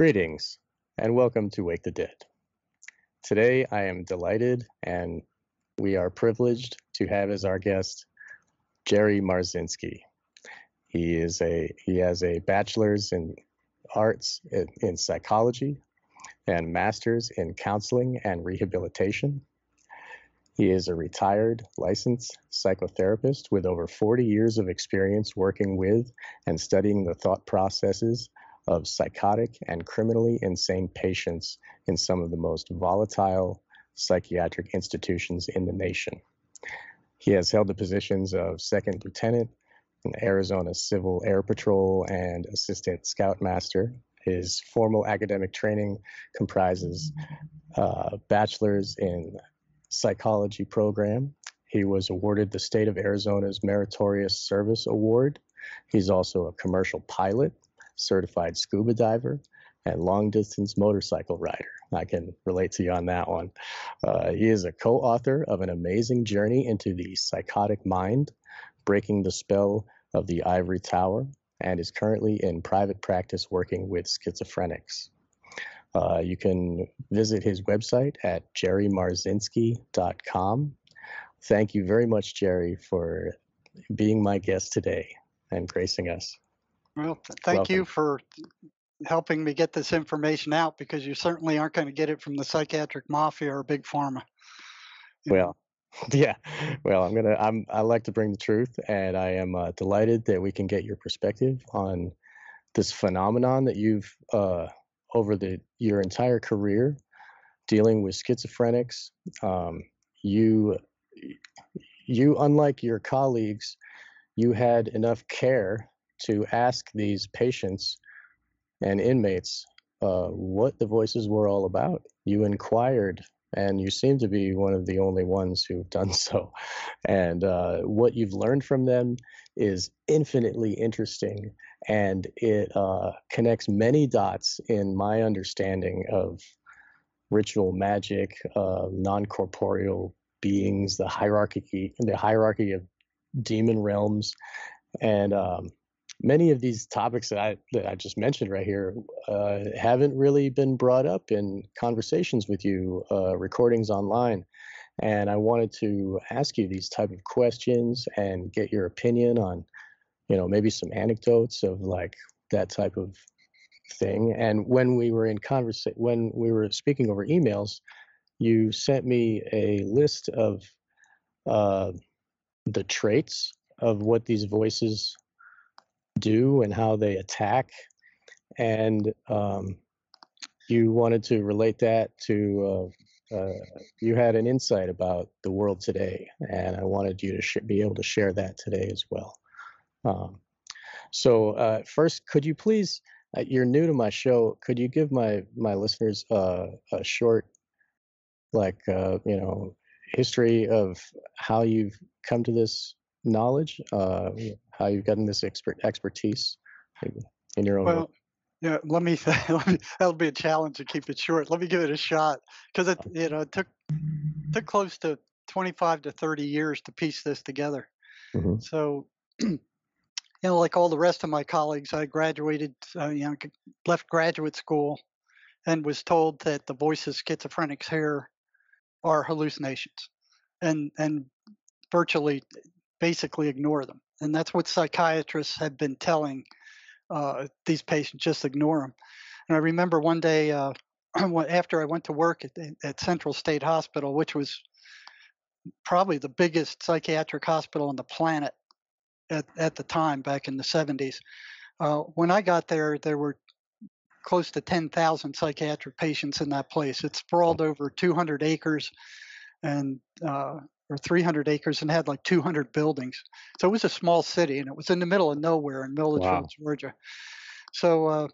Greetings and welcome to Wake the Dead. Today I am delighted and we are privileged to have as our guest Jerry Marzinsky. He is a he has a bachelor's in arts in, in psychology and master's in counseling and rehabilitation. He is a retired licensed psychotherapist with over 40 years of experience working with and studying the thought processes of psychotic and criminally insane patients in some of the most volatile psychiatric institutions in the nation. He has held the positions of second lieutenant in Arizona Civil Air Patrol and assistant scoutmaster. His formal academic training comprises uh, bachelor's in psychology program. He was awarded the state of Arizona's Meritorious Service Award. He's also a commercial pilot certified scuba diver, and long distance motorcycle rider. I can relate to you on that one. Uh, he is a co author of An Amazing Journey into the Psychotic Mind, Breaking the Spell of the Ivory Tower, and is currently in private practice working with schizophrenics. Uh, you can visit his website at jerrymarzinsky.com. Thank you very much, Jerry, for being my guest today and gracing us. Well, thank Welcome. you for helping me get this information out because you certainly aren't going to get it from the psychiatric mafia or big pharma. Well, yeah. Well, I'm gonna. I'm. I like to bring the truth, and I am uh, delighted that we can get your perspective on this phenomenon that you've uh, over the your entire career dealing with schizophrenics. Um, you, you, unlike your colleagues, you had enough care to ask these patients and inmates uh, what the voices were all about. You inquired, and you seem to be one of the only ones who've done so. And uh, what you've learned from them is infinitely interesting, and it uh, connects many dots in my understanding of ritual magic, uh, non corporeal beings, the hierarchy, the hierarchy of demon realms, and um, many of these topics that I that I just mentioned right here uh, haven't really been brought up in conversations with you, uh, recordings online, and I wanted to ask you these type of questions and get your opinion on, you know, maybe some anecdotes of like that type of thing. And when we were in conversation, when we were speaking over emails, you sent me a list of uh, the traits of what these voices do and how they attack. And um, you wanted to relate that to, uh, uh, you had an insight about the world today, and I wanted you to sh- be able to share that today as well. Um, so, uh, first, could you please, uh, you're new to my show, could you give my, my listeners uh, a short, like, uh, you know, history of how you've come to this knowledge, how you've gotten this expert expertise in your own well, work? Yeah, let me, let me. That'll be a challenge to keep it short. Let me give it a shot because it, you know, it took took close to 25 to 30 years to piece this together. Mm-hmm. So, you know, like all the rest of my colleagues, I graduated, uh, you know, left graduate school, and was told that the voices schizophrenics hear are hallucinations, and and virtually basically ignore them. And that's what psychiatrists have been telling uh, these patients just ignore them. And I remember one day uh, after I went to work at, at Central State Hospital, which was probably the biggest psychiatric hospital on the planet at, at the time back in the 70s. Uh, when I got there, there were close to 10,000 psychiatric patients in that place. It sprawled over 200 acres, and uh, or 300 acres and had like 200 buildings. So it was a small city and it was in the middle of nowhere in Milledgeville, wow. Georgia. So uh,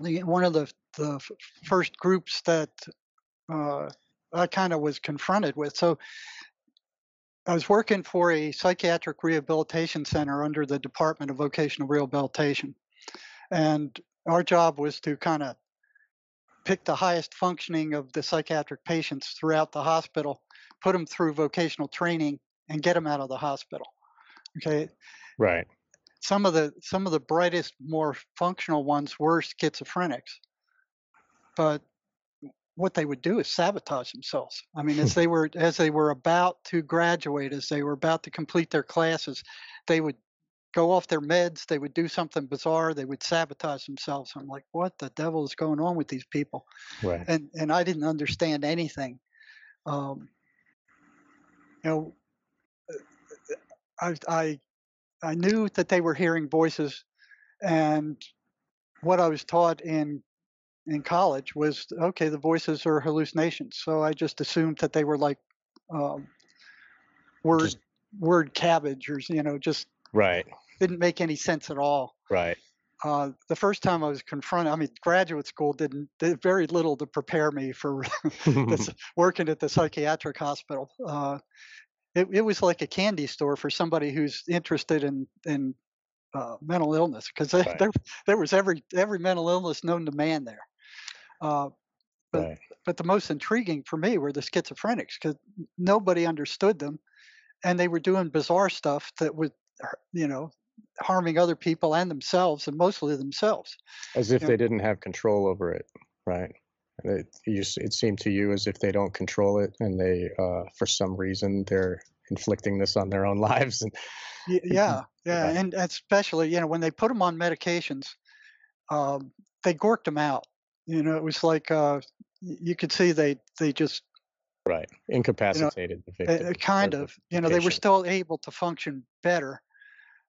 the, one of the, the first groups that uh, I kind of was confronted with. So I was working for a psychiatric rehabilitation center under the Department of Vocational Rehabilitation. And our job was to kind of pick the highest functioning of the psychiatric patients throughout the hospital, put them through vocational training, and get them out of the hospital. Okay. Right. Some of the some of the brightest, more functional ones were schizophrenics, but what they would do is sabotage themselves. I mean, as they were as they were about to graduate, as they were about to complete their classes, they would go off their meds. They would do something bizarre. They would sabotage themselves. I'm like, what the devil is going on with these people? Right. And and I didn't understand anything. Um, you know, I I I knew that they were hearing voices, and what I was taught in in college was okay. The voices are hallucinations, so I just assumed that they were like um, word just, word cabbage or you know just right. Didn't make any sense at all. Right. Uh, the first time I was confronted, I mean, graduate school didn't did very little to prepare me for this, working at the psychiatric hospital. Uh, it, it was like a candy store for somebody who's interested in in uh, mental illness because right. there there was every every mental illness known to man there. Uh, but right. but the most intriguing for me were the schizophrenics because nobody understood them, and they were doing bizarre stuff that would you know harming other people and themselves, and mostly themselves. As if you they know, didn't have control over it, right? It, you, it seemed to you as if they don't control it, and they, uh, for some reason, they're inflicting this on their own lives. And yeah, yeah, and especially you know when they put them on medications, um, they gorked them out. You know, it was like uh, you could see they they just right incapacitated you know, the victim. Kind of, you know, they were still able to function better,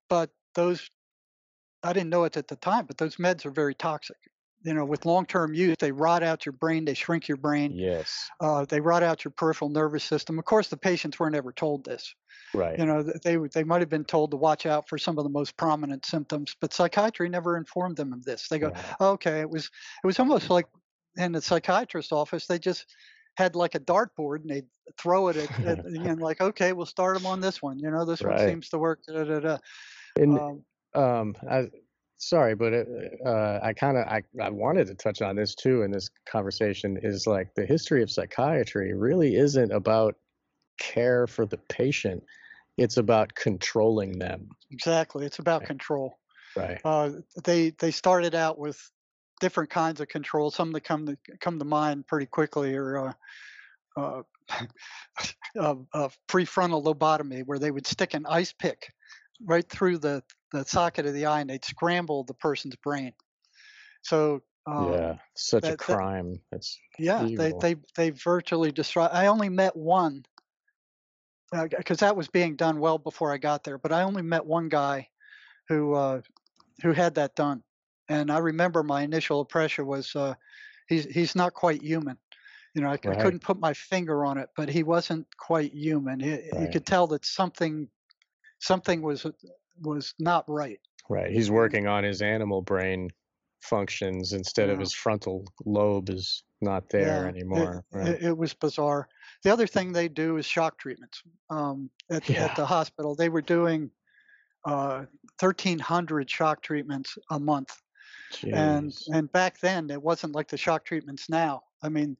but those I didn't know it at the time, but those meds are very toxic you know, with long-term use, they rot out your brain, they shrink your brain. Yes. Uh, they rot out your peripheral nervous system. Of course, the patients were never told this. Right. You know, they they might have been told to watch out for some of the most prominent symptoms, but psychiatry never informed them of this. They go, right. okay, it was it was almost like in the psychiatrist's office, they just had like a dartboard and they'd throw it at, at you know, like, okay, we'll start them on this one. You know, this right. one seems to work. Da, da, da. And um, um, I, sorry, but it, uh, I kind of I, I wanted to touch on this too in this conversation is like the history of psychiatry really isn't about care for the patient. It's about controlling them. Exactly. It's about right. control. Right. Uh, they they started out with different kinds of control. Some that come to come to mind pretty quickly are uh, uh, uh, prefrontal lobotomy, where they would stick an ice pick right through the the socket of the eye and they'd scramble the person's brain. So um, yeah, such that, a crime. That, That's yeah. Evil. They they they virtually destroy. I only met one because uh, that was being done well before I got there. But I only met one guy who uh, who had that done, and I remember my initial impression was uh, he's he's not quite human. You know, I, right. I, couldn't put my finger on it, but he wasn't quite human. He, right. You could tell that something something was was not right. Right. He's working on his animal brain functions instead yeah. of his frontal lobe is not there yeah, anymore. It, right. it, it, was bizarre. The other thing they do is shock treatments. Um, at, yeah. at, the hospital, they were doing uh, 1,300 shock treatments a month. Jeez. And and back then, it wasn't like the shock treatments now. I mean,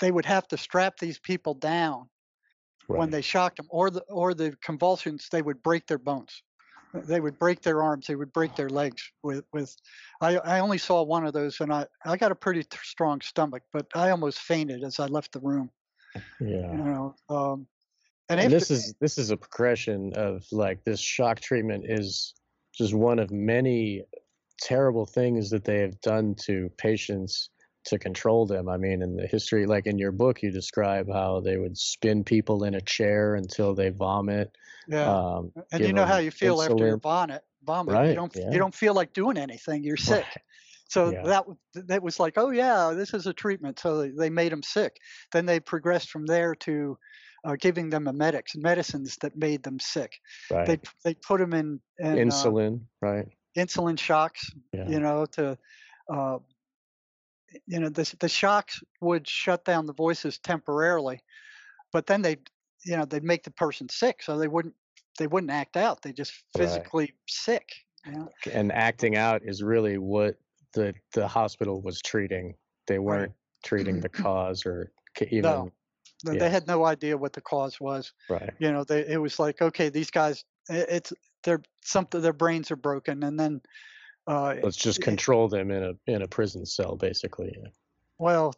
they would have to strap these people down right. when they shocked them, or the or the convulsions, they would break their bones. They would break their arms. They would break their legs. With with, I I only saw one of those, and I I got a pretty strong stomach, but I almost fainted as I left the room. Yeah. You know. Um, and, and this is this is a progression of like this shock treatment is just one of many terrible things that they have done to patients to control them. I mean, in the history, like in your book, you describe how they would spin people in a chair until they vomit. Yeah, um, and you know how you feel insulin. after you vomit. Vomit. Right, you don't. Yeah. You don't feel like doing anything. You're sick. Right. So yeah. that that was like, oh yeah, this is a treatment. So they made them sick. Then they progressed from there to uh, giving them emetics, medicines that made them sick. Right. They they put them in, in insulin, uh, right? Insulin shocks, yeah. you know, to uh, you know the the shocks would shut down the voices temporarily, but then they you know they'd make the person sick, so they wouldn't they wouldn't act out. They just physically right. sick. You know? And acting out is really what the the hospital was treating. They weren't right. treating mm-hmm. the cause or even. No. Yeah. They had no idea what the cause was. Right. You know, they it was like, okay, these guys, it's they're something their brains are broken, and then uh, let's just control it, them in a in a prison cell, basically. Well,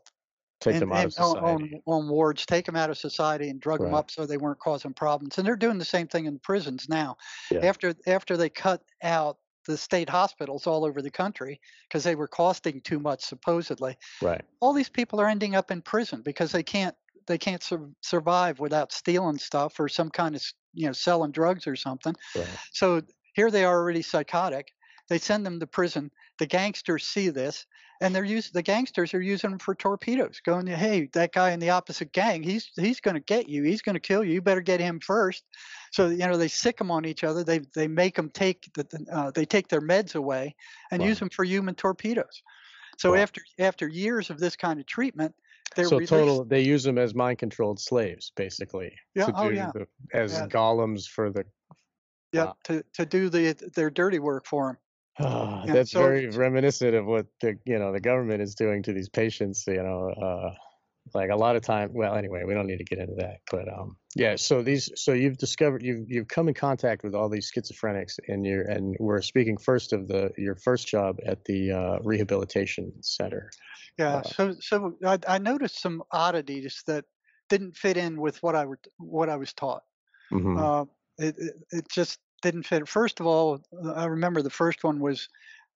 take and, them out of society. On, on, wards, take them out of society and drug right. them up so they weren't causing problems. And they're doing the same thing in prisons now. Yeah. After after they cut out the state hospitals all over the country because they were costing too much supposedly. Right. All these people are ending up in prison because they can't they can't sur- survive without stealing stuff or some kind of you know selling drugs or something. Right. So here they are already psychotic. They send them to prison. The gangsters see this and they're using the gangsters are using them for torpedoes, going, "Hey, that guy in the opposite gang, he's he's going to get you. He's going to kill you. You better get him first. So you know they sick them on each other. They they make them take the uh, they take their meds away and wow. use them for human torpedoes. So wow. after after years of this kind of treatment, they're so released. total they use them as mind controlled slaves basically. Yeah. oh yeah. The, as yeah. golems for the. Yeah. Wow. To to do the their dirty work for them. Oh, that's so, very reminiscent of what the you know the government is doing to these patients. You know, uh, like a lot of time. Well, anyway, we don't need to get into that. But um, yeah. So these, so you've discovered you've you've come in contact with all these schizophrenics, and you're and we're speaking first of the your first job at the uh, rehabilitation center. Yeah. Uh, so so I, I noticed some oddities that didn't fit in with what I were what I was taught. Mm-hmm. Uh, it, it, it just didn't fit. First of all, I remember the first one was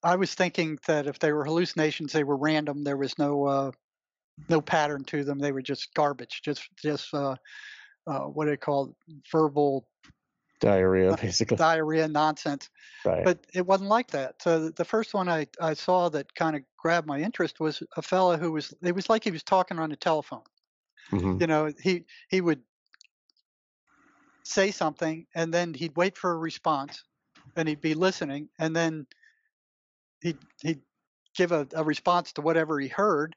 I was thinking that if they were hallucinations, they were random. There was no uh, no pattern to them. They were just garbage, just just uh, uh, what do they call verbal diarrhea, uh, basically diarrhea nonsense. Right. But it wasn't like that. So the first one I, I saw that kind of grabbed my interest was a fellow who was it was like he was talking on the telephone. Mm-hmm. You know, he he would say something and then he'd wait for a response and he'd be listening and then he'd he'd give a, a response to whatever he heard.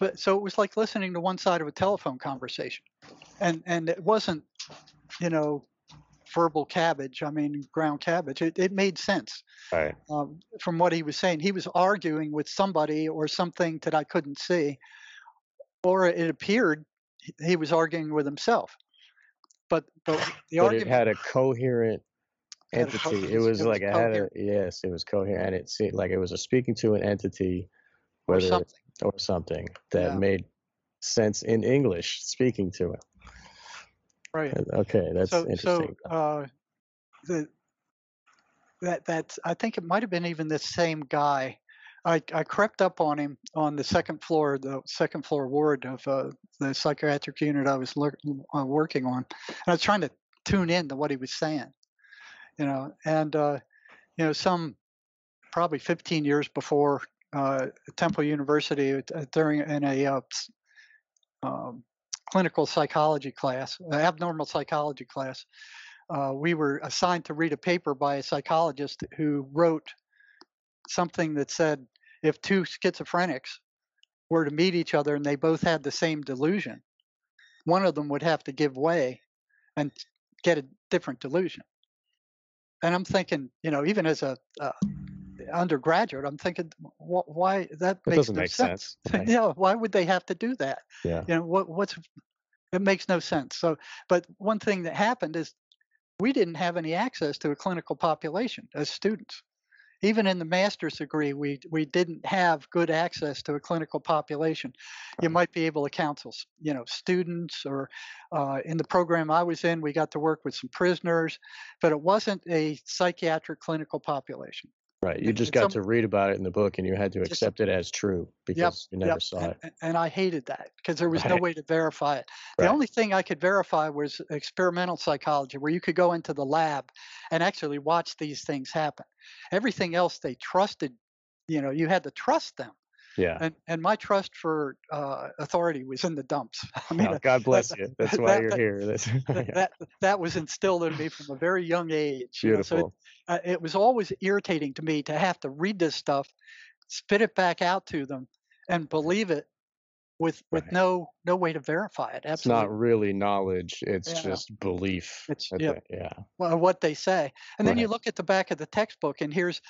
But so it was like listening to one side of a telephone conversation. And and it wasn't you know verbal cabbage i mean ground cabbage. It, it made sense right. um, from what he was saying. He was arguing with somebody or something that i couldn't see or it appeared he was arguing with himself but but the but argument it had a coherent entity. It was, it like it had a yes, it was coherent, and it seemed like it was a speaking to an entity, whether or something, or something that yeah. made sense in English, speaking to it. Right. Okay, that's so, interesting. So uh, the that that I think it might have been even the same guy I, I crept up on him on the second floor, the second floor ward of uh, the psychiatric unit I was uh, working on. And I was trying to tune in to what he was saying, you know, and, uh, you know, some probably 15 years before uh, Temple University uh, during in a uh, um, clinical psychology class, abnormal psychology class, we were assigned to read a paper by a psychologist who wrote something that said if two schizophrenics were to meet each other and they both had the same delusion, one of them would have to give way and get a different delusion. And I'm thinking, you know, even as a uh, undergraduate, I'm thinking, wh- why that it makes no make sense. sense. Yeah, why would they have to do that? Yeah. You know, what what's it makes no sense. So, but one thing that happened is we didn't have any access to a clinical population as students even in the master's degree, we we didn't have good access to a clinical population. You might be able to counsel, you know, students, or uh, in the program I was in, we got to work with some prisoners, but it wasn't a psychiatric clinical population. Right. You just got some, to read about it in the book and you had to accept just, it as true because yep, you never yep. saw and, it. And I hated that because there was right. no way to verify it. The right. only thing I could verify was experimental psychology, where you could go into the lab and actually watch these things happen. Everything else they trusted, you know, you had to trust them. Yeah. And and my trust for uh, authority was in the dumps. I mean, oh, God bless that, you. That's why that, you're here. That's, yeah. that that was instilled in me from a very young age. Beautiful. You know? So it, uh, it was always irritating to me to have to read this stuff, spit it back out to them, and believe it with with Right. no no way to verify it. Absolutely. It's not really knowledge. It's Yeah. just belief. It's- yeah. the- yeah. well, what they say. And then you look at the back of the textbook, and here's,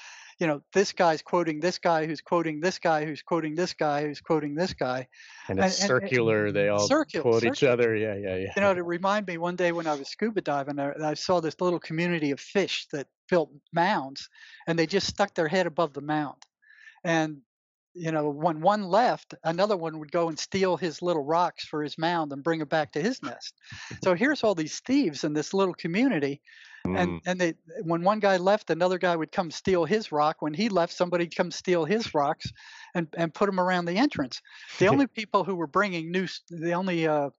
you know, this guy's quoting this guy, who's quoting this guy, who's quoting this guy, who's quoting this guy. And And- it's and- and- circular. They all Circular, quote each other. Yeah, yeah, yeah. You know, to remind me one day when I was scuba diving, I, I saw this little community of fish that built mounds, and they just stuck their head above the mound. And you know, when one left, another one would go and steal his little rocks for his mound and bring it back to his nest. So here's all these thieves in this little community, Mm, and and they when one guy left another guy would come steal his rock. When he left somebody would come steal his rocks and and put them around the entrance. The only people who were bringing new the only uh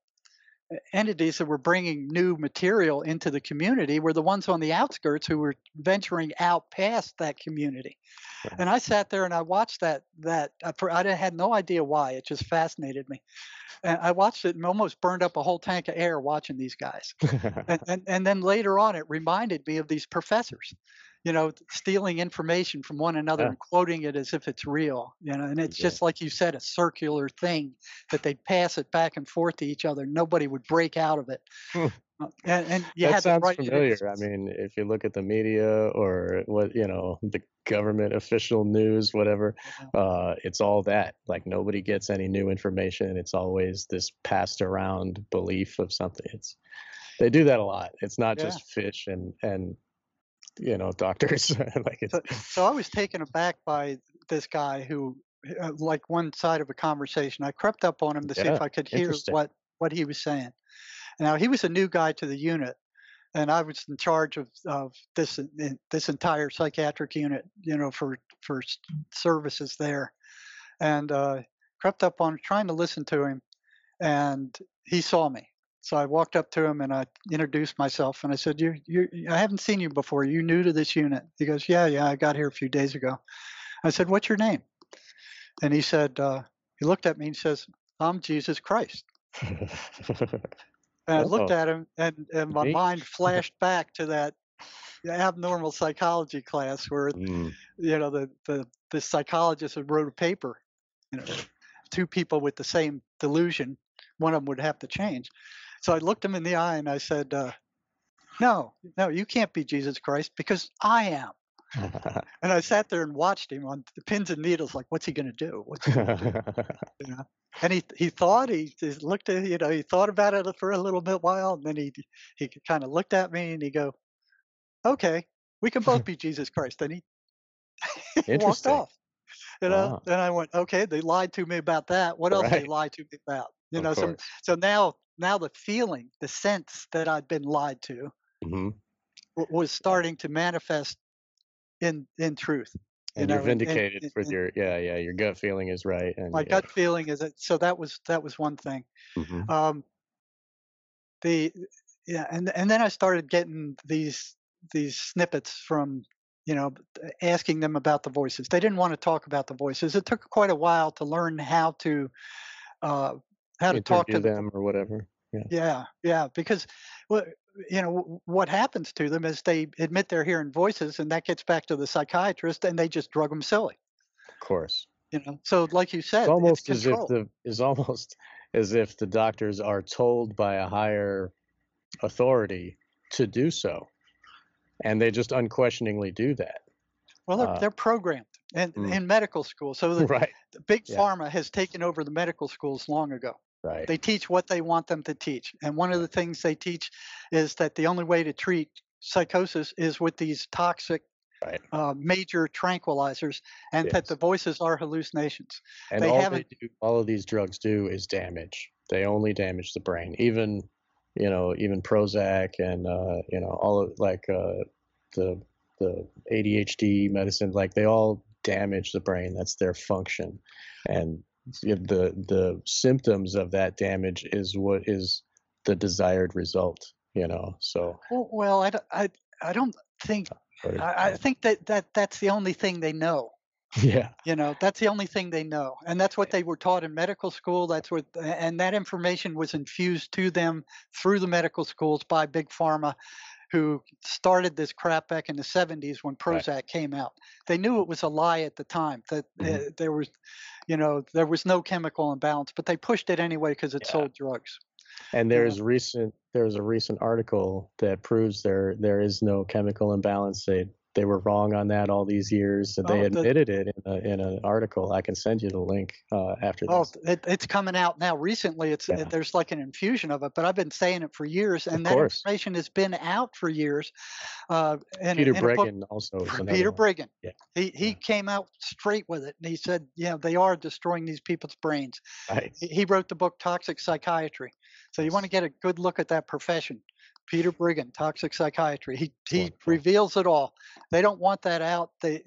entities that were bringing new material into the community were the ones on the outskirts who were venturing out past that community. Right. and i sat there and i watched that that for- i had no idea why it just fascinated me. And i watched it and almost burned up a whole tank of air watching these guys. And, and and then later on it reminded me of these professors you know stealing information from one another Yeah. and quoting it as if it's real you know and it's Yeah. just like you said a circular thing that they'd pass it back and forth to each other nobody would break out of it Hmm. Uh, and, and you that sounds familiar. I mean, if you look at the media or what you know, the government official news, whatever, uh, it's all that. Like nobody gets any new information. It's always this passed around belief of something. It's they do that a lot. It's not Yeah. just fish and and you know doctors. like it's so, so I was taken aback by this guy who, uh, like one side of a conversation, I crept up on him to see if I could hear what what he was saying. Now he was a new guy to the unit, and I was in charge of of this en- this entire psychiatric unit, you know, for for services there, and uh, crept up on trying to listen to him, and he saw me. So I walked up to him and I introduced myself and I said, "You, you, I haven't seen you before. You new to this unit?" He goes, "Yeah, yeah, I got here a few days ago." I said, "What's your name?" And he said, uh, he looked at me and says, "I'm Jesus Christ." And I looked Oh. at him and, and my mind flashed back to that abnormal psychology class where Mm, you know the the, the psychologist had wrote a paper you know two people with the same delusion one of them would have to change so i looked him in the eye and i said uh, no no you can't be jesus christ because i am. And i sat there and watched him on the pins and needles like what's he going to do? What's he gonna do? and he he thought he just looked at you know he thought about it for a little bit while and then he he kind of looked at me and he go okay we can both be jesus christ. And he walked off you know? Wow. then i went okay they lied to me about that. What else they Right. lied to me about? You Of know so so now now the feeling the sense that i'd been lied to Mhm. w- was starting to manifest in in truth you And and- and- vindicated and- with and your yeah yeah your gut feeling is right and my yeah. gut feeling is that so that was that was one thing Mhm. um the yeah and and then i started getting these these snippets from you know asking them about the voices they didn't want to talk about the voices it took quite a while to learn how to uh how to talk to them them or whatever. Yeah. yeah yeah because well you know what happens to them is they admit they're hearing voices and that gets back to the psychiatrist and they just drug them silly Of course. you know so like you said It's almost it's as if the is almost as if the doctors are told by a higher authority to do so, and they just unquestioningly do that. well they're, uh, they're programmed in, mm. in medical school so the, Right. the big Yeah. pharma has taken over the medical schools long ago Right. they teach what they want them to teach and one of the things they teach is that the only way to treat psychosis is with these toxic Right. uh, major tranquilizers and that the voices are hallucinations and they all haven't- they do, all of these drugs do is damage. They only damage the brain. Even, you know, even Prozac and uh, you know all of like uh, the the ADHD medicine, like they all damage the brain. That's their function, and the the symptoms of that damage is what is the desired result. You know, so. Well, I, don't- I, I don't think oh, I, I think that, that that's the only thing they know. Yeah, you know that's the only thing they know and that's what they were taught in medical school that's what and that information was infused to them through the medical schools by big pharma who started this crap back in the 70s when Prozac right. came out. They knew it was a lie at the time that mm-hmm. there was, you know, there was no chemical imbalance, but they pushed it anyway because it yeah. sold drugs. And there's yeah. recent there's a recent article that proves there there is no chemical imbalance. They they were wrong on that all these years. Oh, they admitted the, it in, a, in an article. I can send you the link uh, after oh, this. Oh, it, it's coming out now. Recently, it's yeah. it, there's like an infusion of it, but I've been saying it for years, and of that course. information has been out for years. Uh, and, Peter and also. Peter Breggin. Yeah. He he yeah. came out straight with it, and he said, "Yeah, they are destroying these people's brains." Right. He, he wrote the book Toxic Psychiatry. So you want to get a good look at that profession. Peter Breggin, toxic psychiatry. He he reveals it all. They don't want that out. They,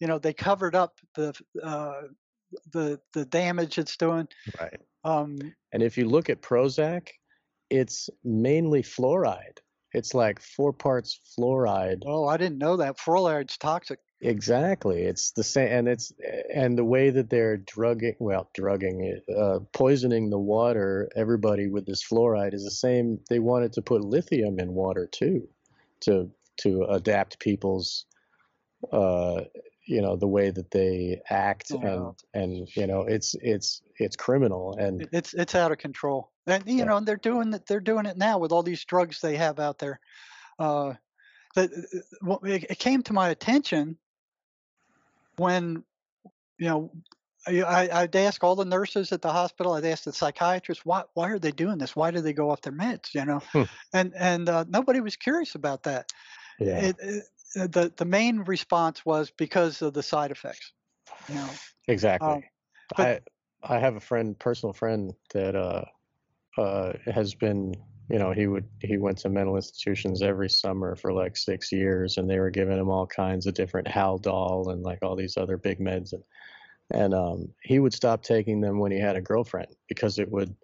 you know, they covered up the uh, the the damage it's doing. Right. Um, and if you look at Prozac, it's mainly fluoride. It's like four parts fluoride. Oh, I didn't know that. Fluoride's toxic. Exactly. It's the same, and it's and the way that they're drugging, well, drugging, uh, poisoning the water. Everybody with this fluoride is the same. They wanted to put lithium in water too, to to adapt people's, uh, you know, the way that they act, and and you know, it's it's it's criminal, and it's it's out of control. And you yeah. know, they're doing that. They're doing it now with all these drugs they have out there. Uh, that it came to my attention when you know I, I'd ask all the nurses at the hospital. I'd ask the psychiatrists, why why are they doing this? Why do they go off their meds? You know, hmm. and and uh, nobody was curious about that. Yeah. It, it, uh, the the main response was because of the side effects. You know. Exactly. Um, but, I I have a friend, personal friend that uh, uh, has been you know he would he went to mental institutions every summer for like six years and they were giving him all kinds of different haldol and like all these other big meds and and um, he would stop taking them when he had a girlfriend because it would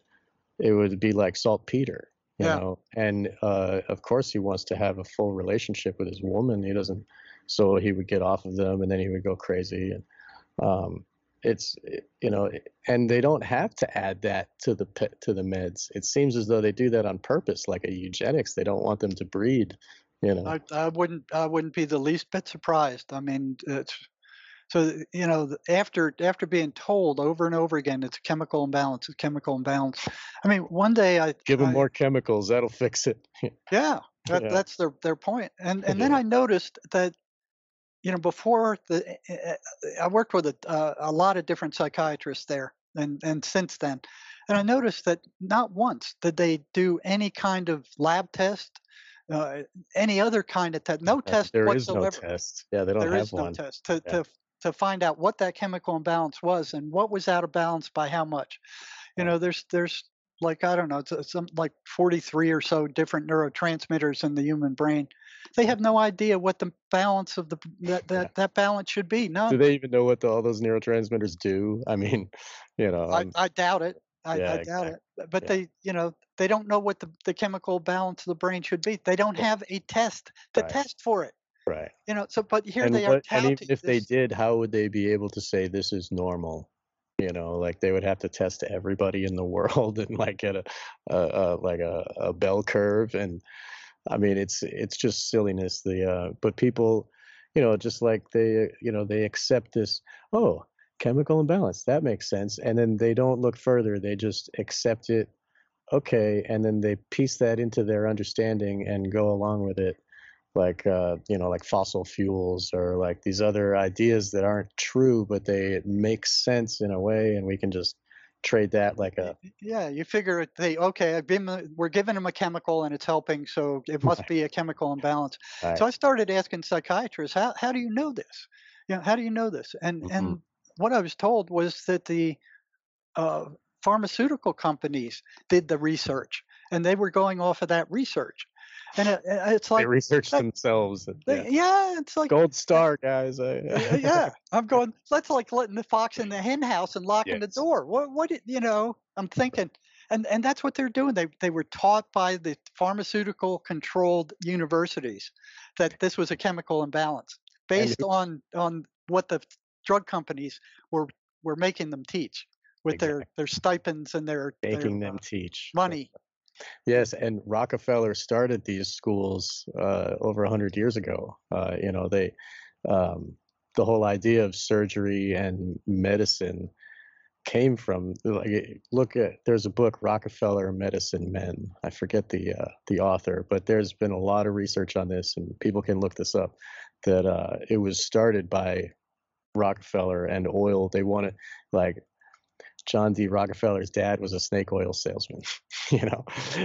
it would be like saltpeter you yeah. know and uh, of course he wants to have a full relationship with his woman he doesn't so he would get off of them and then he would go crazy and um, it's you know and they don't have to add that to the to the meds. It seems as though they do that on purpose like a eugenics. They don't want them to breed you know. I, I wouldn't i wouldn't be the least bit surprised. I mean it's so you know after after being told over and over again it's a chemical imbalance it's a chemical imbalance. I mean one day i give them I, more chemicals that'll fix it. Yeah, that, yeah. that's their their point. And and then i noticed that you know, before the, eh, eh, eh, I worked with a, uh, a lot of different psychiatrists there, and and since then, and I noticed that not once did they do any kind of lab test, uh, any other kind of test, no test there whatsoever. Is no test. Yeah, they don't there have is one. no test to, yeah. to to find out what that chemical imbalance was and what was out of balance by how much. You know, there's there's like I don't know, it's, some like 43 or so different neurotransmitters in the human brain. They have no idea what the balance of the that that, yeah. that balance should be. No. Do they even know what the, all those neurotransmitters do? I mean, you know. I, um, I doubt it. I, yeah, I doubt exactly. it. But yeah. they, you know, they don't know what the, the chemical balance of the brain should be. They don't have a test to right. test for it. Right. You know, so but here and they what, are. And even if this, they did, how would they be able to say this is normal? you know like they would have to test everybody in the world and like get a, a, a like a, a, bell curve and i mean it's it's just silliness the uh but people you know just like they you know they accept this oh chemical imbalance that makes sense and then they don't look further they just accept it okay and then they piece that into their understanding and go along with it like uh, you know like fossil fuels or like these other ideas that aren't true but they make sense in a way and we can just trade that like a yeah you figure they okay I've been, we're giving them a chemical and it's helping so it must be a chemical imbalance. Right. so i started asking psychiatrists how, how do you know this? You know how do you know this? And mm-hmm. and what i was told was that the uh, pharmaceutical companies did the research and they were going off of that research and it, it's like they research themselves. They, yeah. yeah. it's like gold star guys. yeah, I'm going. That's like letting the fox in the hen house and locking yes. the door. What? What? You know, I'm thinking, and and that's what they're doing. They they were taught by the pharmaceutical controlled universities that this was a chemical imbalance based on on what the drug companies were were making them teach with exactly. their their stipends and their making their, them uh, teach money Yes, and Rockefeller started these schools uh, over hundred years ago. Uh, you know, they um, the whole idea of surgery and medicine came from like look at there's a book Rockefeller Medicine Men. I forget the uh, the author, but there's been a lot of research on this, and people can look this up. That uh, it was started by Rockefeller and oil. They wanted like John D. Rockefeller's dad was a snake oil salesman, you know,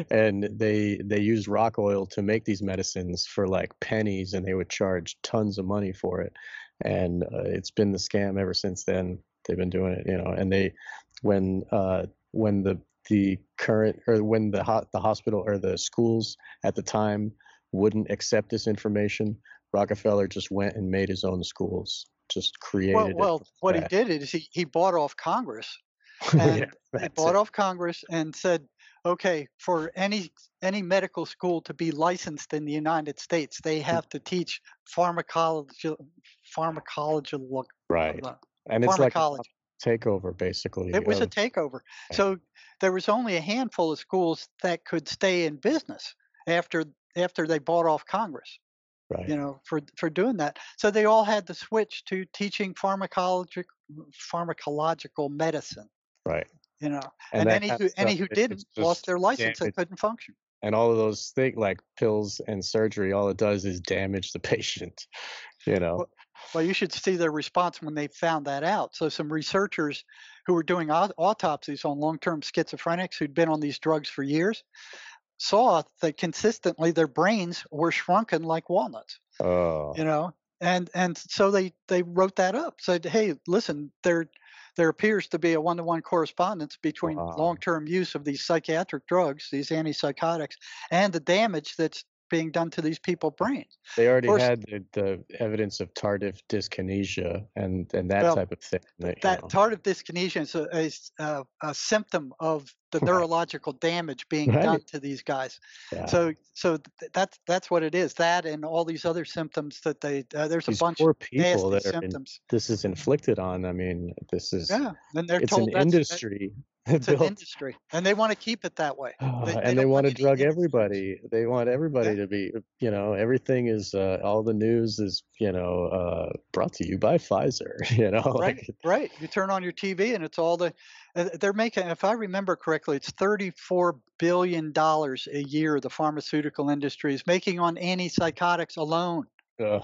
and they they used rock oil to make these medicines for like pennies, and they would charge tons of money for it, and uh, it's been the scam ever since then. They've been doing it, you know, and they when uh, when the the current or when the ho- the hospital or the schools at the time wouldn't accept this information, Rockefeller just went and made his own schools, just created. Well, well what he did is he, he bought off Congress and yeah, bought it. off Congress and said, okay, for any any medical school to be licensed in the United States, they hmm. have to teach pharmacology, pharmacology. Right. Uh, and it's like a takeover, basically. It was of, a takeover. So there was only a handful of schools that could stay in business after after they bought off Congress. Right. You know, for for doing that. So they all had to switch to teaching pharmacologic pharmacological medicine. Right. You know, and, and any who any who didn't lost their license and couldn't function. And all of those things like pills and surgery, all it does is damage the patient. You know. Well, well, you should see their response when they found that out. So some researchers who were doing autopsies on long-term schizophrenics who'd been on these drugs for years saw that consistently their brains were shrunken like walnuts. Oh. You know, and and so they they wrote that up. Said, hey, listen, there there appears to be a one-to-one correspondence between wow. long-term use of these psychiatric drugs, these antipsychotics, and the damage that's being done to these people's brains. They already course, had the, the, evidence of tardive dyskinesia and, and that well, type of thing. That, that tardive dyskinesia is a, a, a, symptom of the neurological damage being right. done to these guys. Yeah. So so that's that's what it is. That and all these other symptoms that they uh, there's these a bunch poor of people that are symptoms. In, this is inflicted on. I mean, this is yeah, and they're it's told an industry. It's an industry, and they want to keep it that way. They, they and they want to drug everybody. They want everybody yeah. to be, you know, everything is uh, all the news is, you know, uh, brought to you by Pfizer. You know, right, like, right. You turn on your TV and it's all the uh, they're making. If I remember correctly, it's thirty-four billion dollars a year the pharmaceutical industry is making on antipsychotics alone. Ugh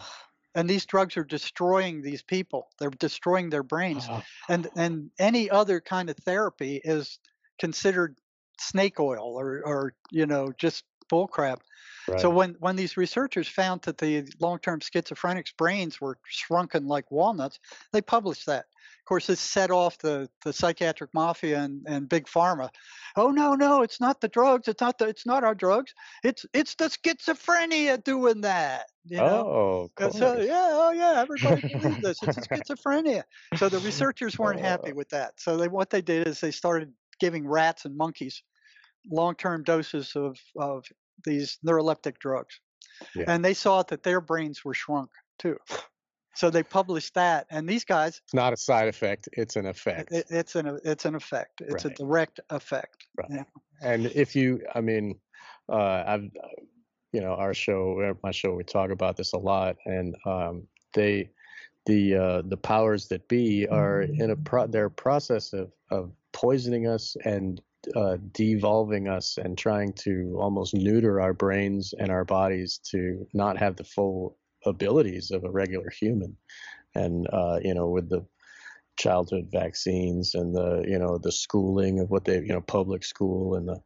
and these drugs are destroying these people they're destroying their brains uh-huh. and and any other kind of therapy is considered snake oil or or you know just bullcrap right. so when when these researchers found that the long-term schizophrenics brains were shrunken like walnuts they published that of course, this set off the, the psychiatric mafia and, and big pharma. Oh no, no, it's not the drugs. It's not the, it's not our drugs. It's it's the schizophrenia doing that. You know? Oh, so yeah, oh yeah, everybody believes this. It's schizophrenia. So the researchers weren't happy uh. with that. So they what they did is they started giving rats and monkeys long-term doses of of these neuroleptic drugs, yeah. and they saw that their brains were shrunk too. So they published that, and these guys. It's not a side effect; it's an effect. It, it's an it's an effect. It's right. a direct effect. Right. Yeah. And if you, I mean, uh, I've, you know, our show, uh, my show, we talk about this a lot, and um, they, the uh, the powers that be are in a pro- their process of of poisoning us and uh, devolving us and trying to almost neuter our brains and our bodies to not have the full abilities of a regular human. And uh, you know, with the childhood vaccines and the you know the schooling of what they you know public school and the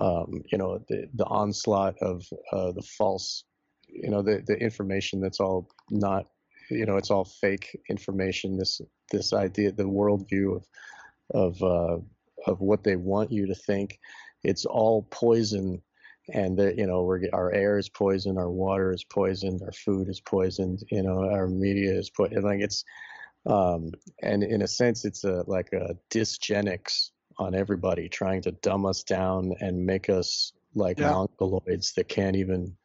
um, you know the the onslaught of uh, the false you know the the information that's all not you know it's all fake information this this idea the worldview of of uh, of what they want you to think it's all poison and the, you know we're our air is poisoned our water is poisoned our food is poisoned you know our media is put like it's um and in a sense it's a like a dysgenics on everybody trying to dumb us down and make us like yeah. mongoloids that can't even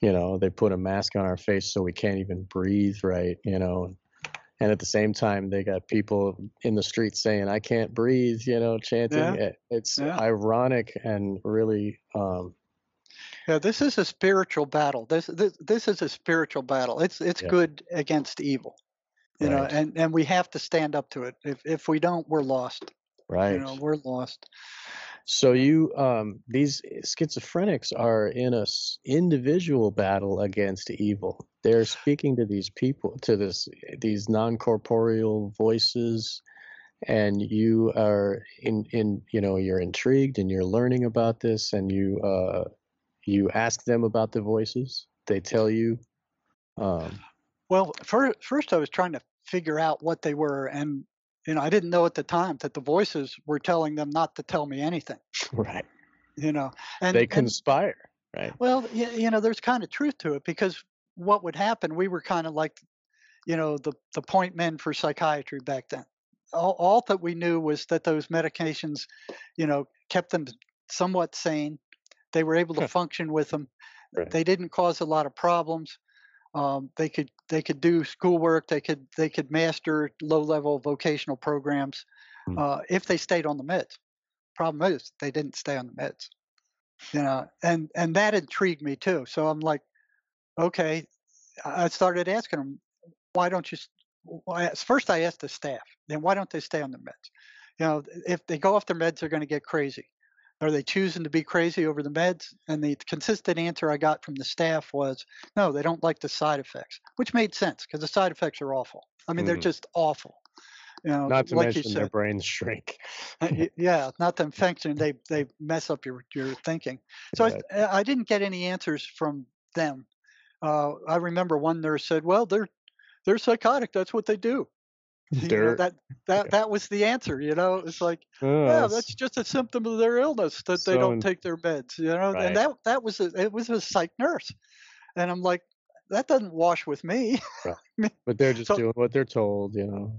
you know they put a mask on our face so we can't even breathe right you know and at the same time they got people in the streets saying i can't breathe you know chanting Yeah. it, it's Yeah. ironic and really um Yeah, this is a spiritual battle. This this this is a spiritual battle. It's it's Yeah. good against evil. You know, and and we have to stand up to it. If if we don't, we're lost. right You know, we're lost. So you um these schizophrenics are in a individual battle against evil. They're speaking to these people to this these non-corporeal voices and you are in in you know you're intrigued and you're learning about this and you uh you ask them about the voices. They tell you um Well, first first I was trying to figure out what they were, and you know, I didn't know at the time that the voices were telling them not to tell me anything. right You know, and they and conspire right Well, you, you know, there's kind of truth to it because what would happen, we were kind of like, you know, the, the point men for psychiatry back then. All, all that we knew was that those medications, you know, kept them somewhat sane. They were able to function with them. Right. They didn't cause a lot of problems. Um, they could they could do schoolwork. They could they could master low level vocational programs uh, if they stayed on the meds. Problem is they didn't stay on the meds. You know and and that intrigued me too. So i'm like okay. I I started asking them why don't you why, first i asked the staff then why don't they stay on the meds? You know if they go off their meds they're going to get crazy are they choosing to be crazy over the meds and the consistent answer i got from the staff was no they don't like the side effects which made sense because the side effects are awful i mean they're Mhm. just awful you know not to like you mention their brains shrink uh, yeah, not them function. They they mess up your your thinking. So. I, I didn't get any answers from them. Uh, I remember one nurse said, "Well, they're they're psychotic. That's what they do." You know, that that that was the answer. You know, it's like, Oh, yeah, that's- just a symptom of their illness that they don't take their meds. You know, Right. and that that was a, it was a psych nurse, and I'm like, that doesn't wash with me. but they're just so- doing what they're told you know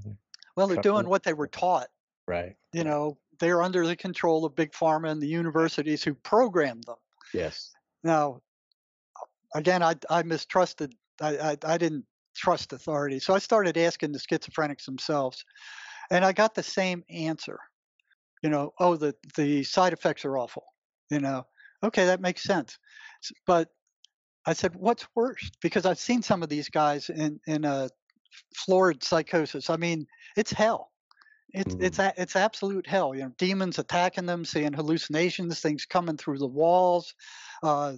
well, they're doing what they were taught. right You know, they're under the control of big pharma and the universities who programmed them. yes Now, again, I, I mistrusted, I, I, I didn't trust authority. So I started asking the schizophrenics themselves, and I got the same answer. You know, oh, the, the side effects are awful. You know, okay, that makes sense. But I said, what's worse? Because I've seen some of these guys in, in a florid psychosis. I mean, it's hell. It's it's a, it's absolute hell. You know, demons attacking them, seeing hallucinations, things coming through the walls, uh,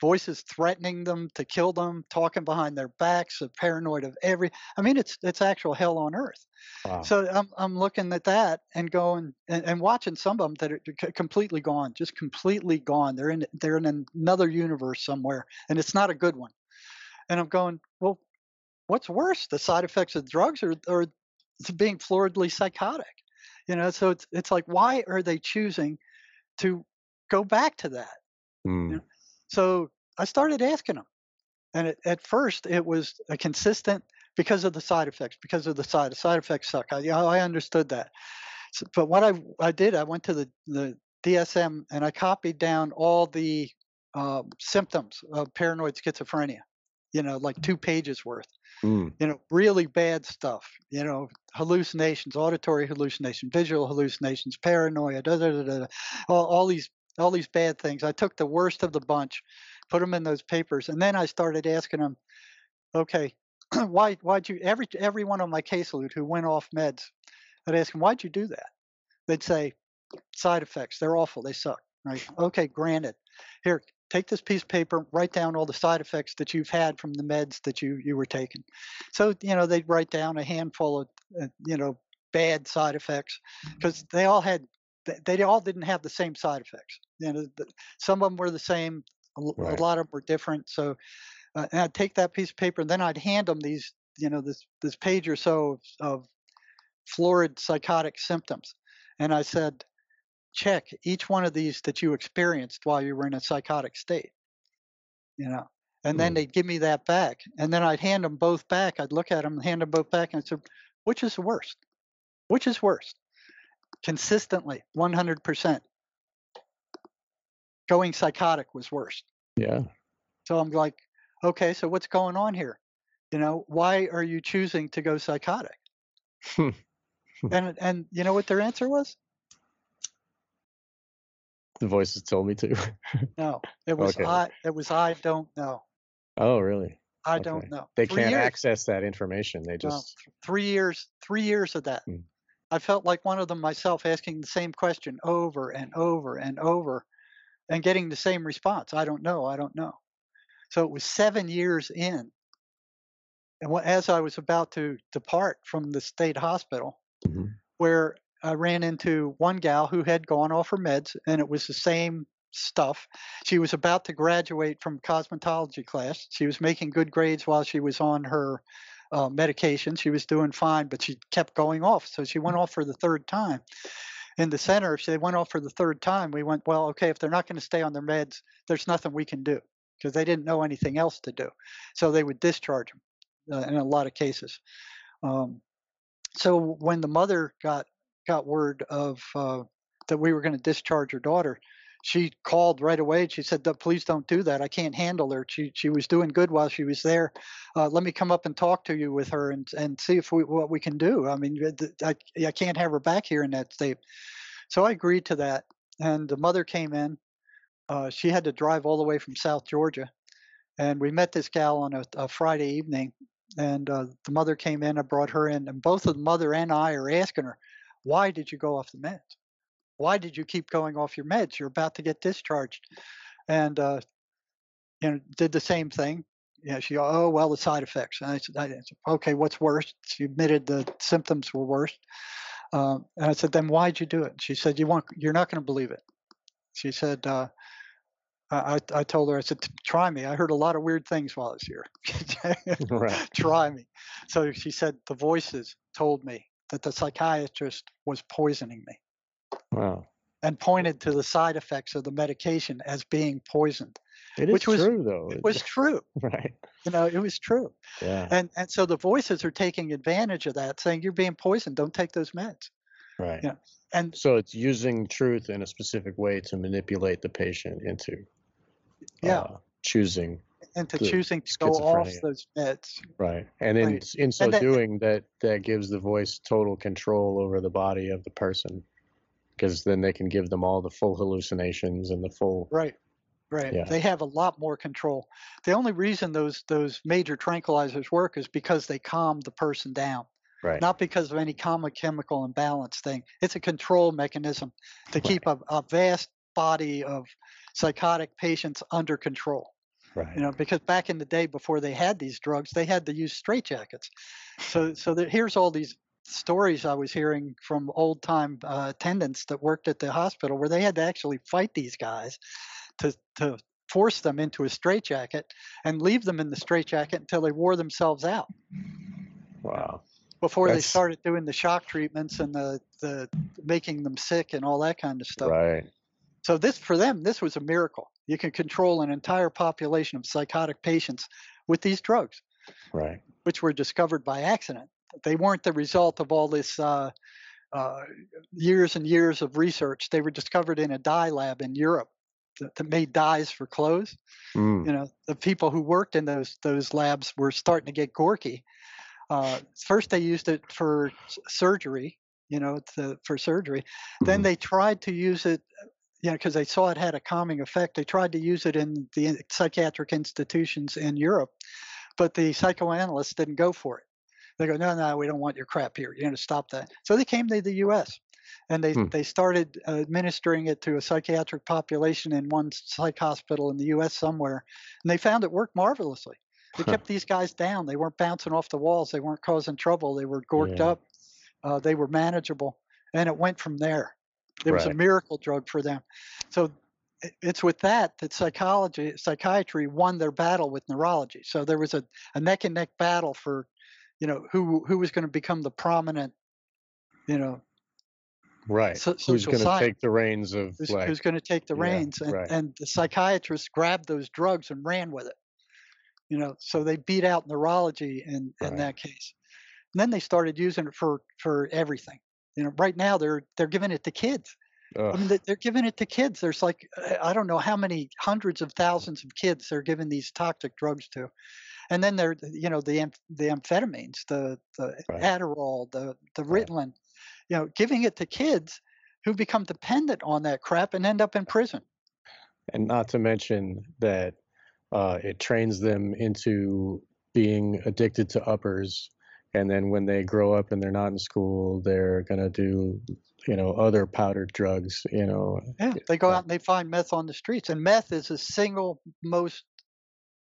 voices threatening them to kill them, talking behind their backs, uh, paranoid of every. I mean, it's it's actual hell on earth. wow. So I'm I'm looking at that and going and, and watching some of them that are completely gone, just completely gone. They're in they're in another universe somewhere, and it's not a good one. And I'm going, well, what's worse, the side effects of drugs or or being floridly psychotic? You know, so it's it's like why are they choosing to go back to that? Mm, So I started asking them, and it, at first it was a consistent because of the side effects, because of the side side effects suck. I, I understood that. So, but what I I did, I went to the the DSM and I copied down all the uh, symptoms of paranoid schizophrenia. You know, like two pages worth. mm, You know, really bad stuff. You know, hallucinations, auditory hallucination, visual hallucinations, paranoia, da da da, da, all, all these all these bad things. I took the worst of the bunch, put them in those papers, and then I started asking them, okay, why why'd you every every one on my caseload who went off meds, I'd ask them, why'd you do that? They'd say, side effects. They're awful. They suck. Right? Okay, granted. Here, take this piece of paper, write down all the side effects that you've had from the meds that you you were taking. So you know they'd write down a handful of uh, you know bad side effects because they all had they, they all didn't have the same side effects. You know, some of them were the same, a, Right. lot of them were different. So, uh, and I'd take that piece of paper and then I'd hand them these, you know, this this page or so of, of florid psychotic symptoms, and I said, check each one of these that you experienced while you were in a psychotic state. You know, and then Hmm. they'd give me that back, and then I'd hand them both back. I'd look at them, hand them both back, and I said, which is the worst? Which is worse? Consistently, 100%. Going psychotic was worse. yeah So I'm like, okay, so what's going on here? You know, why are you choosing to go psychotic? and and you know what their answer was? The voices told me to. no, it was okay. I. It was I don't know. Oh, really? I okay. don't know. They can can't years. access that information. They just no, three years. Three years of that. Hmm. I felt like one of them myself, asking the same question over and over and over, and getting the same response. I don't know. I don't know. So it was seven years in, and as I was about to depart from the state hospital, mm-hmm. where I ran into one gal who had gone off her meds, and it was the same stuff. She was about to graduate from cosmetology class. She was making good grades while she was on her uh, medication. She was doing fine, but she kept going off. So she went off for the third time. In the center, if they went off for the third time, we went, well, okay, if they're not going to stay on their meds, there's nothing we can do because they didn't know anything else to do. So they would discharge them uh, in a lot of cases. Um, so when the mother got got word of uh, that we were going to discharge her daughter, she called right away. She said, "Please don't do that. I can't handle her. She she was doing good while she was there. Uh, let me come up and talk to you with her and and see if we what we can do. I mean, I I can't have her back here in that state." So I agreed to that, and the mother came in. Uh, she had to drive all the way from South Georgia, and we met this gal on a, a Friday evening. And uh, the mother came in. I brought her in, and both the mother and I are asking her, "Why did you go off the meds?" Why did you keep going off your meds? You're about to get discharged. And, uh, you know, did the same thing. Yeah, she, oh, well, the side effects. And I said, I said okay, what's worse? She admitted the symptoms were worse. Um, and I said, then why'd you do it? She said, you want, you're not going to believe it. She said, uh, I, I told her, I said, try me. I heard a lot of weird things while I was here. right. Try me. So she said, the voices told me that the psychiatrist was poisoning me. Wow. And pointed to the side effects of the medication as being poisoned. It is which was, true, though. It was true. Right. You know, it was true. Yeah. And and so the voices are taking advantage of that, saying you're being poisoned. Don't take those meds. Right. You know, and so it's using truth in a specific way to manipulate the patient into. Yeah. Uh, choosing into choosing to go off those meds. Right, and in right. in so doing, that that gives the voice total control over the body of the person because then they can give them all the full hallucinations and the full right right yeah. they have a lot more control the only reason those those major tranquilizers work is because they calm the person down right not because of any common chemical imbalance thing it's a control mechanism to keep a, a vast body of psychotic patients under control Right. You know, because back in the day before they had these drugs, they had to use straitjackets. So, so that here's all these stories I was hearing from old time uh, attendants that worked at the hospital where they had to actually fight these guys to, to force them into a straitjacket and leave them in the straitjacket until they wore themselves out. Wow. Before That's... they started doing the shock treatments and the, the making them sick and all that kind of stuff. Right. So this for them, this was a miracle. You can control an entire population of psychotic patients with these drugs. Right. Which were discovered by accident. They weren't the result of all this uh, uh, years and years of research. They were discovered in a dye lab in Europe that, that made dyes for clothes. Mm. You know, the people who worked in those those labs were starting to get gorky. Uh, first, they used it for surgery. You know, to, for surgery. Mm. Then hmm. they tried to use it you know, because they saw it had a calming effect. They tried to use it in the psychiatric institutions in Europe, but the psychoanalysts didn't go for it. They go, no, no, we don't want your crap here. You're going to stop that. So they came to the U.S. and they hmm. they started administering it to a psychiatric population in one psych hospital in the U.S. somewhere, and they found it worked marvelously. They kept these guys down. They weren't bouncing off the walls. They weren't causing trouble. They were gorked yeah. up. Uh, they were manageable, and it went from there. It right. was a miracle drug for them. So it's with that that psychology psychiatry won their battle with neurology so there was a, a neck and neck battle for you know who who was going to become the prominent you know right so, who's going to take the reins of who's, like, who's going to take the yeah, reins and, right. and the psychiatrists grabbed those drugs and ran with it you know so they beat out neurology in in right. that case and then they started using it for for everything you know right now they're they're giving it to kids Ugh. I mean, they're giving it to kids. There's like, I don't know how many hundreds of thousands of kids they're giving these toxic drugs to. And then there, you know, the the amphetamines, the the right. Adderall, the the Ritalin, right. you know, giving it to kids who become dependent on that crap and end up in prison. And not to mention that uh, it trains them into being addicted to uppers and then when they grow up and they're not in school they're going to do you know other powdered drugs you know yeah they go out and they find meth on the streets and meth is the single most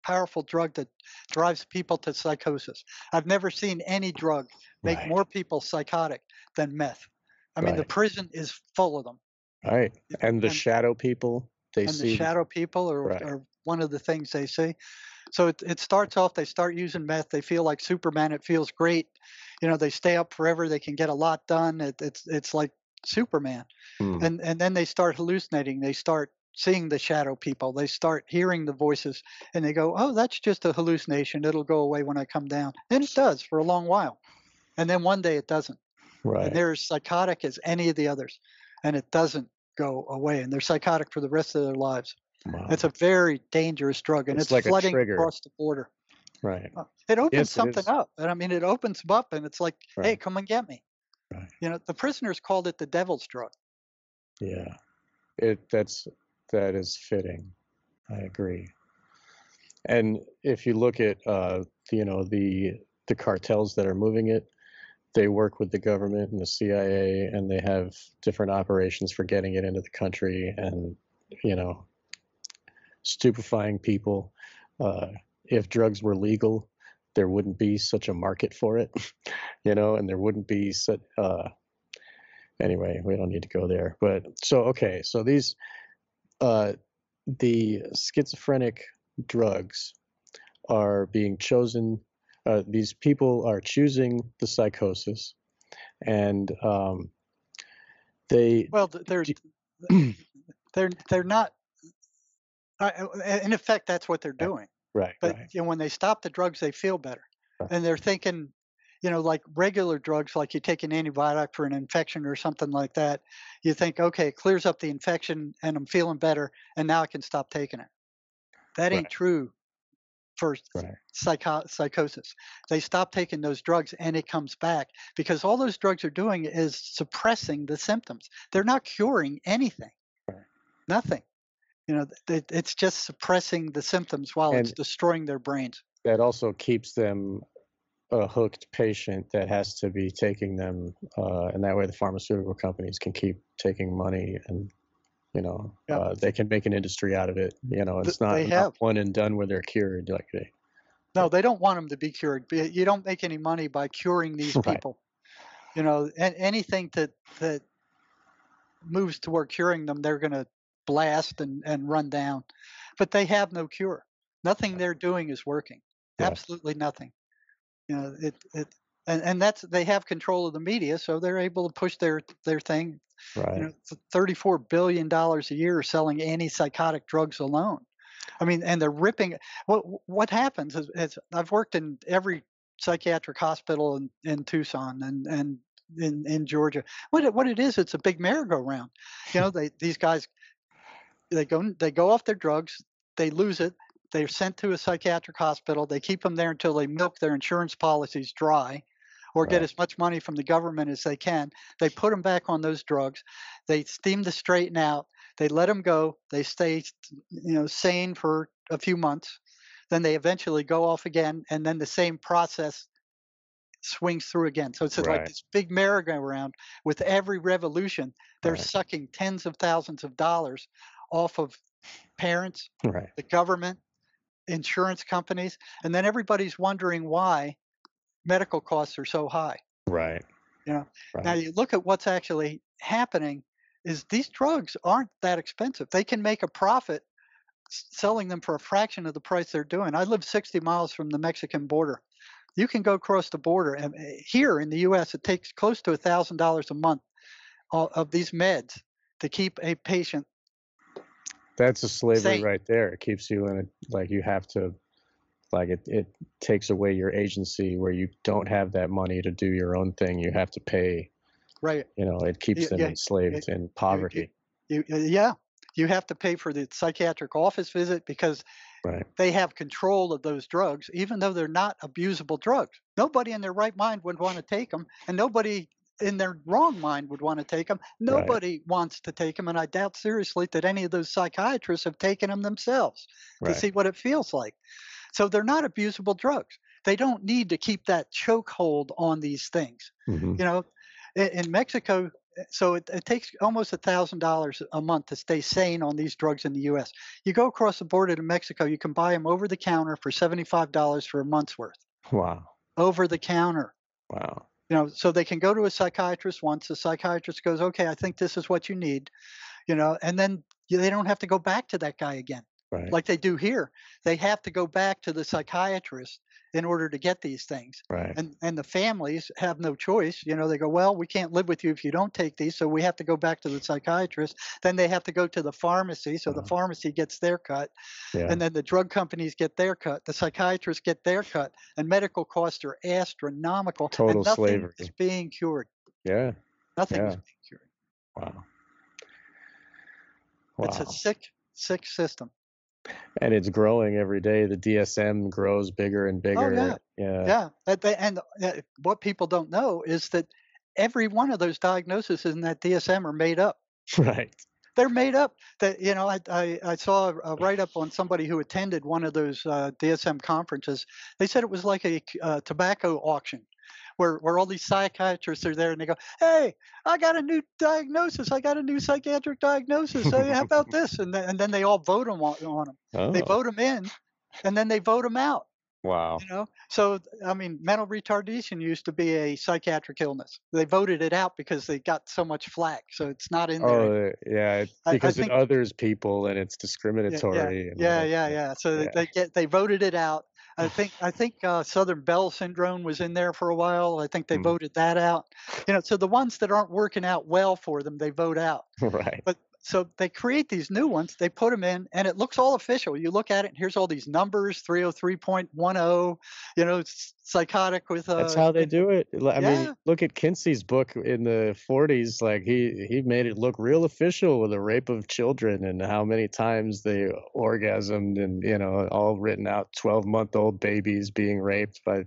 powerful drug that drives people to psychosis i've never seen any drug make right. more people psychotic than meth i mean right. the prison is full of them right and the and, shadow people they see. and see the shadow people are, right. are one of the things they see so it, it starts off, they start using meth. They feel like Superman. It feels great. You know, they stay up forever. They can get a lot done. It, it's, it's like Superman. Hmm. And, and then they start hallucinating. They start seeing the shadow people. They start hearing the voices and they go, oh, that's just a hallucination. It'll go away when I come down. And it does for a long while. And then one day it doesn't. Right. And they're as psychotic as any of the others. And it doesn't go away. And they're psychotic for the rest of their lives. Wow. It's a very dangerous drug, and it's, it's like flooding across the border. Right. Uh, it opens yes, something it up, and I mean, it opens them up, and it's like, right. hey, come and get me. Right. You know, the prisoners called it the devil's drug. Yeah, it that's that is fitting. I agree. And if you look at, uh, you know, the the cartels that are moving it, they work with the government and the CIA, and they have different operations for getting it into the country, and you know, stupefying people. Uh, if drugs were legal, there wouldn't be such a market for it, you know, and there wouldn't be such. Uh, anyway, we don't need to go there. But so okay, so these uh, the schizophrenic drugs are being chosen. Uh, these people are choosing the psychosis, and um, they well, they're they're they're not uh, in effect, that's what they're doing. Right. But right. You know, when they stop the drugs, they feel better, right. and they're thinking, you know, like regular drugs, like you take an antibiotic for an infection or something like that. You think, okay, it clears up the infection, and I'm feeling better, and now I can stop taking it. That ain't right. true for psycho- psychosis. They stop taking those drugs and it comes back because all those drugs are doing is suppressing the symptoms. They're not curing anything. Right. Nothing you know it, it's just suppressing the symptoms while and it's destroying their brains that also keeps them a hooked patient that has to be taking them uh, and that way the pharmaceutical companies can keep taking money and you know uh, they can make an industry out of it you know it's not, not one and done where they're cured like they no they don't want them to be cured you don't make any money by curing these right. people you know and anything that that moves toward curing them they're going to blast and, and run down. But they have no cure. Nothing they're doing is working. Yes. Absolutely nothing. You know, it, it and, and that's they have control of the media, so they're able to push their their thing. Right. You know, thirty-four billion dollars a year selling antipsychotic drugs alone. I mean, and they're ripping. What what happens is, is I've worked in every psychiatric hospital in, in Tucson and and in, in Georgia. What it, what it is, it's a big merry-go-round. You know, they these guys they go they go off their drugs, they lose it, they're sent to a psychiatric hospital. They keep them there until they milk their insurance policies dry or right. get as much money from the government as they can. They put them back on those drugs. They steam the straighten out. They let them go. They stay, you know, sane for a few months. Then they eventually go off again, and then the same process swings through again. So it's right. like this big merry-go-round. With every revolution, they're right. sucking tens of thousands of dollars off of parents, right. the government, insurance companies, and then everybody's wondering why medical costs are so high. Right. You know, right. now you look at what's actually happening is these drugs aren't that expensive. They can make a profit selling them for a fraction of the price they're doing. I live 60 miles from the Mexican border. You can go across the border, and eh, here in the U.S., it takes close to a thousand dollars a month of these meds to keep a patient that's a slavery right there. It keeps you in a like you have to like it it takes away your agency where you don't have that money to do your own thing. You have to pay. Right. You know, it keeps them yeah, enslaved in poverty. You, you, uh, yeah, you have to pay for the psychiatric office visit because Right. They have control of those drugs, even though they're not abusable drugs. Nobody in their right mind would want to take them, and nobody in their wrong mind would want to take them. Nobody right. wants to take them, and I doubt seriously that any of those psychiatrists have taken them themselves right. to see what it feels like. So they're not abusable drugs. They don't need to keep that chokehold on these things. Mm-hmm. You know, in, in Mexico, so it, it, takes almost a thousand dollars a month to stay sane on these drugs in the U.S. You go across the border to Mexico, you can buy them over the counter for seventy-five dollars for a month's worth. Wow. Over the counter. Wow. You know, so they can go to a psychiatrist once. The psychiatrist goes, "Okay, I think this is what you need," you know, and then they don't have to go back to that guy again. Right. Like they do here, they have to go back to the psychiatrist in order to get these things. Right. And and the families have no choice. You know, they go, well, we can't live with you if you don't take these, so we have to go back to the psychiatrist. Then they have to go to the pharmacy, so uh-huh. the pharmacy gets their cut, yeah. and then the drug companies get their cut. The psychiatrists get their cut, and medical costs are astronomical. Total and nothing slavery. is being cured. Yeah. Nothing yeah. is being cured. Wow. Wow. It's a sick, sick system and it's growing every day. The DSM grows bigger and bigger. Oh, yeah, yeah, yeah. And uh, what people don't know is that every one of those diagnoses in that DSM are made up. Right. They're made up. That you know, I I, I saw a write up on somebody who attended one of those uh, DSM conferences. They said it was like a uh, tobacco auction where where all these psychiatrists are there and they go, "Hey, I got a new diagnosis. I got a new psychiatric diagnosis. So how about this?" And then and then they all vote them on, on them. Oh. They vote them in, and then they vote them out. Wow. You know, so I mean, mental retardation used to be a psychiatric illness. They voted it out because they got so much flack, so it's not in there. Oh, yeah, because I, I think, it others people and it's discriminatory. Yeah, yeah, yeah, yeah, So yeah. they get they voted it out, I think I think uh, Southern Bell syndrome was in there for a while. I think they mm. voted that out. You know, so the ones that aren't working out well for them, they vote out. Right. But so they create these new ones, they put them in, and it looks all official. You look at it, and here's all these numbers 303.10, you know, it's psychotic with. Uh, That's how they do it. I yeah. mean, look at Kinsey's book in the 40s. Like, he, he made it look real official with the rape of children and how many times they orgasmed, and, you know, all written out 12 month old babies being raped But,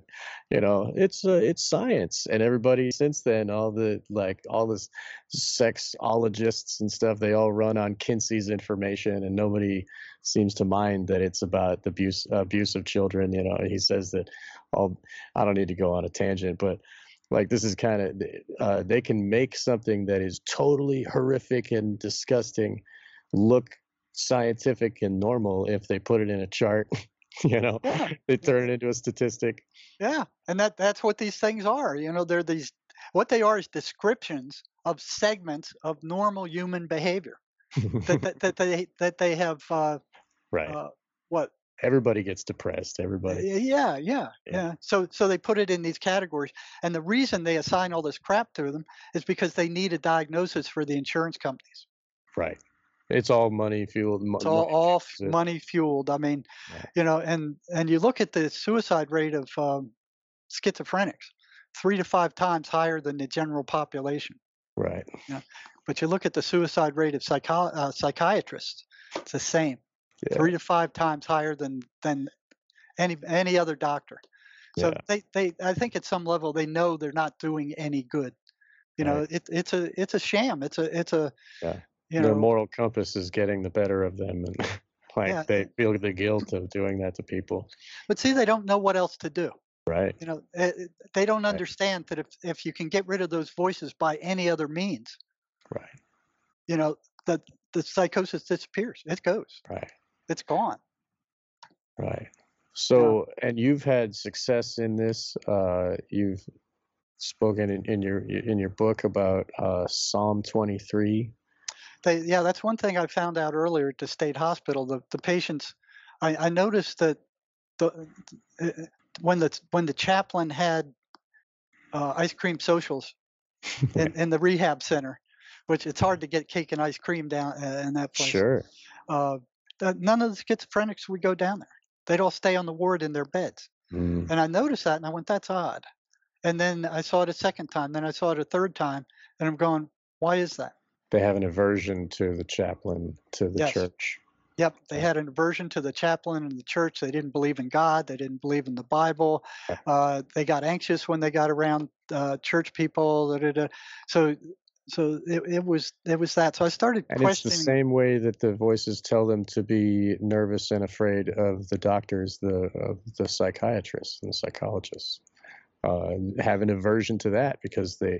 you know, it's uh, it's science. And everybody since then, all the, like, all this sexologists and stuff, they all all run on Kinsey's information, and nobody seems to mind that it's about the abuse abuse of children. You know, he says that all. I don't need to go on a tangent, but like this is kind of uh, they can make something that is totally horrific and disgusting look scientific and normal if they put it in a chart. you know, yeah. they turn it into a statistic. Yeah, and that that's what these things are. You know, they're these what they are is descriptions of segments of normal human behavior that, that, that, they that they have uh, right. uh, what? Everybody gets depressed everybody. Yeah, yeah, yeah yeah. so so they put it in these categories and the reason they assign all this crap to them is because they need a diagnosis for the insurance companies. Right. It's all money fueled it's all, all money fueled i mean you know and and you look at the suicide rate of um, schizophrenics three to five times higher than the general population Right. Yeah. But you look at the suicide rate of psycho- uh, psychiatrists, it's the same, yeah. three to five times higher than than any any other doctor. So yeah. they, they I think at some level they know they're not doing any good. You know, right. it, it's a it's a sham. It's a it's a yeah. You Their moral compass is getting the better of them, and like Yeah. they feel the guilt of doing that to people. but see, they don't know what else to do. Right. You know, eh, eh, they don't Right. understand that if if you can get rid of those voices by any other means, Right. you know, that the psychosis disappears. It goes. Right. It's gone. Right. So, and you've had success in this. Uh, you've spoken in, in your in your book about uh, Psalm 23. They, yeah, that's one thing I found out earlier at the state hospital. The the patients, I, I noticed that the uh, when the when the chaplain had uh, ice cream socials in, in the rehab center, which it's hard to get cake and ice cream down uh, in that place. Sure. Uh, none of the schizophrenics would go down there. They'd all stay on the ward in their beds. Mm. And I noticed that and I went, that's odd. And then I saw it a second time, then I saw it a third time, and I'm going, why is that? They have an aversion to the chaplain, to the Yes. church. Yep, they had an aversion to the chaplain and the church. They didn't believe in God. They didn't believe in the Bible. Uh, they got anxious when they got around uh, church people. Da, da, da. So, so it, it was it was that. So I started and questioning. it's the same way that the voices tell them to be nervous and afraid of the doctors, the of the psychiatrists and the psychologists. Uh, have an aversion to that because they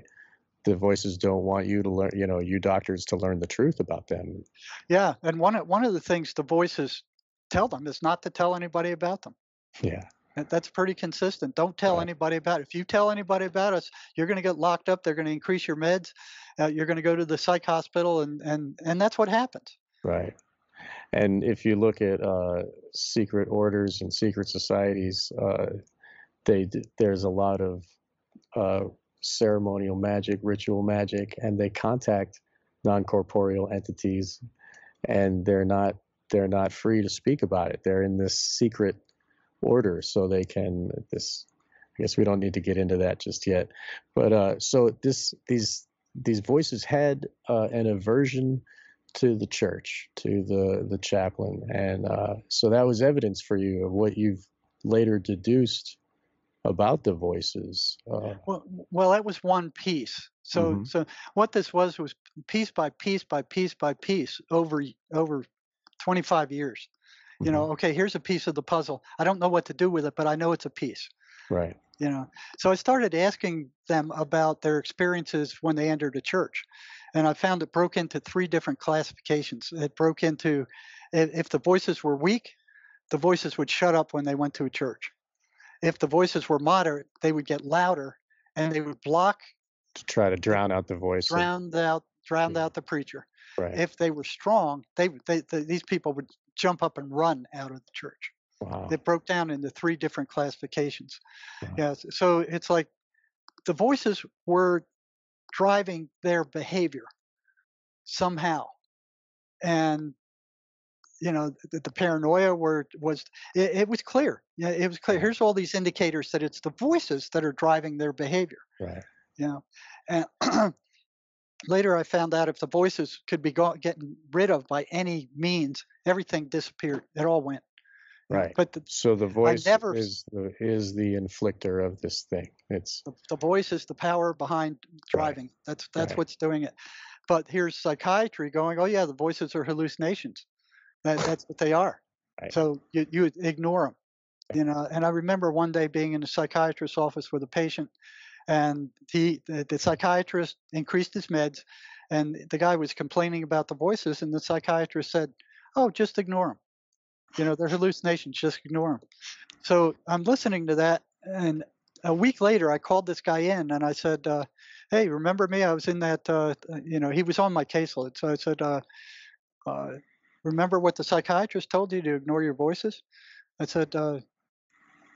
the voices don't want you to learn you know you doctors to learn the truth about them. Yeah and one one of the things the voices tell them is not to tell anybody about them. Yeah. That's pretty consistent. Don't tell right. anybody about it if you tell anybody about us you're going to get locked up they're going to increase your meds uh, you're going to go to the psych hospital and and and that's what happens. Right. And if you look at uh, secret orders and secret societies uh, they there's a lot of uh, ceremonial magic, ritual magic, and they contact non-corporeal entities, and they're not they're not free to speak about it. They're in this secret order, so they can this. I guess we don't need to get into that just yet, but uh, so this these these voices had uh, an aversion to the church, to the the chaplain, and uh, so that was evidence for you of what you've later deduced about the voices. Uh, well, well, that was one piece. So, mm-hmm. so what this was was piece by piece by piece by piece over over 25 years. You mm-hmm. know, okay, here's a piece of the puzzle. I don't know what to do with it, but I know it's a piece. Right. You know, so I started asking them about their experiences when they entered a church, and I found it broke into three different classifications. It broke into if the voices were weak, the voices would shut up when they went to a church if the voices were moderate, they would get louder and they would block to try to drown out the voice. Drown out, drown yeah. Hmm. out the preacher. Right. If they were strong, they, they, they, these people would jump up and run out of the church. Wow. It broke down into three different classifications. Wow. Yeah. So it's like the voices were driving their behavior somehow, and you know the, the paranoia were was it, it, was clear. Yeah it was clear. Here's all these indicators that it's the voices that are driving their behavior right. you know and later i found out if the voices could be go- getting rid of by any means everything disappeared. It all went. Right. but the, so the voice never, is the is the inflictor of this thing. It's the, the voice is the power behind driving. Right. that's that's right. what's doing it. But here's psychiatry going oh yeah the voices are hallucinations that, that's what they are. Right. So you, you ignore them, you know. And I remember one day being in a psychiatrist's office with a patient, and he, the, the psychiatrist increased his meds, and the guy was complaining about the voices, and the psychiatrist said, "Oh, just ignore them. You know, they're hallucinations. Just ignore them." So I'm listening to that, and a week later, I called this guy in, and I said, uh, "Hey, remember me? I was in that. Uh, you know, he was on my caseload." So I said. Uh, uh, remember what the psychiatrist told you to ignore your voices? I said, uh,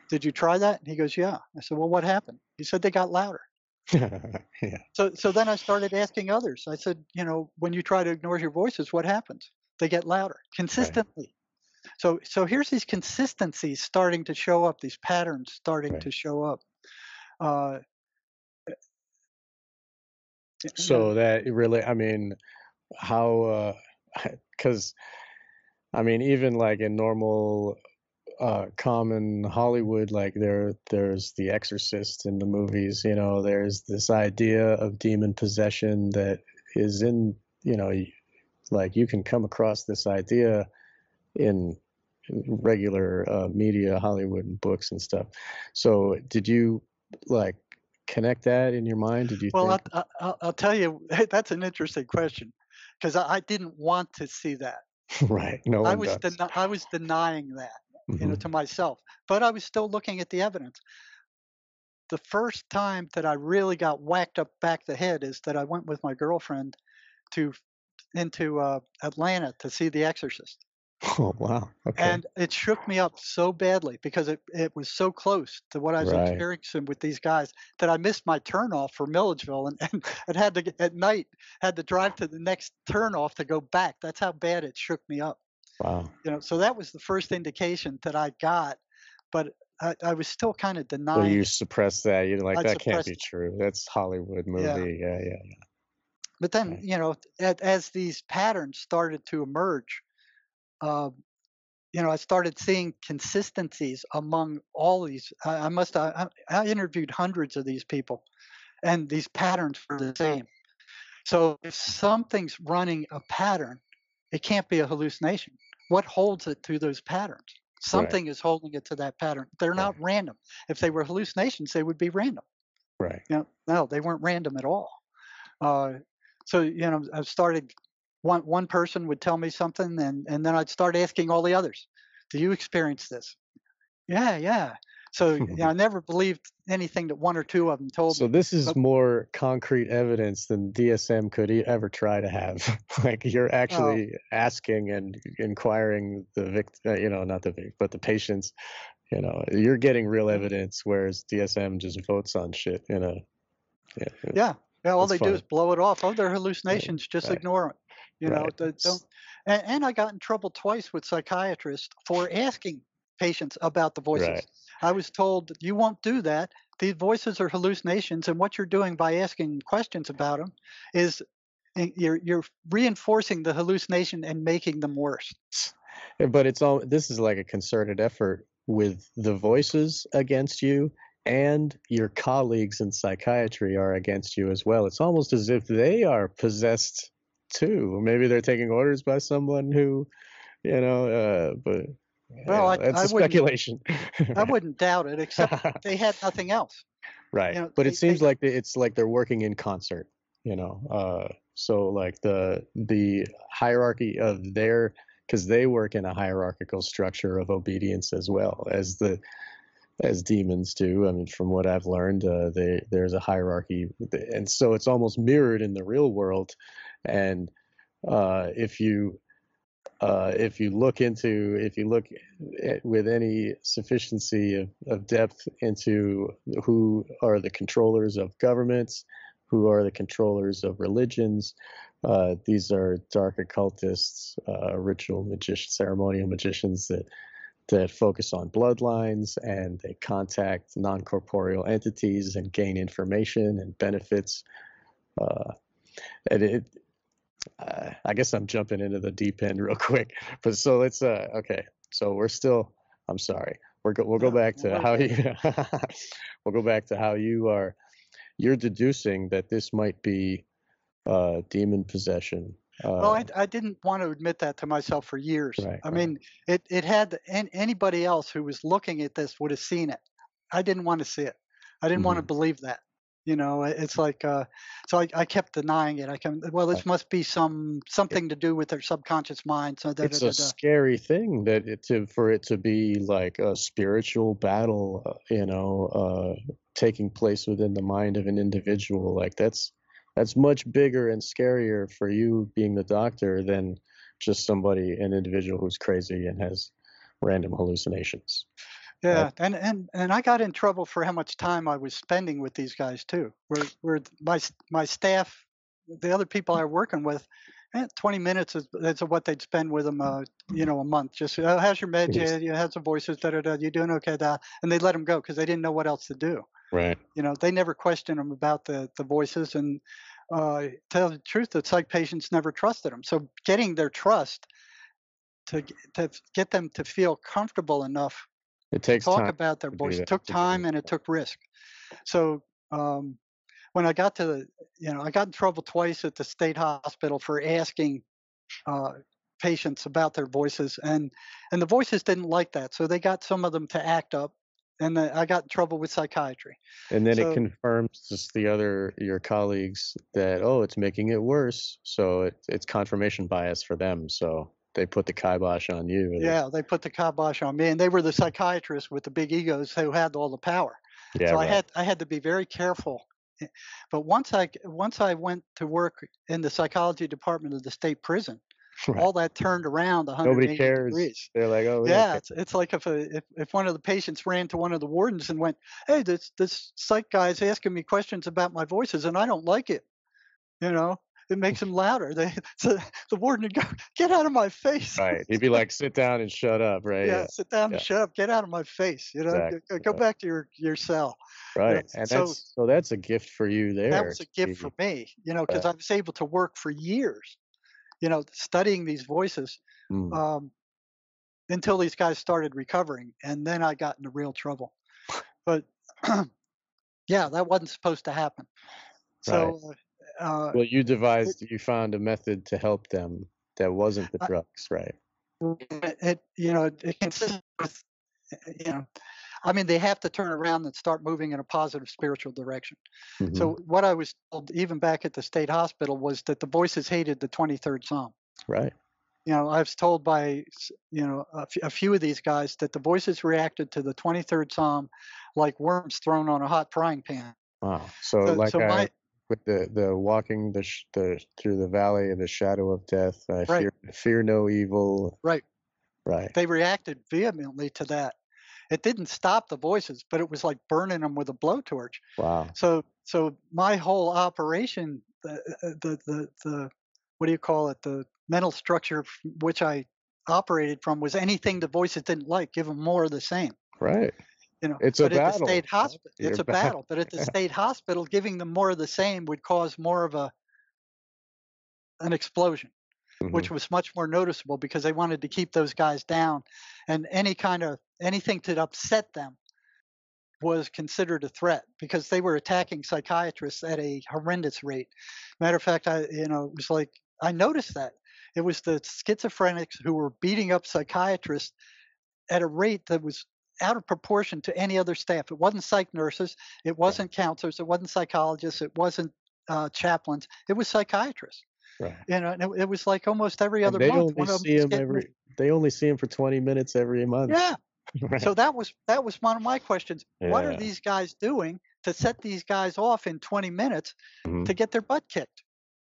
did you try that? And he goes, yeah. I said, well, what happened? He said, they got louder. yeah. So, so then I started asking others. I said, you know, when you try to ignore your voices, what happens? They get louder consistently. Right. So, so here's these consistencies starting to show up, these patterns starting right. to show up. Uh, so that really, I mean, how, because uh, I mean, even like in normal, uh, common Hollywood, like there, there's The Exorcist in the movies. You know, there's this idea of demon possession that is in, you know, like you can come across this idea in regular uh, media, Hollywood and books and stuff. So, did you like connect that in your mind? Did you? Well. I'll, I'll, I'll, tell you. That's an interesting question because I, I, didn't want to see that. right. No I was den- I was denying that, mm-hmm. you know, mm-hmm. to myself. But I was still looking at the evidence. The first time that I really got whacked up back the head is that I went with my girlfriend to into uh, Atlanta to see The Exorcist. Oh wow! Okay. And it shook me up so badly because it, it was so close to what I was right. experiencing with these guys that I missed my turnoff for Milledgeville and, and, and had to at night had to drive to the next turnoff to go back. That's how bad it shook me up. Wow. You know, so that was the first indication that I got, but I, I was still kind of denying. Well, you suppressed that. You're like, I that can't be true. That's Hollywood movie. Yeah, yeah, yeah. yeah. But then, right. you know, as these patterns started to emerge uh, you know, I started seeing consistencies among all these. I, I must. I, I interviewed hundreds of these people, and these patterns were the same. So if something's running a pattern, it can't be a hallucination. What holds it to those patterns? Something right. is holding it to that pattern. They're not right. random. If they were hallucinations, they would be random. Right. You know, no, they weren't random at all. Uh, so you know, I've started. One one person would tell me something, and and then I'd start asking all the others, "Do you experience this?" Yeah, yeah. So you know, I never believed anything that one or two of them told so me. So this is but, more concrete evidence than DSM could ever try to have. like you're actually oh. asking and inquiring the victim, uh, you know, not the victim, but the patients. You know, you're getting real evidence, whereas DSM just votes on shit. You know. Yeah. Yeah. yeah all they fun. do is blow it off. Oh, they're hallucinations. Just right. ignore them. You know, right. don't. And, and I got in trouble twice with psychiatrists for asking patients about the voices. Right. I was told you won't do that. These voices are hallucinations, and what you're doing by asking questions about them is eh, you're you're reinforcing the hallucination and making them worse. But it's all this is like a concerted effort with the voices against you and your colleagues in psychiatry are against you as well. It's almost as if they are possessed too. Maybe they're taking orders by someone who, you know, uh, but well, I, that's I speculation. I wouldn't doubt it, except they had nothing else. Right, you know, but they, it seems they, like it's like they're working in concert. You know, uh, so like the the hierarchy of their because they work in a hierarchical structure of obedience as well as the as demons do. I mean, from what I've learned, uh, they, there's a hierarchy, and so it's almost mirrored in the real world. And uh, if you uh, if you look into, if you look at, with any sufficiency of, of depth into who are the controllers of governments, who are the controllers of religions, uh, these are dark occultists, uh, ritual magicians, ceremonial magicians that that focus on bloodlines and they contact non-corporeal entities and gain information and benefits. Uh, and it, uh, I guess I'm jumping into the deep end real quick, but so let's uh okay. So we're still. I'm sorry. We're go, we'll go back to how you. we'll go back to how you are. You're deducing that this might be uh, demon possession. Uh, well, I, I didn't want to admit that to myself for years. Right, I right. mean, it it had anybody else who was looking at this would have seen it. I didn't want to see it. I didn't mm-hmm. want to believe that. You know, it's like uh, so. I, I kept denying it. I can well, this must be some something to do with their subconscious mind. So da, it's da, da, a scary thing that it to for it to be like a spiritual battle. Uh, you know, uh, taking place within the mind of an individual. Like that's that's much bigger and scarier for you being the doctor than just somebody, an individual who's crazy and has random hallucinations. Yeah, and, and and I got in trouble for how much time I was spending with these guys too. Where where my my staff, the other people I am working with, eh, 20 minutes is, is what they'd spend with them, uh, you know, a month. Just oh, how's your med? Yeah, you had some voices. Da da da. You doing okay? Da, and they let them go because they didn't know what else to do. Right. You know, they never questioned them about the the voices, and uh, tell the truth, the psych patients never trusted them. So getting their trust to to get them to feel comfortable enough it takes talk time about their voice. It took time and it took risk. So um, when I got to the, you know, I got in trouble twice at the state hospital for asking uh, patients about their voices, and and the voices didn't like that, so they got some of them to act up, and the, I got in trouble with psychiatry. And then so, it confirms just the other your colleagues that oh, it's making it worse, so it, it's confirmation bias for them. So they put the kibosh on you. Yeah, they put the kibosh on me, and they were the psychiatrists with the big egos who had all the power. Yeah, so right. I had I had to be very careful. Eh, but once I once I went to work in the psychology department of the state prison, right. all that turned around 180 Nobody cares. degrees. They're like, oh yeah, it's, it's like if, a, if if one of the patients ran to one of the wardens and went, hey, this this psych guy's asking me questions about my voices, and I don't like it. You know, it makes them louder. They so the warden would go, "Get out of my face!" Right. He'd be like, "Sit down and shut up." Right. Yeah. yeah. Sit down yeah. and shut up. Get out of my face. You know, exactly. go, go, back to your your cell. Right. You know? And so, that's so that's a gift for you there. That was a gift for me. You know, because I was able to work for years. You know, studying these voices. Mm. Um, until these guys started recovering, and then I got into real trouble. But yeah, that wasn't supposed to happen. So, right. Uh, well, you devised, it, you found a method to help them that wasn't the drugs, right? It, you know, it consists with, you know, I mean, they have to turn around and start moving in a positive spiritual direction. Mm-hmm. So, what I was told, even back at the state hospital, was that the voices hated the 23rd Psalm. Right. You know, I was told by, you know, a, f- a few of these guys that the voices reacted to the 23rd Psalm like worms thrown on a hot frying pan. Wow. So, so like so I, my, with the the walking the sh- the through the valley of the shadow of death, I right. fear fear no evil. Right. Right. They reacted vehemently to that it didn't stop the voices, but it was like burning them with a blowtorch. Wow. So so my whole operation, the uh, the the, the what do you call it? The mental structure which I operated from was anything the voices didn't like, give them more of the same. Right. You know, it's but a at battle. the state hospital, it's a battle. But at the state hospital, giving them more of the same would cause more of a an explosion mm-hmm. which was much more noticeable because they wanted to keep those guys down. And any kind of anything to upset them was considered a threat because they were attacking psychiatrists at a horrendous rate. Matter of fact, I you know it was like I noticed that it was the schizophrenics who were beating up psychiatrists at a rate that was out of proportion to any other staff. It wasn't psych nurses, it wasn't counselors, it wasn't psychologists, it wasn't uh, chaplains, it was psychiatrists. Right. You know, and it, it was like almost every other they month. Only see him every. They only see him for 20 minutes every month. Yeah. Right. So that was that was one of my questions. Yeah. What are these guys doing to set these guys off in 20 minutes mm-hmm. to get their butt kicked?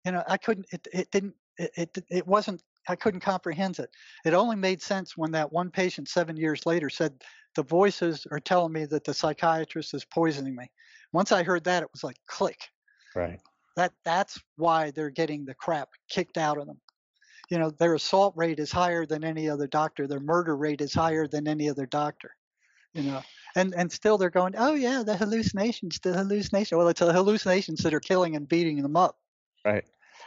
You know, I couldn't. It, it didn't. It, it it wasn't. I couldn't comprehend it. It only made sense when that one patient seven years later said, "The voices are telling me that the psychiatrist is poisoning me." Once I heard that, it was like click. Right. That that's why they're getting the crap kicked out of them. You know, their assault rate is higher than any other doctor. Their murder rate is higher than any other doctor. You know, and and still they're going, oh yeah, the hallucinations, the hallucination. Well, it's the hallucinations that are killing and beating them up. Right.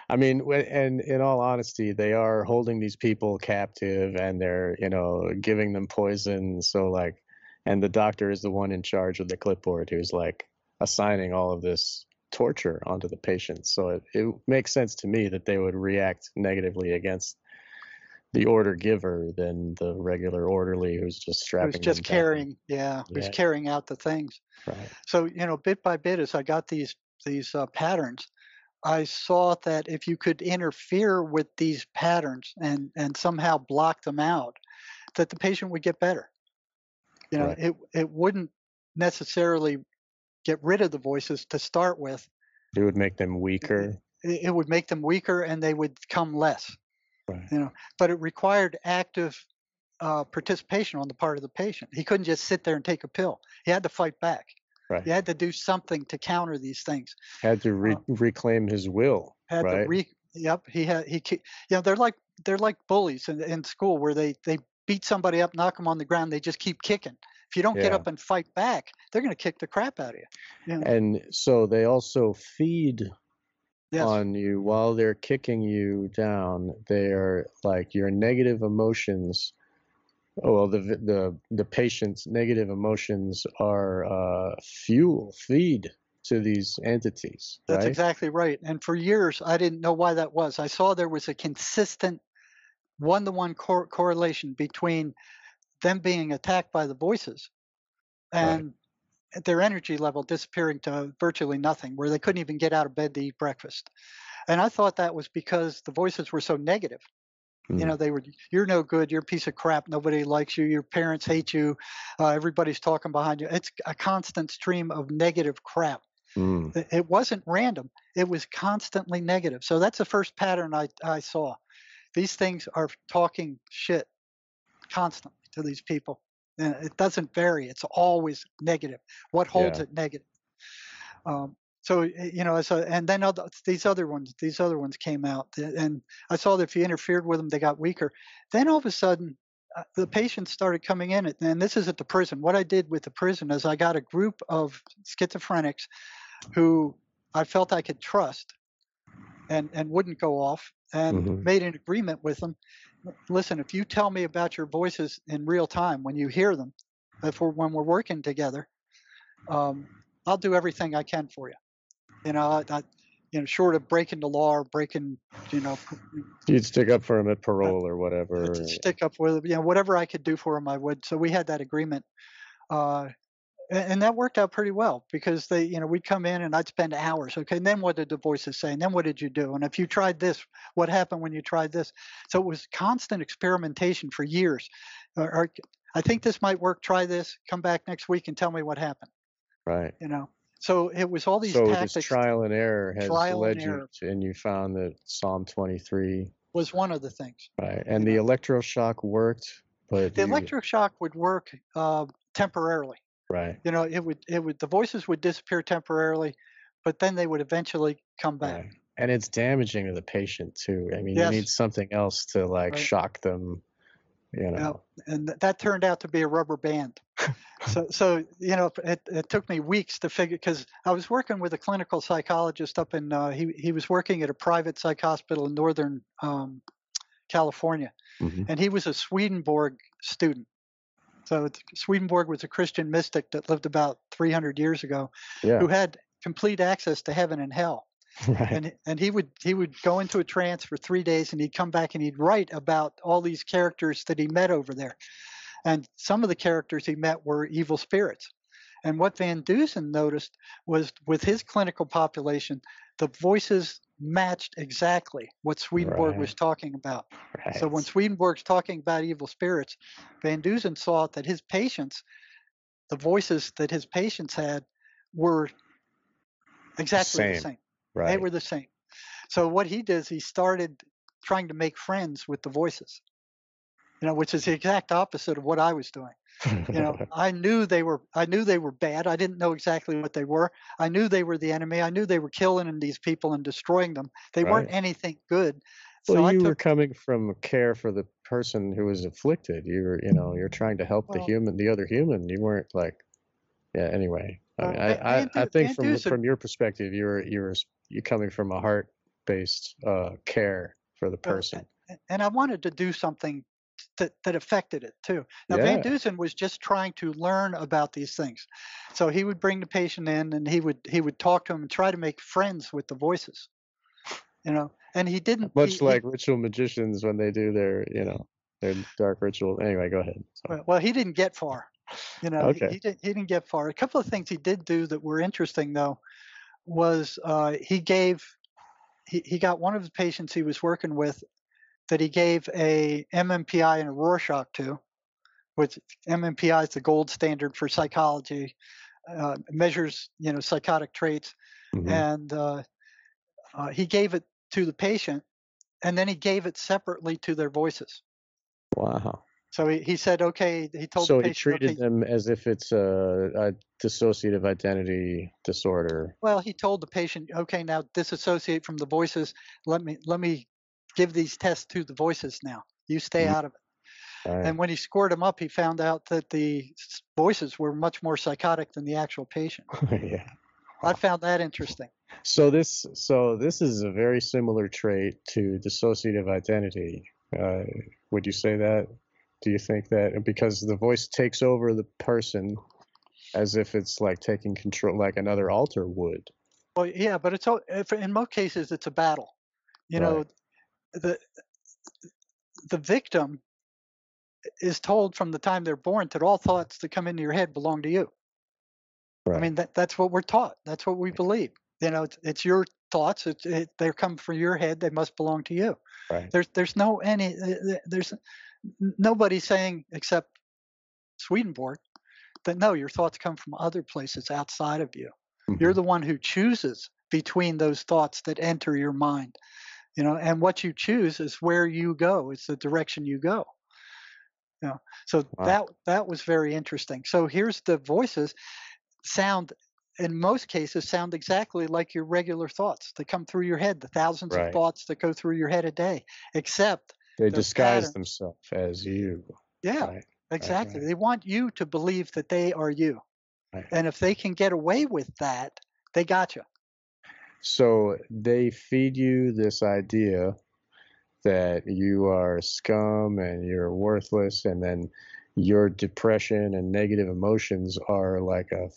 I mean, and in all honesty, they are holding these people captive and they're, you know, giving them poison. So, like, and the doctor is the one in charge of the clipboard who's like assigning all of this torture onto the patients. So it, it makes sense to me that they would react negatively against the order giver than the regular orderly who's just strapping. Who's just carrying, yeah, who's yeah. carrying out the things. Right. So you know, bit by bit, as I got these these uh, patterns, I saw that if you could interfere with these patterns and and somehow block them out, that the patient would get better. You know, right. it it wouldn't necessarily get rid of the voices to start with. It would make them weaker. It, it would make them weaker, and they would come less. Right. You know, but it required active uh, participation on the part of the patient. He couldn't just sit there and take a pill. He had to fight back. Right. He had to do something to counter these things. Had to re- uh, reclaim his will. Had right? to re- Yep. He had. He. You know, they're like they're like bullies in, in school where they they beat somebody up, knock them on the ground, they just keep kicking. If you don't yeah. get up and fight back, they're going to kick the crap out of you. you know? And so they also feed yes. on you while they're kicking you down. They are like your negative emotions. Oh, well, the the the patient's negative emotions are uh, fuel, feed to these entities. That's right? exactly right. And for years, I didn't know why that was. I saw there was a consistent one-to-one cor- correlation between them being attacked by the voices and right. their energy level disappearing to virtually nothing, where they couldn't even get out of bed to eat breakfast. And I thought that was because the voices were so negative. Mm. You hmm. know, they were, you're no good, you're a piece of crap, nobody likes you, your parents hate you, uh, everybody's talking behind you. It's a constant stream of negative crap. Mm. It wasn't random, it was constantly negative. So that's the first pattern I, I saw. These things are talking shit constantly to these people. And it doesn't vary. It's always negative. What holds yeah. it negative? Um, so you know, so and then other, these other ones, these other ones came out, and I saw that if you interfered with them, they got weaker. Then all of a sudden, uh, the patients started coming in, and this is at the prison. What I did with the prison is I got a group of schizophrenics who I felt I could trust, and and wouldn't go off and Mhm. made an agreement with them. Listen, if you tell me about your voices in real time when you hear them, if we're, when we're working together, um, I'll do everything I can for you. You know, I, I, you know, short of breaking the law or breaking, you know, You'd stick up for him at parole or whatever. stick up with, you know, whatever I could do for him, I would. So we had that agreement. Uh, a- and that worked out pretty well because they, you know, we'd come in and I'd spend hours. Okay, and then what did the voices say? And then what did you do? And if you tried this, what happened when you tried this? So it was constant experimentation for years. Or, or, I think this might work. Try this. Come back next week and tell me what happened. Right. You know. So it was all these So this tactics. trial and error has Trial and led you, error. to, and you found that Psalm 23, was one of the things. right? And the electroshock worked, but The you- electroshock would work uh, temporarily. right, You know, it would it would the voices would disappear temporarily, but then they would eventually come back. right. And it's damaging to the patient too. I mean, Yes. you need something else to like Right. shock them. You know. and th- that turned out to be a rubber band. So, so you know, it, it took me weeks to figure because I was working with a clinical psychologist up in uh, he he was working at a private psych hospital in northern um, California, Mhm. and he was a Swedenborg student. So Swedenborg was a Christian mystic that lived about 300 years ago, Yeah. who had complete access to heaven and hell. right. and and he would he would go into a trance for three days and he'd come back and he'd write about all these characters that he met over there and some of the characters he met were evil spirits and what van dusen noticed was with his clinical population the voices matched exactly what swedenborg was talking about right. so when swedenborg's talking about evil spirits van dusen saw that his patients the voices that his patients had were exactly the Same. same right. they were the same. So what he did is he started trying to make friends with the voices. You know, which is the exact opposite of what I was doing. You know, I knew they were I knew they were bad. I didn't know exactly what they were. I knew they were the enemy. I knew they were killing these people and destroying them. They weren't anything good. So well, you were coming from care for the person who was afflicted. You were, you know, you're trying to help the human, the other human. You weren't like, yeah. Anyway, I, Well, mean, Van- I, I, I think from from your perspective, you were you were you're coming from a heart-based uh, care for the person. and I wanted to do something that, that affected it too. Now, Van Dusen was just trying to learn about these things. So he would bring the patient in and he would he would talk to him and try to make friends with the voices. You know, and he didn't Much he- he- like ritual magicians when they do their, you know, their dark ritual. Anyway, go ahead. Sorry. well, he didn't get far. You know, he- Okay. he, didn't he didn't get far. A couple of things he did do that were interesting though was uh, he gave he, he got one of the patients he was working with that he gave a MMPI and a Rorschach to, which MMPI is the gold standard for psychology, uh, measures you know psychotic traits, Mhm. and uh, uh, he gave it to the patient, and then he gave it separately to their voices. Wow. So he, he said, okay, he told So the he patient, treated okay, them as if it's a, a dissociative identity disorder. Well, he told the patient, okay, now disassociate from the voices. Let me let me give these tests to the voices now. You stay Mhm. out of it. Right. And when he scored them up, he found out that the voices were much more psychotic than the actual patient. yeah. I found that interesting. So this so this is a very similar trait to dissociative identity. Uh, would you say that? Do you think that because the voice takes over the person as if it's like taking control, like another alter would? Well, yeah, but it's in most cases it's a battle. You know, Right. The the victim is told from the time they're born that all thoughts that come into your head belong to you. Right. I mean, that, that's what we're taught. That's what we believe. You know, it's, it's your thoughts. It's, it, they come from your head. They must belong to you. right. There's there's no any uh, uh, there's nobody saying except Swedenborg that no, your thoughts come from other places outside of you. You're Mhm. the one who chooses between those thoughts that enter your mind. You know, and what you choose is where you go. It's the direction you go. You know, so Wow. that that was very interesting. So here's the voices sound in most cases sound exactly like your regular thoughts that come through your head, the thousands Right. of thoughts that go through your head a day. Except, They the disguise themselves as you. yeah, Right. exactly. right. They want you to believe that they are you. And if they can get away with that, they got you. So they feed you this idea that you are scum and you're worthless, and then your depression and negative emotions are like a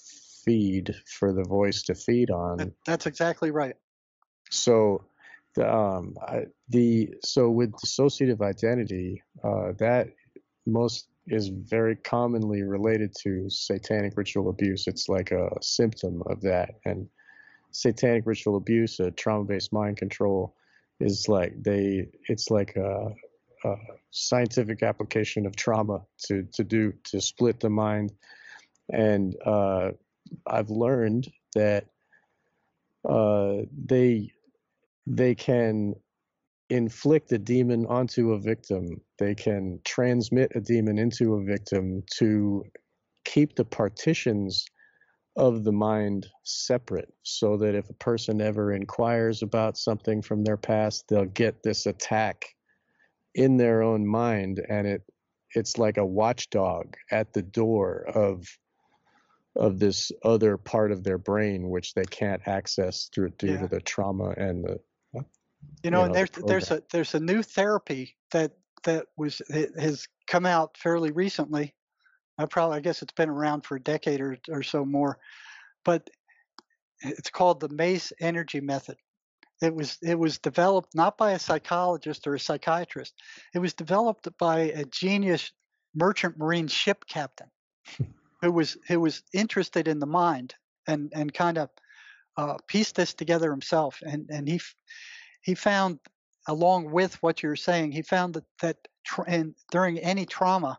feed for the voice to feed on. That's exactly right. So, the, um, I, the so with dissociative identity, uh, that most is very commonly related to satanic ritual abuse. It's like a symptom of that, and satanic ritual abuse, a trauma-based mind control, is like they. It's like a, a scientific application of trauma to to do to split the mind, and uh, I've learned that uh, they they can inflict a demon onto a victim. They can transmit a demon into a victim to keep the partitions of the mind separate so that if a person ever inquires about something from their past, they'll get this attack in their own mind and it it's like a watchdog at the door of of this other part of their brain which they can't access through due yeah. to the trauma and the you know, you and there's the there's a there's a new therapy that that was has come out fairly recently. I probably I guess it's been around for a decade or, or so more, but it's called the Mace Energy Method. It was it was developed not by a psychologist or a psychiatrist. It was developed by a genius merchant marine ship captain who was who was interested in the mind and and kind of uh, pieced this together himself. And and he he found, along with what you're saying, he found that that tra- and during any trauma,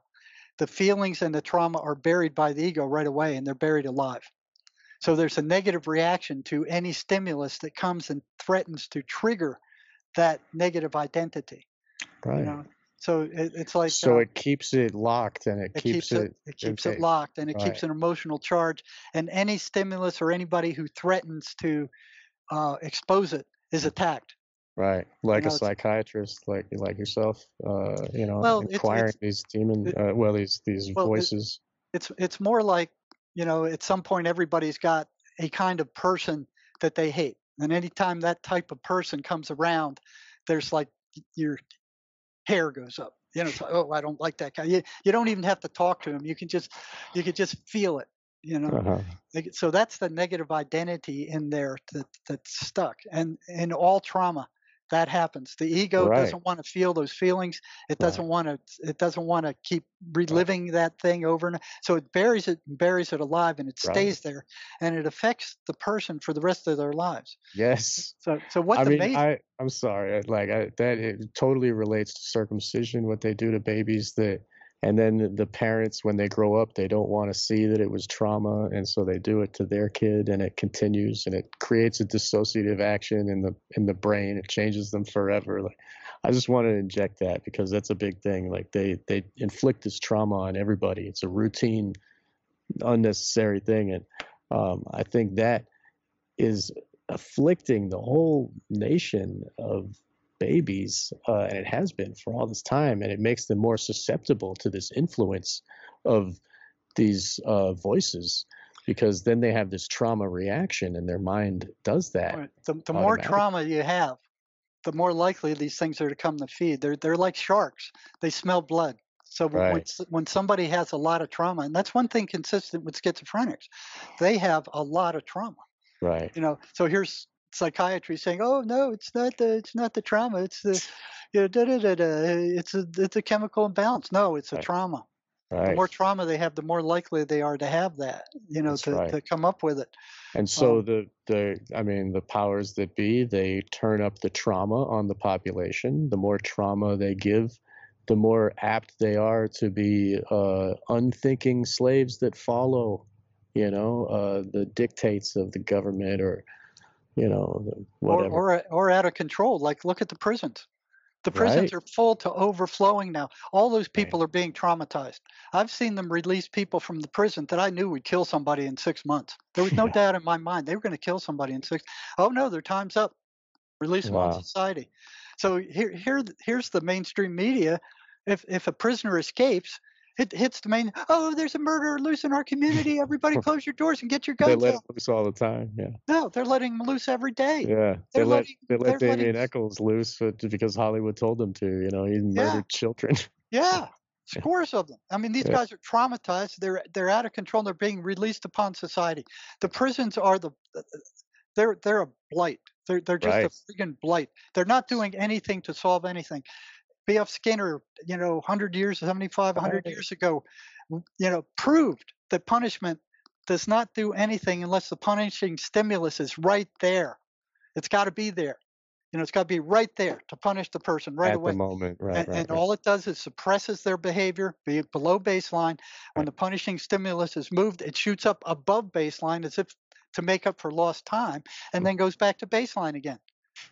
the feelings and the trauma are buried by the ego right away, and they're buried alive. So there's a negative reaction to any stimulus that comes and threatens to trigger that negative identity. Right. You know? So it, it's like so uh, it keeps it locked and it, it keeps, keeps it, it keeps it locked and it right. keeps an emotional charge. And any stimulus or anybody who threatens to uh, expose it is attacked. Right, like you know, a psychiatrist, like like yourself, uh, you know, well, inquiring it's, these demon, uh, well, these these well, voices. It's it's more like you know, at some point everybody's got a kind of person that they hate, and anytime that type of person comes around, there's like your hair goes up. You know, like, oh, I don't like that guy. You, you don't even have to talk to him. You can just you can just feel it you know uh-huh. so that's the negative identity in there that that's stuck and in all trauma that happens the ego right. doesn't want to feel those feelings it doesn't right. want to it doesn't want to keep reliving right. that thing over and so it buries it and buries it alive and it stays there and it affects the person for the rest of their lives yes so so what I the mean, I, i'm sorry like I, that it totally relates to circumcision what they do to babies that and then the parents when they grow up they don't want to see that it was trauma and so they do it to their kid and it continues and it creates a dissociative action in the in the brain. It changes them forever. Like i just want to inject that because that's a big thing. Like they they inflict this trauma on everybody. It's a routine unnecessary thing and um, i think that is afflicting the whole nation of babies, uh, and it has been for all this time, and it makes them more susceptible to this influence of these uh, voices because then they have this trauma reaction and their mind does that. Right. The, the more trauma you have, the more likely these things are to come to feed. They're they're like sharks. They smell blood. So right. when, when somebody has a lot of trauma, and that's one thing consistent with schizophrenics, they have a lot of trauma. Right. You know, so here's psychiatry saying, "Oh no, it's not the it's not the trauma. It's the you know, da, da, da, da. it's a it's a chemical imbalance. No, it's a right. trauma. Right. The more trauma they have, the more likely they are to have that. You know, to, right. to come up with it. And so um, the the I mean the powers that be they turn up the trauma on the population. The more trauma they give, the more apt they are to be uh, unthinking slaves that follow, you know, uh, the dictates of the government or you know, whatever. Or, or, or out of control. Like, look at the prisons. The prisons right. are full to overflowing now. All those people right. are being traumatized. I've seen them release people from the prison that I knew would kill somebody in six months. There was no yeah. doubt in my mind they were going to kill somebody in six. Oh no, their time's up. Release them wow. on society. So here, here, here's the mainstream media. If if a prisoner escapes, it hits the main. Oh, there's a murderer loose in our community. Everybody, close your doors and get your guns they let out. loose all the time. Yeah. No, they're letting them loose every day. Yeah. They They're let letting- they let Damien letting- Echols loose because Hollywood told them to. You know, he murdered children. Yeah, scores of them. I mean, these Yeah. guys are traumatized. They're they're out of control. They're being released upon society. The prisons are the they're they're a blight. They're they're just Right. a freaking blight. They're not doing anything to solve anything. B.F. Skinner, you know, 100 years, 75, 100 Right. years ago, you know, proved that punishment does not do anything unless the punishing stimulus is right there. It's got to be there. You know, it's got to be right there to punish the person right at away the moment. Right. and, right, and right. all it does is suppresses their behavior, be it below baseline. When Right. the punishing stimulus is moved, it shoots up above baseline as if to make up for lost time, and Mm. then goes back to baseline again.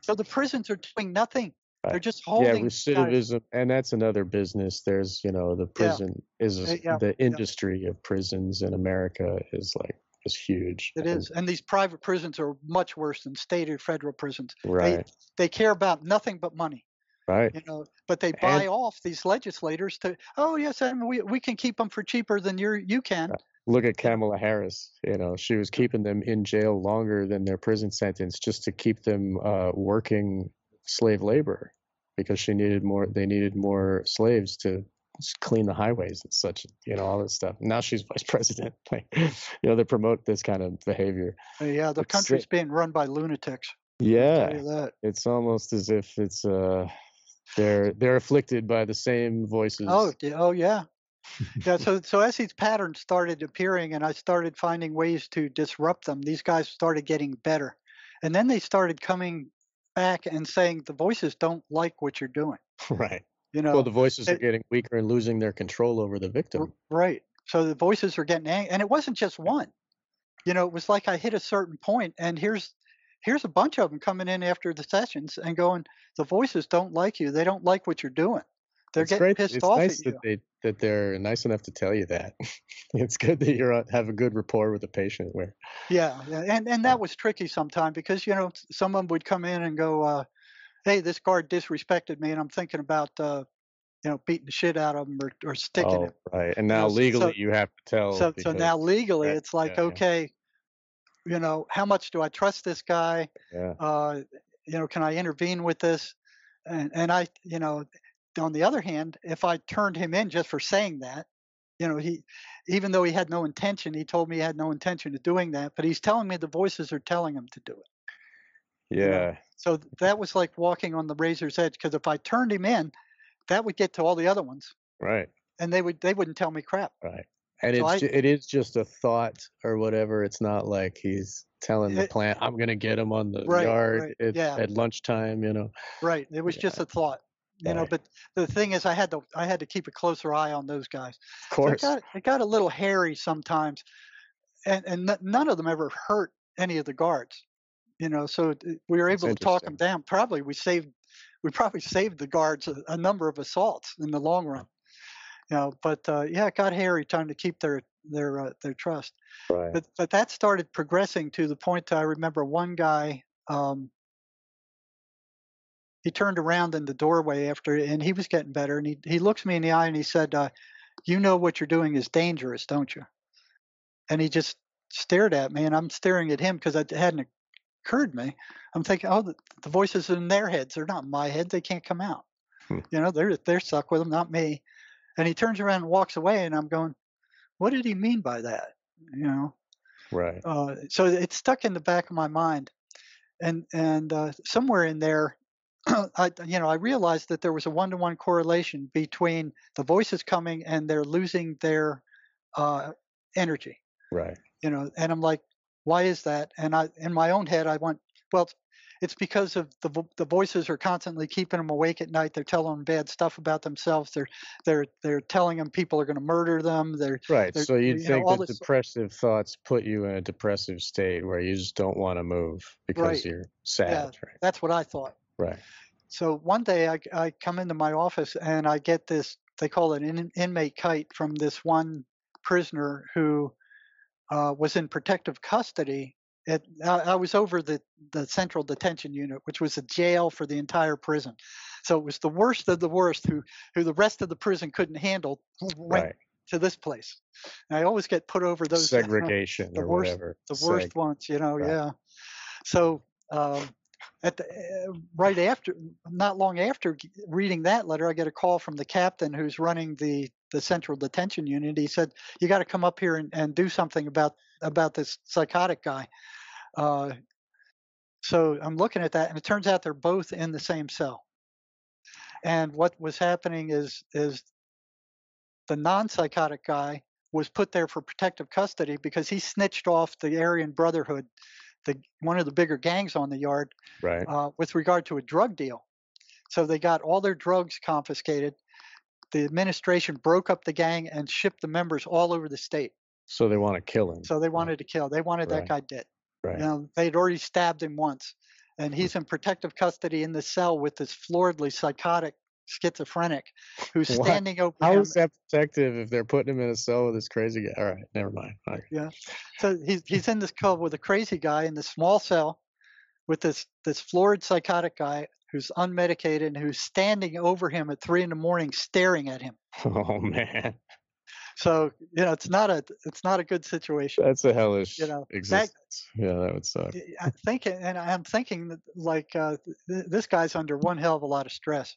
So the prisons are doing nothing. They're just yeah, holding. guys. recidivism, and that's another business. There's, you know, the prison is Uh, yeah, the yeah. industry of prisons in America is like is huge. It and- is, and these private prisons are much worse than state or federal prisons. right, They care about nothing but money. right. you know but they buy And- off these legislators to oh yes and we, we can keep them for cheaper than you you can Look at Kamala Harris. You know, she was keeping them in jail longer than their prison sentence just to keep them uh, working slave labor because she needed more. They needed more slaves to clean the highways and such. You know, all this stuff. Now she's vice president. Like, you know, they promote this kind of behavior. Uh, yeah the It's country's being run by lunatics Yeah, that it's almost as if it's uh they're they're afflicted by the same voices. Oh, yeah, oh yeah. Yeah, so so as these patterns started appearing and I started finding ways to disrupt them, these guys started getting better. And then they started coming back and saying the voices don't like what you're doing. right. You know, Well, the voices are getting weaker and losing their control over the victim. right. So the voices are getting angry and it wasn't just one. You know, it was like I hit a certain point and here's here's a bunch of them coming in after the sessions and going, the voices don't like you. They don't like what you're doing. They're it's getting great. pissed it's off nice at you. that they that they're nice enough to tell you that. it's good that you have a good rapport with the patient. Where Yeah, yeah, and and that was tricky sometimes because you know someone would come in and go, uh, "Hey, this guard disrespected me," and I'm thinking about uh, you know beating the shit out of him or, or sticking oh him. right, and You now know, legally so- you have to tell. So so now legally that- it's like, yeah, yeah. okay, you know, how much do I trust this guy? yeah, Uh, you know, can I intervene with this? And and I, you know, on the other hand, if I turned him in just for saying that, you know, he, even though he had no intention, he told me he had no intention of doing that, but he's telling me the voices are telling him to do it. know, yeah, So that was like walking on the razor's edge because if I turned him in, that would get to all the other ones, right, and they would they wouldn't tell me crap. right. And So it's I- it is just a thought or whatever. It's not like he's telling the plant, "I'm gonna get him on the Right, yard right, at, yeah. at lunchtime." You know, Right. It was just a thought, you know. But the thing is, I had to I had to keep a closer eye on those guys. of So it course. got it got a little hairy sometimes, and and n- none of them ever hurt any of the guards, you know. So we were That's able to talk them down. Probably we saved we probably saved the guards a, a number of assaults in the long run, you know. But uh, yeah, it got hairy trying to keep their their uh, their trust. right. but but that started progressing to the point that I remember one guy um, he turned around in the doorway after and he was getting better and he he looks me in the eye and he said uh, you know what you're doing is dangerous don't you? And he just stared at me and I'm staring at him because it hadn't occurred to me. I'm thinking oh the, the voices in their heads they're not in my head they can't come out. Hmm. you know they're they're stuck with them not me. And he turns around and walks away and I'm going what did he mean by that? You know? Right. uh, so it stuck in the back of my mind. And and uh, somewhere in there I, you know, I realized that there was a one-to-one correlation between the voices coming and they're losing their uh, energy. Right. You know, and I'm like, why is that? And I, in my own head, I went, well, it's because of the vo- the voices are constantly keeping them awake at night. They're telling them bad stuff about themselves. They're they're they're telling them people are going to murder them. They're Right. There- So you'd you think all that this- depressive thoughts put you in a depressive state where you just don't want to move because Right. you're sad. Right. that's what I thought. Right. So one day I, I come into my office and I get this, they call it an inmate kite from this one prisoner who uh, was in protective custody. At, I, I was over the, the central detention unit, which was a jail for the entire prison. So it was the worst of the worst who, who the rest of the prison couldn't handle went, Right. to this place. And I always get put over those segregation the or worst, whatever. The worst Seg- ones, you know. Right. Yeah. So um, at the uh, right after, not long after reading that letter, I get a call from the captain who's running the the central detention unit. He said, "You got to come up here and, and do something about about this psychotic guy." Uh, so I'm looking at that, and it turns out they're both in the same cell. And what was happening is is the non-psychotic guy was put there for protective custody because he snitched off the Aryan Brotherhood, the one of the bigger gangs on the yard, Right. uh, with regard to a drug deal. So they got all their drugs confiscated. The administration broke up the gang and shipped the members all over the state. So they want to kill him. So they wanted to kill. They wanted Right. that guy dead. right. You know, they'd already stabbed him once, and he's in protective custody in the cell with this floridly psychotic schizophrenic who's What? standing over How him. is that protective if they're putting him in a cell with this crazy guy? All right, never mind. Right. So he's he's in this cell with a crazy guy in this small cell with this this florid psychotic guy who's unmedicated and who's standing over him at three in the morning staring at him. Oh man, So you know it's not a it's not a good situation. that's a hellish You know, that- yeah, that would suck. I'm thinking, and I'm thinking that like uh, th- this guy's under one hell of a lot of stress.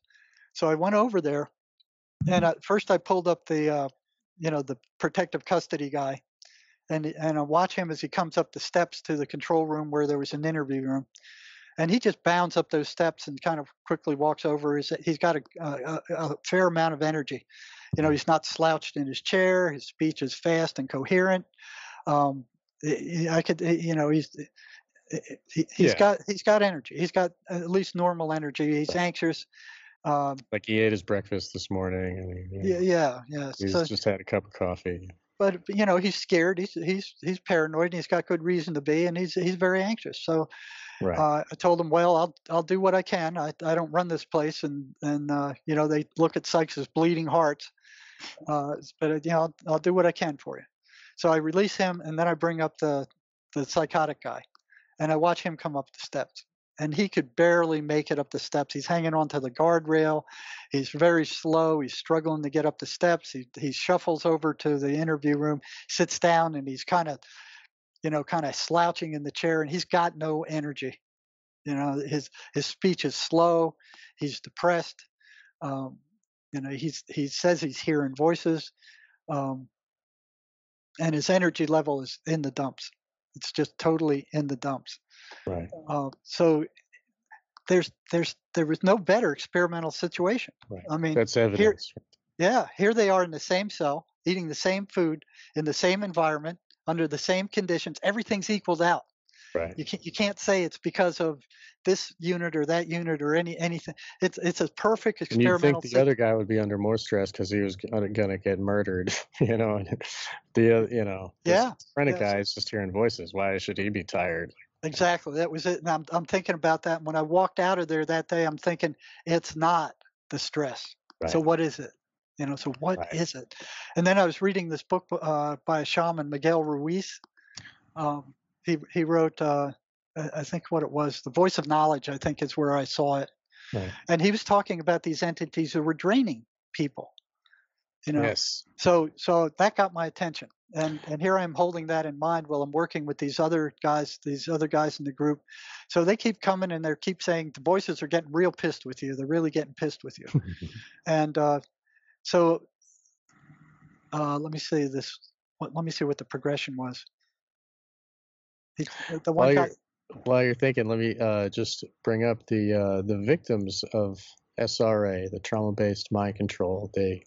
So I went over there, and at first I pulled up the, uh, you know, the protective custody guy, and and I watch him as he comes up the steps to the control room where there was an interview room, and he just bounds up those steps and kind of quickly walks over. He's he's got a, a, a fair amount of energy. You know, he's not slouched in his chair. His speech is fast and coherent. Um, I could, you know, he's he, he's Yeah. got he's got energy. He's got at least normal energy. He's anxious. Um, Like he ate his breakfast this morning, and he, yeah, yeah, yeah. he's So, just had a cup of coffee. but you know, he's scared. He's he's he's paranoid. And he's got good reason to be, and he's he's very anxious. So Right. uh, I told him, well, I'll I'll do what I can. I I don't run this place, and and uh, you know they look at psychs as bleeding heart, Uh, but uh, you know I'll, I'll do what I can for you. So I release him, and then I bring up the the psychotic guy, and I watch him come up the steps. And he could barely make it up the steps. He's hanging onto the guardrail. He's very slow. He's struggling to get up the steps. He he shuffles over to the interview room, sits down, and he's kind of, you know, kind of slouching in the chair, and he's got no energy. You know, his his speech is slow. He's depressed. Um, you know, he's he says he's hearing voices, um, and his energy level is in the dumps. It's just totally in the dumps. right. Uh, so there's there's there was no better experimental situation. Right. I mean, That's evidence. yeah, here they are in the same cell, eating the same food, in the same environment, under the same conditions. Everything's equaled out. Right. You can't you can't say it's because of this unit or that unit or any anything. It's it's a perfect And you'd think the other guy would be under more stress because he was gonna, gonna get murdered, you know. And the uh, you know, Yeah, schizophrenic yes. guy is just hearing voices. Why should he be tired? Exactly. That was it. And I'm I'm thinking about that. And when I walked out of there that day, I'm thinking it's not the stress. Right. So what is it? You know. So what is Right. it? And then I was reading this book uh, by a shaman, Miguel Ruiz. Um, he he wrote. Uh, I think what it was, the voice of knowledge. I think is where I saw it. Right. And he was talking about these entities who were draining people. You know. Yes. So so that got my attention. And and here I am holding that in mind while I'm working with these other guys, these other guys in the group. So they keep coming and they keep saying the voices are getting real pissed with you. They're really getting pissed with you. and uh, so uh, let me see this. What, let me see what the progression was. He, the While guy, you're while you're thinking, let me uh, just bring up the uh, the victims of SRA, the trauma-based mind control. They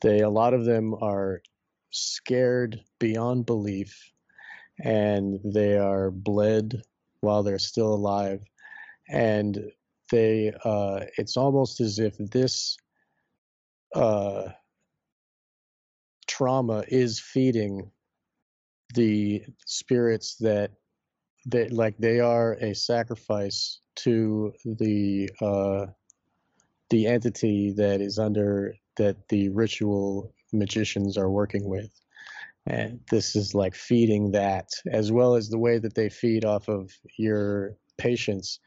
they a lot of them are scared beyond belief, and they are bled while they're still alive, and they uh, it's almost as if this uh, trauma is feeding the spirits that they like they are a sacrifice to the uh the entity that is under that the ritual magicians are working with. And this is like feeding that as well as the way that they feed off of your patients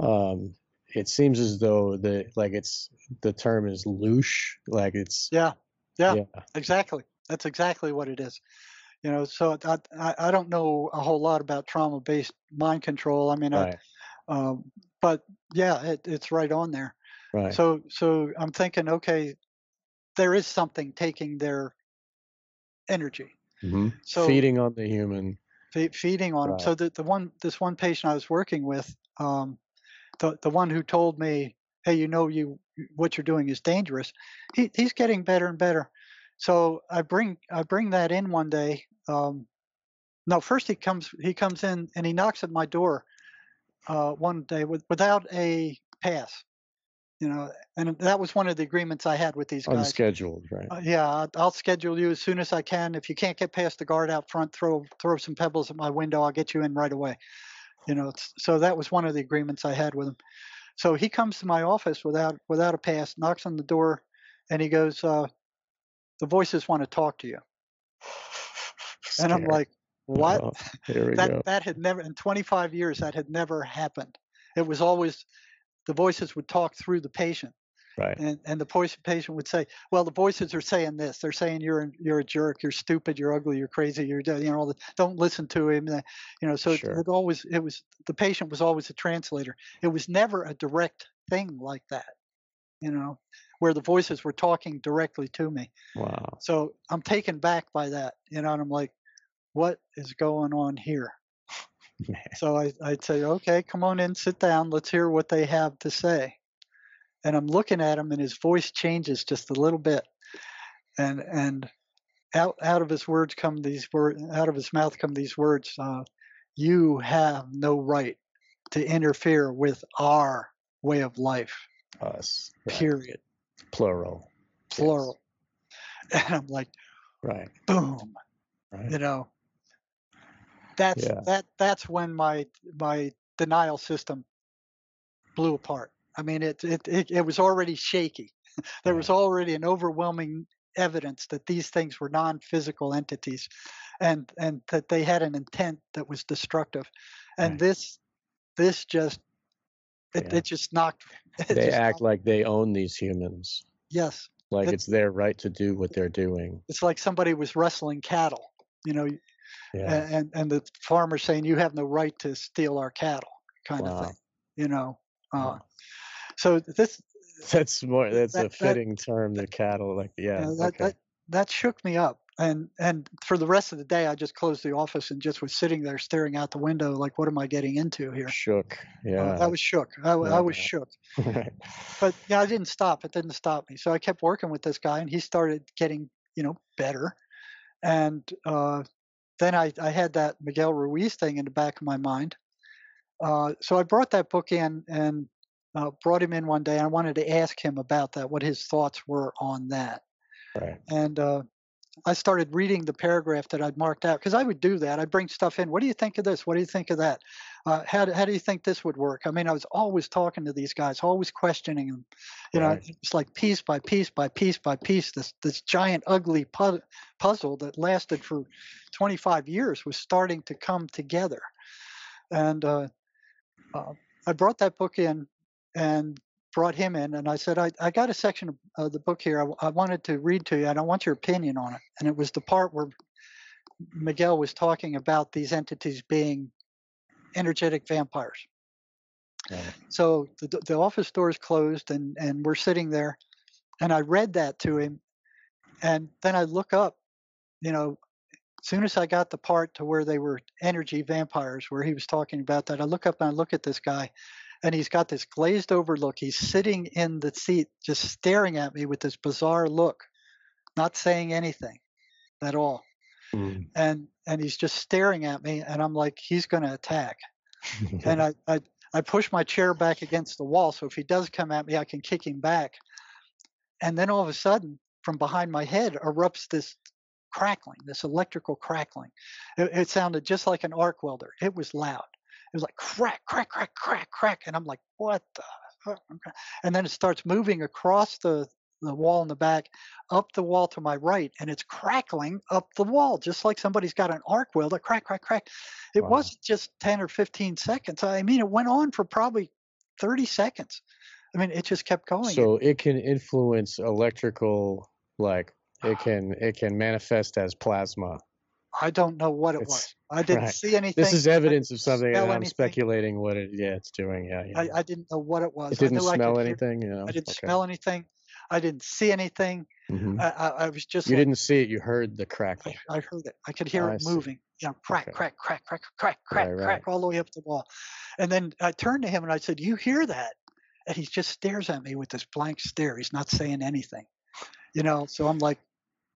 um it seems as though the like it's the term is loosh like it's yeah, Yeah, yeah, exactly. That's exactly what it is. You know, so I, I don't know a whole lot about trauma-based mind control. I mean, right. I, um, but yeah, it, it's right on there. Right. So, so I'm thinking, okay, there is something taking their energy. Mm-hmm. So feeding on the human. Fe- feeding on right. them. So the, the one, this one patient I was working with, um, the the one who told me, hey, you know, you what you're doing is dangerous. He, he's getting better and better. So I bring I bring that in one day. Um, no, first he comes he comes in and he knocks at my door uh, one day with, without a pass. You know, and that was one of the agreements I had with these guys. Unscheduled, right? Uh, yeah, I'll schedule you as soon as I can. If you can't get past the guard out front, throw throw some pebbles at my window. I'll get you in right away. You know, so that was one of the agreements I had with him. So he comes to my office without without a pass, knocks on the door, and he goes, uh, "The voices want to talk to you." and I'm like, "What?" Oh, that go. that had never in 25 years that had never happened. It was always the voices would talk through the patient. Right. And and the patient would say, well, the voices are saying this. They're saying you're you're a jerk, you're stupid, you're ugly, you're crazy, you're you know all the, don't listen to him. You know, so sure. it, it always it was the patient was always a translator. It was never a direct thing like that. You know, where the voices were talking directly to me. Wow. So I'm taken back by that. You know, and I'm like, what is going on here? So I, I'd say, okay, come on in, sit down, let's hear what they have to say and I'm looking at him, and his voice changes just a little bit, and and out out of his words come these words, out of his mouth come these words. Uh, you have no right to interfere with our way of life. Us. Right. Period. Plural. Plural. Yes. And I'm like, right. Boom. Right. You know. That's yeah. that. That's when my my denial system blew apart. I mean, it, it, it, it was already shaky. there was already an overwhelming evidence that these things were non-physical entities and and that they had an intent that was destructive and right. this this just it, yeah. it just knocked they act like they own these humans yes like it's their right to do what they're doing it's like somebody was wrestling cattle you know yeah. and and the farmer saying you have no right to steal our cattle kind wow. of thing you know uh, wow. So this that's more that's that, a fitting that, term. The cattle, like yeah, that, okay. that that shook me up. And and for the rest of the day, I just closed the office and just was sitting there staring out the window, like, what am I getting into here? Shook, uh, yeah. Uh, I was shook. I, yeah. I was shook. right. But yeah, I didn't stop. It didn't stop me. So I kept working with this guy, and he started getting, you know, better. And uh, then I, I had that Miguel Ruiz thing in the back of my mind. Uh, so I brought that book in, and uh, brought him in one day. and I wanted to ask him about that, what his thoughts were on that. Right. And uh, I started reading the paragraph that I'd marked out because I would do that. I'd bring stuff in. What do you think of this? What do you think of that? Uh, how, how do you think this would work? I mean, I was always talking to these guys, always questioning them. You right. know, it's like piece by piece by piece by piece. This this giant ugly pu- puzzle that lasted for 25 years was starting to come together. And uh, uh I brought that book in and brought him in and I said, I, I got a section of the book here I, I, wanted to read to you. And I want your opinion on it. And it was the part where Miguel was talking about these entities being energetic vampires. Yeah. So the, the office doors closed and, and we're sitting there and I read that to him. And then I look up, you know, as soon as I got the part to where they were energy vampires, where he was talking about that, I look up and I look at this guy and he's got this glazed over look. He's sitting in the seat, just staring at me with this bizarre look, not saying anything at all. Mm. And and he's just staring at me, and I'm like, he's going to attack. and I, I I push my chair back against the wall, so if he does come at me, I can kick him back. And then all of a sudden, from behind my head erupts this crackling, this electrical crackling. It, it sounded just like an arc welder. It was loud was like crack, crack, crack, crack, crack, and I'm like, what the? And then it starts moving across the the wall in the back, up the wall to my right, and it's crackling up the wall, just like somebody's got an arc welder, crack, crack, crack. It wow. wasn't just 10 or 15 seconds. I mean, it went on for probably 30 seconds. I mean, it just kept going. So it can influence electrical, like it ah. can it can manifest as plasma. I don't know what it It's- was. I didn't right. see anything. This is evidence of something, and I'm anything. speculating what it yeah it's doing. Yeah, yeah. I, I didn't know what it was. it didn't I I smell could hear- anything. You know. I didn't Okay. smell anything. I didn't see anything. Mhm. I, I, I was just You like, didn't see it. You heard the I, crackle. I heard it. I could hear I it moving. You know, crack, Okay. crack, crack, crack, crack, crack, Right, right. crack, all the way up the wall. And then I turned to him and I said, "You hear that?" And he just stares at me with this blank stare. He's not saying anything. You know, so I'm like,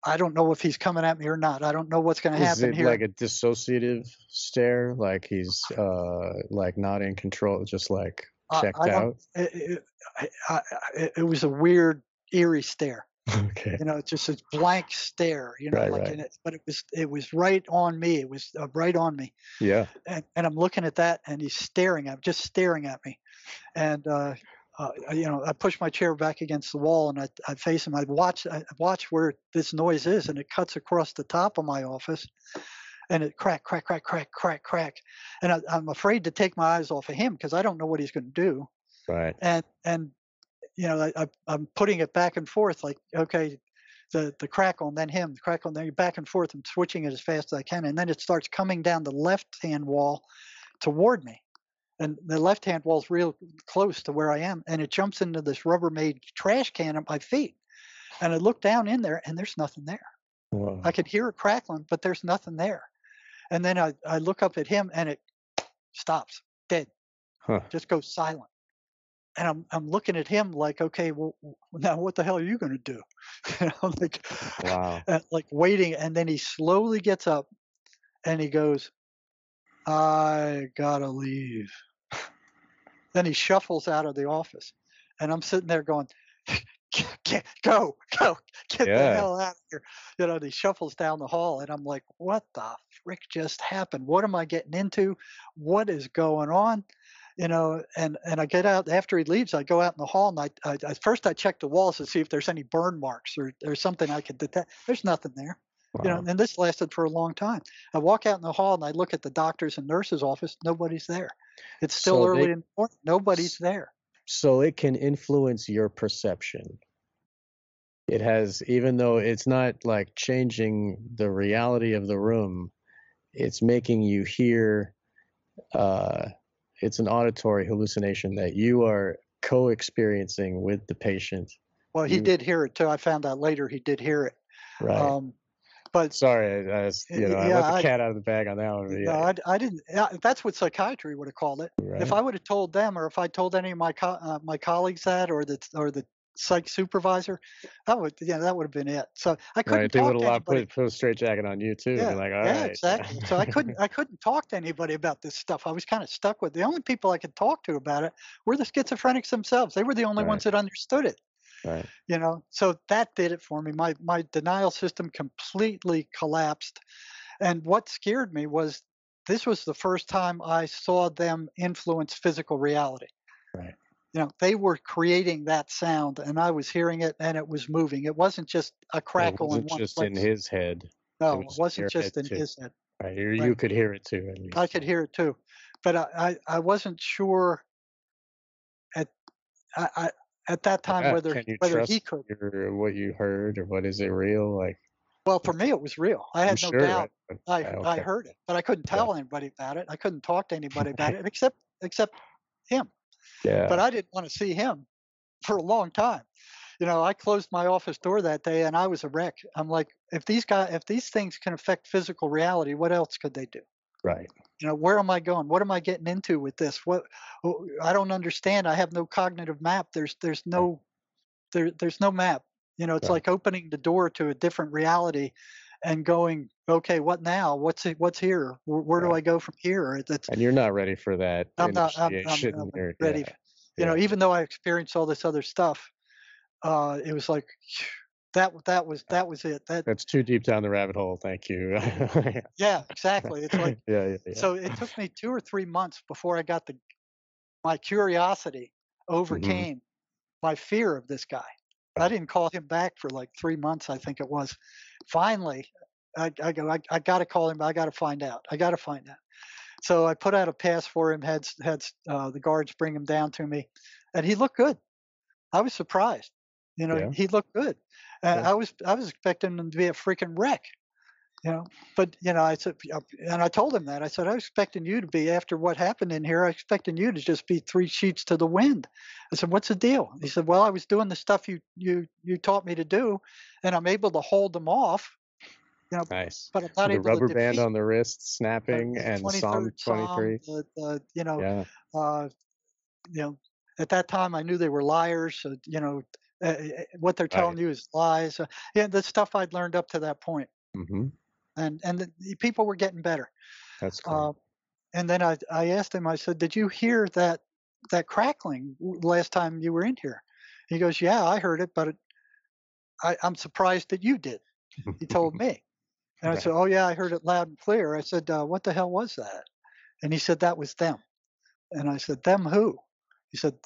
I don't know if he's coming at me or not. I don't know what's going to happen it here. like a dissociative stare? Like he's uh like not in control, just like I- checked I don't- out? it, it, I, I, I- it was a weird, eerie stare. okay. you know, it's just a blank stare, you know, Right, like, right. and it, but it was, it was right on me. It was uh, right on me. Yeah. And, and I'm looking at that and he's staring at, just staring at me. And, uh, uh, you know, I push my chair back against the wall and I, I face him. I watch, I watch where this noise is and it cuts across the top of my office and it crack, crack, crack, crack, crack, crack. And I, I'm afraid to take my eyes off of him because I don't know what he's going to do Right. and and you know I, I'm putting it back and forth like okay the the crackle and then him the crackle and then back and forth I'm switching it as fast as I can and then it starts coming down the left hand wall toward me and the left hand wall is real close to where I am and it jumps into this Rubbermaid trash can at my feet and I look down in there and there's nothing there Wow. I could hear it crackling but there's nothing there and then I, I look up at him and it stops dead Huh. just goes silent. And I'm I'm looking at him like, okay, well, now what the hell are you going to do? know, like, Wow. uh, like waiting. And then he slowly gets up, and he goes, "I gotta leave." Then he shuffles out of the office, and I'm sitting there going, "Get go, go, get Yeah. the hell out of here!" You know, and he shuffles down the hall, and I'm like, "What the frick just happened? What am I getting into? What is going on?" you know, and and I get out after he leaves. I go out in the hall and I, I, I first I check the walls to see if there's any burn marks or or something I could detect. There's nothing there, you know. And this lasted for a long time. I walk out in the hall and I look at the doctor's and nurse's office. Nobody's there. It's still So early they- in the morning. Nobody's there. So it can influence your perception. It has, even though it's not like changing the reality of the room, it's making you hear. Uh, it's an auditory hallucination that you are co-experiencing with the patient. Well, he You- did hear it too. I found out later he did hear it. Right. Um, but Sorry, I, I was- you know, I yeah, let the I- cat out of the bag on that one. but no, I, I didn't. That's what psychiatry would have called it. right. If I would have told them, or if I told any of my co- uh, my colleagues that, or the or the psych supervisor, that would yeah that would have been it. So I couldn't right, they talk would to have put, put a straight jacket on you too. yeah, like, all yeah, right. exactly. So I couldn't I couldn't talk to anybody about this stuff. I was kind of stuck with the only people I could talk to about it were the schizophrenics themselves. They were the only Right. ones that understood it. Right. You know, so that did it for me. My my denial system completely collapsed, and what scared me was this was the first time I saw them influence physical reality. Right. you know they were creating that sound and i was hearing it and it was moving it wasn't just a crackle in wasn't one just place in his head. no was it wasn't just head in too. his head Right. You, Right. you could hear it too. I could hear it too but i i, I wasn't sure at I, I at that time Yeah, whether whether he could your, what you heard or what is it real? Like well for me it was real i I'm had no sure, doubt right? I, Yeah, I heard it but i couldn't Yeah. tell anybody about it i couldn't talk to anybody about it except except him Yeah. but I didn't want to see him for a long time. You know, I closed my office door that day and I was a wreck. I'm like, if these guys, if these things can affect physical reality, what else could they do? right. You know, where am I going? What am I getting into with this? What I don't understand. I have no cognitive map. There's there's no there there's no map. You know, it's Right. like opening the door to a different reality and going, okay, what now? What's it, what's here? Where, where do I go from here? That's And you're not ready for that I'm not. I'm, I'm. I'm or- ready. yeah, You know, even though I experienced all this other stuff, uh, it was like that. That was that was it. That That's too deep down the rabbit hole. Thank you. yeah, yeah, exactly. It's like yeah, yeah. so. It took me two or three months before I got the my curiosity overcame my fear of this guy. I didn't call him back for like three months. I think it was. Finally, I, I go. I, I got to call him. I got to find out. I got to find out. So I put out a pass for him. Had had uh, the guards bring him down to me, and he looked good. I was surprised. You know, Yeah. he looked good. And Yeah. I was I was expecting him to be a freaking wreck. You know, but you know, I said, and I told him that. I said, I was expecting you to be after what happened in here. I was expecting you to just be three sheets to the wind. I said, what's the deal? He said, well, I was doing the stuff you you you taught me to do, and I'm able to hold them off. You know, Nice. but I'm So not the able rubber to band on the wrist snapping the and Psalm 23rd Psalm, 23. the, the, you know, Yeah. uh, you know, at that time I knew they were liars. So, you know, uh, uh, what they're Right. telling you is lies. Uh, yeah, the stuff I'd learned up to that point, hmm and and the, people were getting better. That's cool. Uh, and then I I asked him. I said, "Did you hear that that crackling last time you were in here?" He goes, "Yeah, I heard it, but it, I, I'm surprised that you did." He told me, and I said, "Oh yeah, I heard it loud and clear." I said, uh, "What the hell was that?" And he said, "That was them." And I said, "Them who?" He said,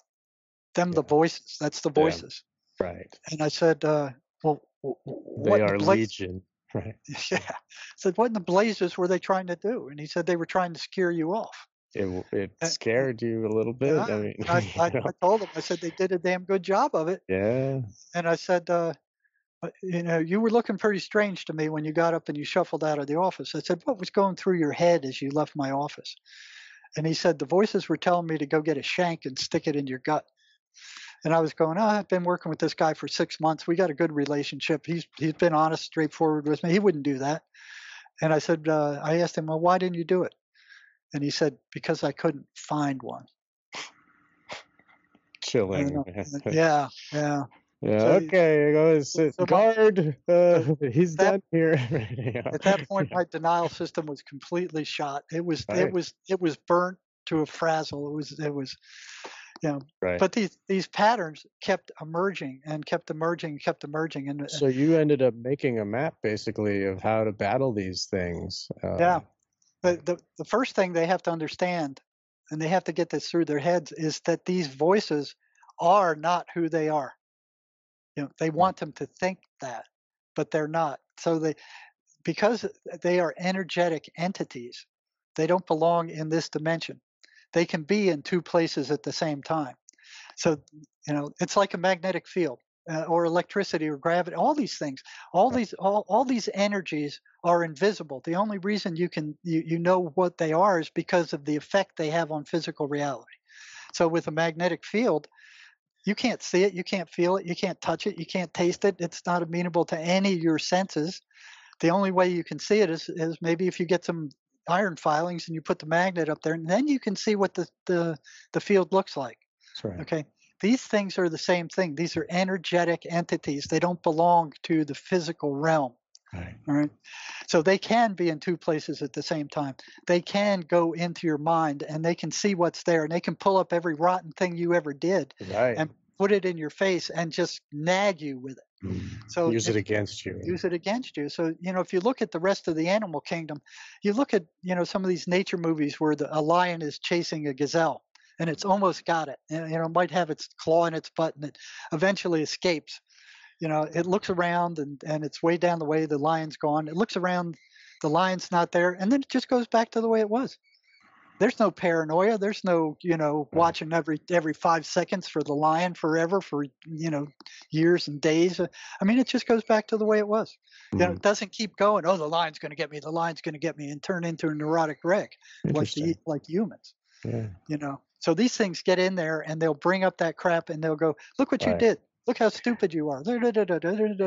"Them the voices. That's the voices." Right. And I said, uh, "Well, w- w- They are the legion. Right. Yeah. I said, "What in the blazes were they trying to do?" And he said, "They were trying to scare you off." It it Uh, scared you a little bit. Yeah, I mean, I, I. I told him, I said, they did a damn good job of it. yeah. And I said, uh, uh, you know, you were looking pretty strange to me when you got up and you shuffled out of the office. I said, what was going through your head as you left my office? And he said, the voices were telling me to go get a shank and stick it in your gut. And I was going, oh, I've been working with this guy for six months. We got a good relationship. He's he's been honest, straightforward with me. He wouldn't do that. And I said, uh, I asked him, well, why didn't you do it? And he said, because I couldn't find one. Chilling. know. yeah, yeah. Yeah, So- okay, go and sit. so guard. Uh, he's that- done here. Yeah. At that point, my denial system was completely shot. It was Right. it was it was burnt to a frazzle. It was it was, know. right. But these these patterns kept emerging and kept emerging, and kept emerging, and uh, so you ended up making a map basically of how to battle these things. Uh, Yeah. the, the the first thing they have to understand, and they have to get this through their heads, is that these voices are not who they are. You know, they want them to think that, but they're not. So they, because they are energetic entities, they don't belong in this dimension. They can be in two places at the same time. So you know, it's like a magnetic field. Uh, or electricity or gravity all these things all these all, all these energies are invisible. The only reason you can you, you know what they are is because of the effect they have on physical reality. So with a magnetic field, you can't see it, you can't feel it, you can't touch it, you can't taste it. It's not amenable to any of your senses. The only way you can see it is, is maybe if you get some iron filings and you put the magnet up there, and then you can see what the, the, the field looks like. That's right. Okay. These things are the same thing. These are energetic entities. They don't belong to the physical realm. Right. All right. So they can be in two places at the same time. They can go into your mind and they can see what's there and they can pull up every rotten thing you ever did Right. and put it in your face and just nag you with it. Mm. So Use it if- against you. use it against you. So, you know, if you look at the rest of the animal kingdom, you look at, you know, some of these nature movies where the, a lion is chasing a gazelle and it's almost got it. And, you know, it might have its claw in its butt and it eventually escapes. You know, it looks around and, and it's way down the way the lion's gone. It looks around, the lion's not there, and then it just goes back to the way it was. There's no paranoia. There's no, you know, watching every every five seconds for the lion forever for you know years and days. Uh, I mean, it just goes back to the way it was. You know, Mm. it doesn't keep going. Oh, the lion's going to get me. The lion's going to get me, and turn into a neurotic wreck like the like humans. Yeah. You know, so these things get in there and they'll bring up that crap and they'll go, "Look what you did. Look how stupid you are."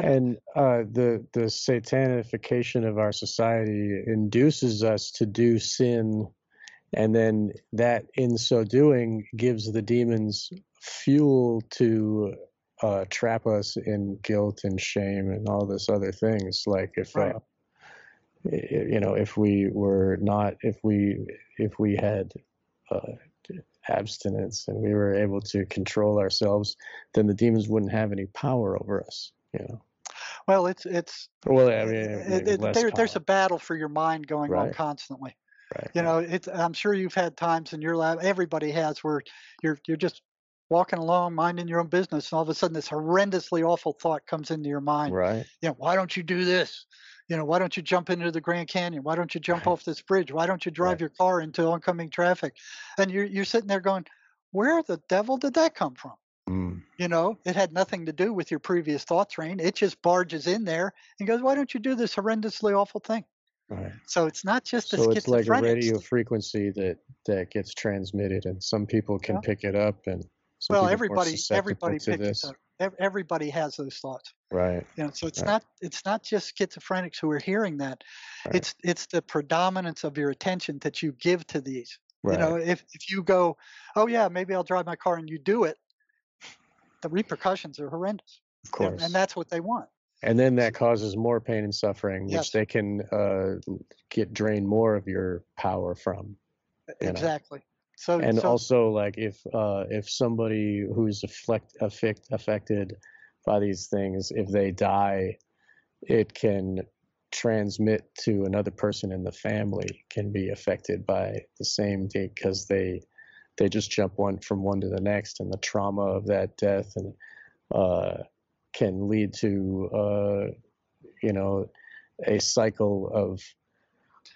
And uh, the the satanification of our society induces us to do sin, and then that, in so doing, gives the demons fuel to uh, trap us in guilt and shame and all this other things. Like if Right. uh, you know, if we were not, if we if we had uh, abstinence and we were able to control ourselves, then the demons wouldn't have any power over us. You know. Well, it's it's Well, I mean, it- it- there, there's a battle for your mind going on constantly. Right. You know, it's I'm sure you've had times in your lab. Everybody has where you're you're just walking along, minding your own business, and all of a sudden this horrendously awful thought comes into your mind. right. you know, why don't you do this? You know, why don't you jump into the Grand Canyon? Why don't you jump Right. off this bridge? Why don't you drive Right. your car into oncoming traffic? And you're you're sitting there going, where the devil did that come from? Mm. You know, it had nothing to do with your previous thought train. It just barges in there and goes, "Why don't you do this horrendously awful thing?" Right. So it's not just the So it's like a radio frequency that that gets transmitted, and some people can Yeah. pick it up, and well, people are more everybody everybody picks this. it up. Everybody has those thoughts. Right. You know, so it's Right. not it's not just schizophrenics who are hearing that. Right. It's it's the predominance of your attention that you give to these. Right. You know, if if you go, oh yeah, maybe I'll drive my car, and you do it, the repercussions are horrendous. of And- course. and that's what they want. And then that causes more pain and suffering, Yes. which they can uh, get drain more of your power from. You know. Exactly. So and so, also like if uh if somebody who's affect, affect affected by these things if they die it can transmit to another person in the family can be affected by the same thing because they they just jump one from one to the next and the trauma of that death and uh can lead to uh you know a cycle of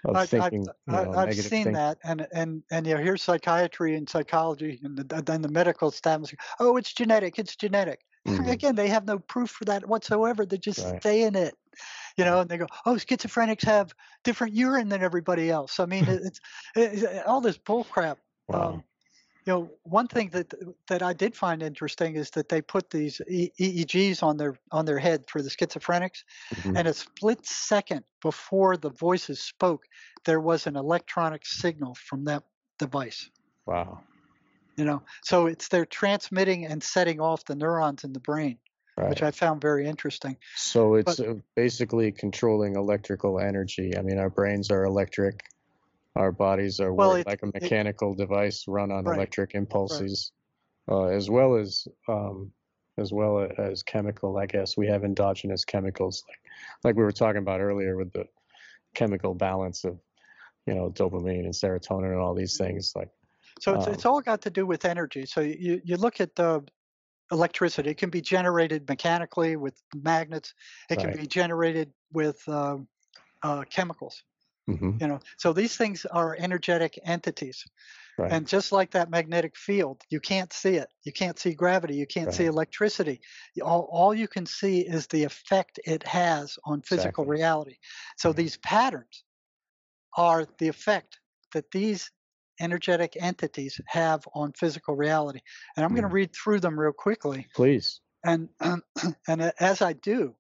of I, I've, you know, I've seen thinking. that, and and and you know, here's psychiatry and psychology, and the, then the medical establishment. Oh, it's genetic. It's genetic. Mhm. Again, they have no proof for that whatsoever. They're just Right. saying it, you know. And they go, "Oh, schizophrenics have different urine than everybody else." I mean, it- it's, it's all this bull crap. wow Um, you know, one thing that that I did find interesting is that they put these EEGs on their on their head for the schizophrenics, Mhm. and a split second before the voices spoke, there was an electronic signal from that device. wow You know, so it's they're transmitting and setting off the neurons in the brain, right which I found very interesting. So it's uh, basically controlling electrical energy. I mean, our brains are electric. Our bodies are Well, it- like a it- mechanical device run on Right, electric impulses, uh, as well as um, as well as chemical. I guess we have endogenous chemicals, like like we were talking about earlier with the chemical balance of you know dopamine and serotonin and all these Mm-hmm. things. Like So it's, it's all got to do with energy. So you, you look at the electricity, it can be generated mechanically with magnets, it can be generated with um uh, chemicals. Mhm, You know, so these things are energetic entities. right, And just like that magnetic field, you can't see it. You can't see gravity. You can't see electricity. All, all you can see is the effect it has on physical Exactly. reality. So Mhm. these patterns are the effect that these energetic entities have on physical reality. And I'm going Mm. to read through them real quickly. please. And and a- as I do,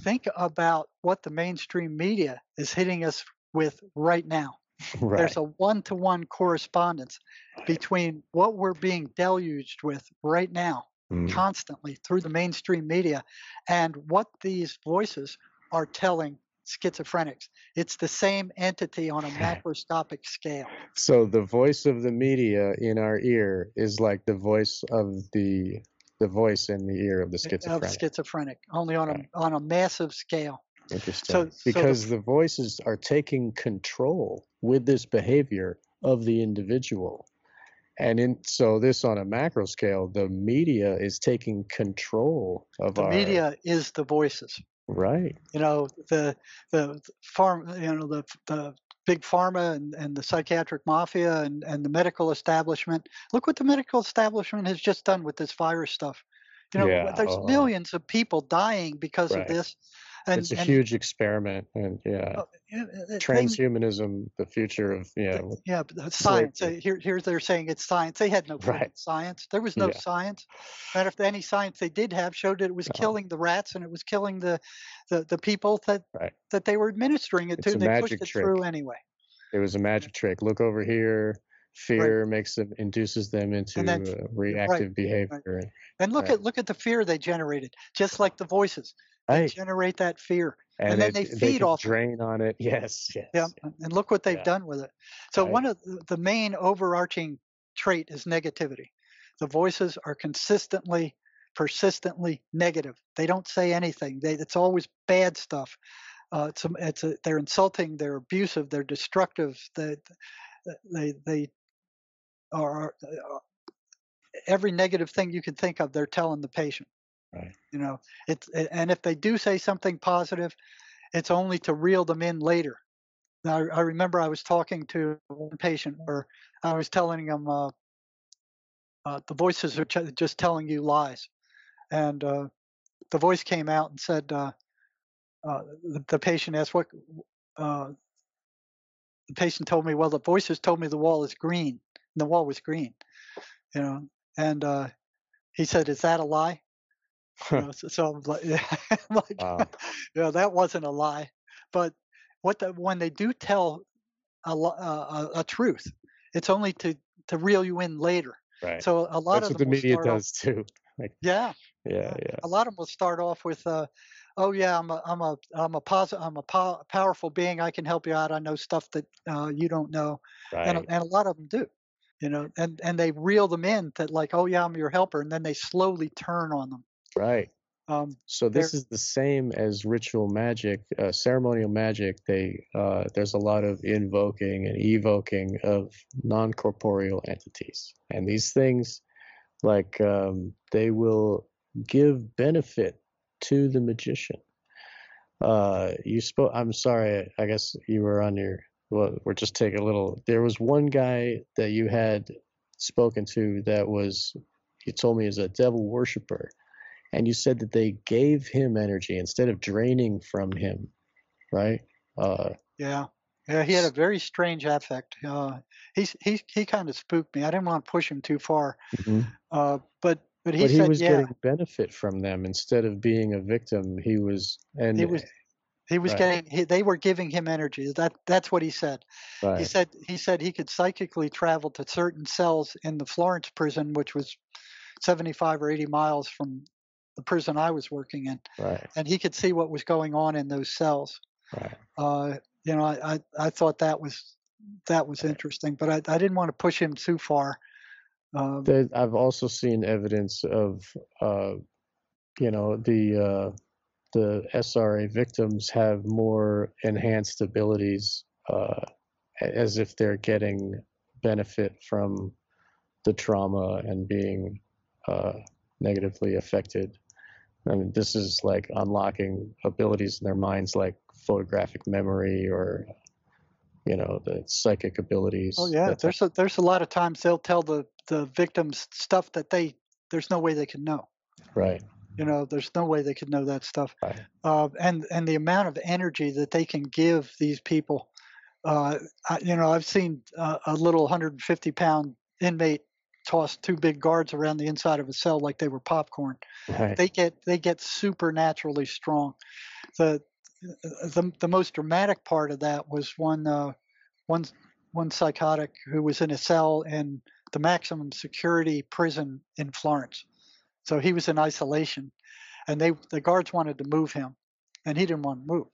think about what the mainstream media is hitting us with right now. Right, there's a one-to-one correspondence between what we're being deluged with right now Mm, constantly through the mainstream media and what these voices are telling schizophrenics. It's the same entity on a macroscopic scale. So the voice of the media in our ear is like the voice of the the voice in the ear of the of schizophrenic. schizophrenic only on Right. a on a massive scale Interesting. so the because the voices are taking control with this behavior of the individual. And in so this on a macro scale, the media is taking control of the our media is the voices right. you know the the farm you know the the big pharma and, and the psychiatric mafia and, and the medical establishment look what the medical establishment has just done with this virus stuff you know Yeah, there's oh. millions of people dying because Right. of this and, it's a and, huge experiment and yeah. uh, Transhumanism, the future of yeah. they- yeah, science. slavery. Here, here they're saying it's science. They had no Right. science. There was no Yeah. science. Matter if any science they did have showed that it was No. killing the rats and it was killing the, the, the people that Right. that they were administering it It's to. they pushed it trick. through anyway. It was a magic trick. Look over here. Fear makes them induces them into then- uh, reactive behavior. and- And look Right. at look at the fear they generated, just like the voices. They generate that fear. And, then it- they they feed can off it. drain on it. Yes, yes. Yeah, and look what they've Yeah. done with it. So Right. one of the, main overarching trait is negativity. The voices are consistently, persistently negative. They don't say anything. They, it's always bad stuff. Uh, it's, a- it's a, they're insulting. They're abusive. They're destructive. They they they are uh, every negative thing you can think of. They're telling the patient. Right. You know, it's and if they do say something positive, it's only to reel them in later. Now, I I remember I was talking to one patient where I was telling him, uh, uh, the voices are ch- just telling you lies. And uh, the voice came out and said, uh, uh, the, the, patient asked, what, uh, the patient told me, well, the voices told me the wall is green. And the wall was green, you know. And he said, is that a lie? You know, so, so, I'm like, yeah, like wow. know, that wasn't a lie. But what the, when they do tell a, a, a truth, it's only to, to reel you in later. Right. So a lot That's of what the media does off, too. Like, yeah, yeah, yeah. A lot of them will start off with, uh, "Oh yeah, I'm a, I'm a, I'm a positive, I'm a po- powerful being. I can help you out. I know stuff that uh, you don't know." Right. And and a lot of them do, you know, and and they reel them in that like, "Oh yeah, I'm your helper," and then they slowly turn on them. Right. Um, so this is the same as ritual magic, uh, ceremonial magic. They uh, there's a lot of invoking and evoking of non-corporeal entities, and these things, like um, they will give benefit to the magician. Uh, you spoke. I'm sorry. I guess you were on your. Well, we're just taking a little. There was one guy that you had spoken to that was. You told me is a devil worshiper, and you said that they gave him energy instead of draining from him, right? Uh, yeah. Yeah, he had a very strange affect. Uh, he he he kind of spooked me. I didn't want to push him too far, mm-hmm. uh, but but he, but he said, was yeah. getting benefit from them instead of being a victim. He was, and he was, he was right. getting. He, they were giving him energy. That that's what he said. Right. He said he said he could psychically travel to certain cells in the Florence prison, which was 75 or 80 miles from the prison I was working in, right. and he could see what was going on in those cells. Right. Uh, you know, I, I, I thought that was that was interesting, but I, I didn't want to push him too far. Um, I've also seen evidence of, uh, you know, the uh, the SRA victims have more enhanced abilities, uh, as if they're getting benefit from the trauma and being uh, negatively affected. I mean, this is like unlocking abilities in their minds, like photographic memory or you know the psychic abilities. Oh yeah, there's a, there's a lot of times they'll tell the the victims stuff that they there's no way they can know. Right. You know, there's no way they could know that stuff. Right. Uh, and and the amount of energy that they can give these people. Uh, I, you know, I've seen uh, a little 150 pound inmate toss two big guards around the inside of a cell like they were popcorn. Right. They get they get supernaturally strong. The the the most dramatic part of that was one uh, one one psychotic who was in a cell in the maximum security prison in Florence. So he was in isolation, and they the guards wanted to move him, and he didn't want to move.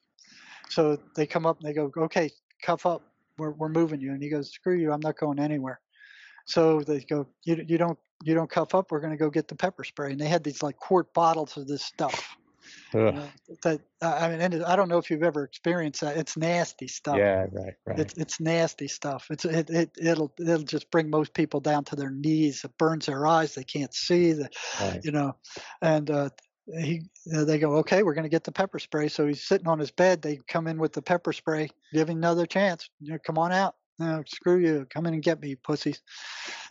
So they come up and they go, "Okay, cuff up. We're we're moving you." And he goes, "Screw you. I'm not going anywhere." So they go, "You you don't you don't cuff up. We're going to go get the pepper spray." And they had these like quart bottles of this stuff that I mean, and I don't know if you've ever experienced that. It's nasty stuff. Yeah, right, right. It's it's nasty stuff. It's it, it it'll it'll just bring most people down to their knees. It burns their eyes. They can't see. The, right. you know, and uh, he uh, they go, okay, we're going to get the pepper spray. So he's sitting on his bed. They come in with the pepper spray, give him another chance. You know, come on out. No, screw you. Come in and get me, pussies.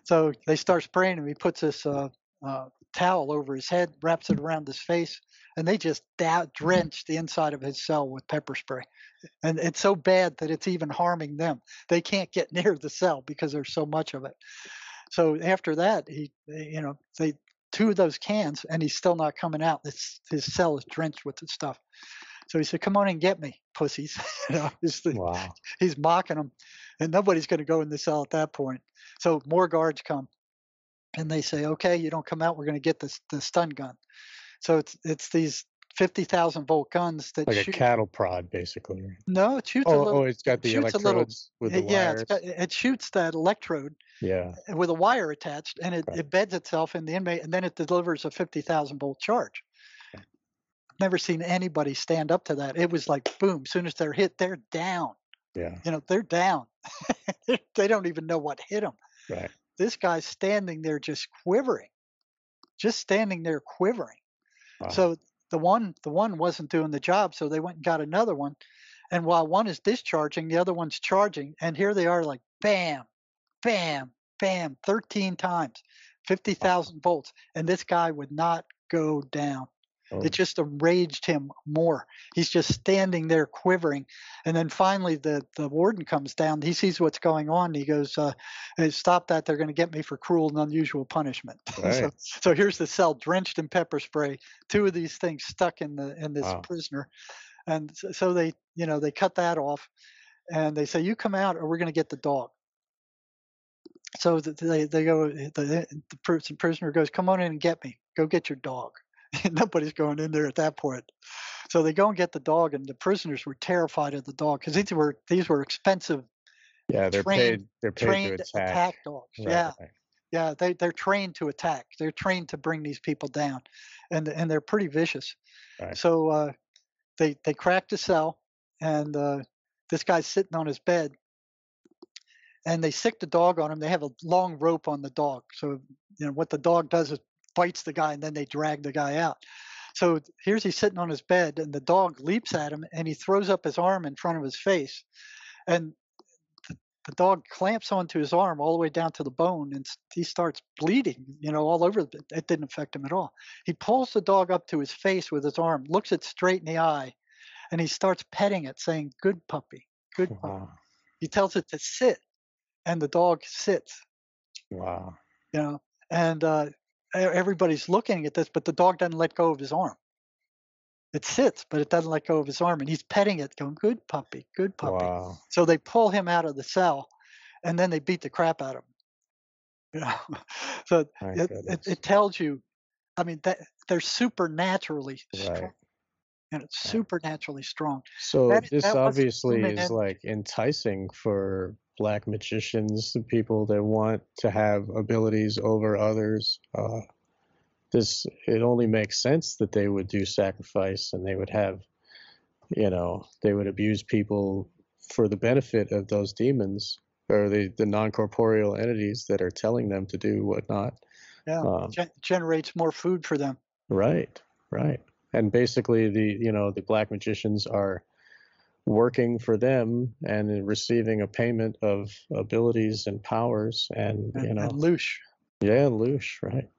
So they start spraying him. He puts this uh, uh, towel over his head, wraps it around his face, and they just da- drench the inside of his cell with pepper spray. And it's so bad that it's even harming them. They can't get near the cell because there's so much of it. So after that, he, you know, they two of those cans, and he's still not coming out. His, his cell is drenched with the stuff. So he said, "Come on and get me, pussies." you know, he's, wow. he's mocking them, and nobody's going to go in the cell at that point. So more guards come, and they say, "Okay, you don't come out. We're going to get this the stun gun." So it's it's these fifty thousand volt guns that like shoot. a cattle prod, basically. No, it shoots. Oh, little, oh, it's got the it electrodes with the it, yeah. Got, it shoots that electrode. Yeah. Uh, with a wire attached, and it, right. it beds itself in the inmate, and then it delivers a fifty thousand volt charge. Never seen anybody stand up to that. It was like boom. As soon as they're hit, they're down. Yeah. You know, they're down. they don't even know what hit them. Right. This guy's standing there just quivering, just standing there quivering. Wow. So the one the one wasn't doing the job, so they went and got another one. And while one is discharging, the other one's charging. And here they are like bam, bam, bam, 13 times. 50,000 volts, and this guy would not go down. Oh, It just enraged him more. He's just standing there quivering. And then finally, the, the warden comes down. He sees what's going on. He goes, uh, "Hey, Stop that. They're going to get me for cruel and unusual punishment. so, Right. so here's the cell drenched in pepper spray, two of these things stuck in, the, in this Wow. prisoner. And so, so they, you know, they cut that off and they say, You come out or we're going to get the dog. So they, they go, the, the prisoner goes, Come on in and get me. Go get your dog. Nobody's going in there at that point. So they go and get the dog, and the prisoners were terrified of the dog because these were these were expensive yeah, they're trained- paid. They're paid trained to attack. attack. dogs. Right, yeah, yeah, they they're trained to attack. They're trained to bring these people down, and and they're pretty vicious. Right. So uh, they they cracked the cell, and uh, this guy's sitting on his bed, and they sic the dog on him. They have a long rope on the dog, so you know what the dog does is bites the guy, and then they drag the guy out. So here's he sitting on his bed, and the dog leaps at him, and he throws up his arm in front of his face, and the, the dog clamps onto his arm all the way down to the bone, and he starts bleeding, you know, all over. the- It didn't affect him at all. He pulls the dog up to his face with his arm, looks it straight in the eye, and he starts petting it, saying, "Good puppy, good puppy." Wow. He tells it to sit, and the dog sits Wow. you know and uh, everybody's looking at this but the dog doesn't let go of his arm it sits but it doesn't let go of his arm and he's petting it going good puppy good puppy Wow. so they pull him out of the cell and then they beat the crap out of him you know so it, it, it tells you i mean that they're supernaturally strong Right. and it's Right. supernaturally strong So That- this obviously is like enticing for black magicians, the people that want to have abilities over others. Uh, this it only makes sense that they would do sacrifice and they would have, you know, they would abuse people for the benefit of those demons or the the non corporeal entities that are telling them to do whatnot. yeah Um, Gen- generates more food for them Right, right. And basically the you know the black magicians are working for them and receiving a payment of abilities and powers and and, you know and loosh yeah loosh right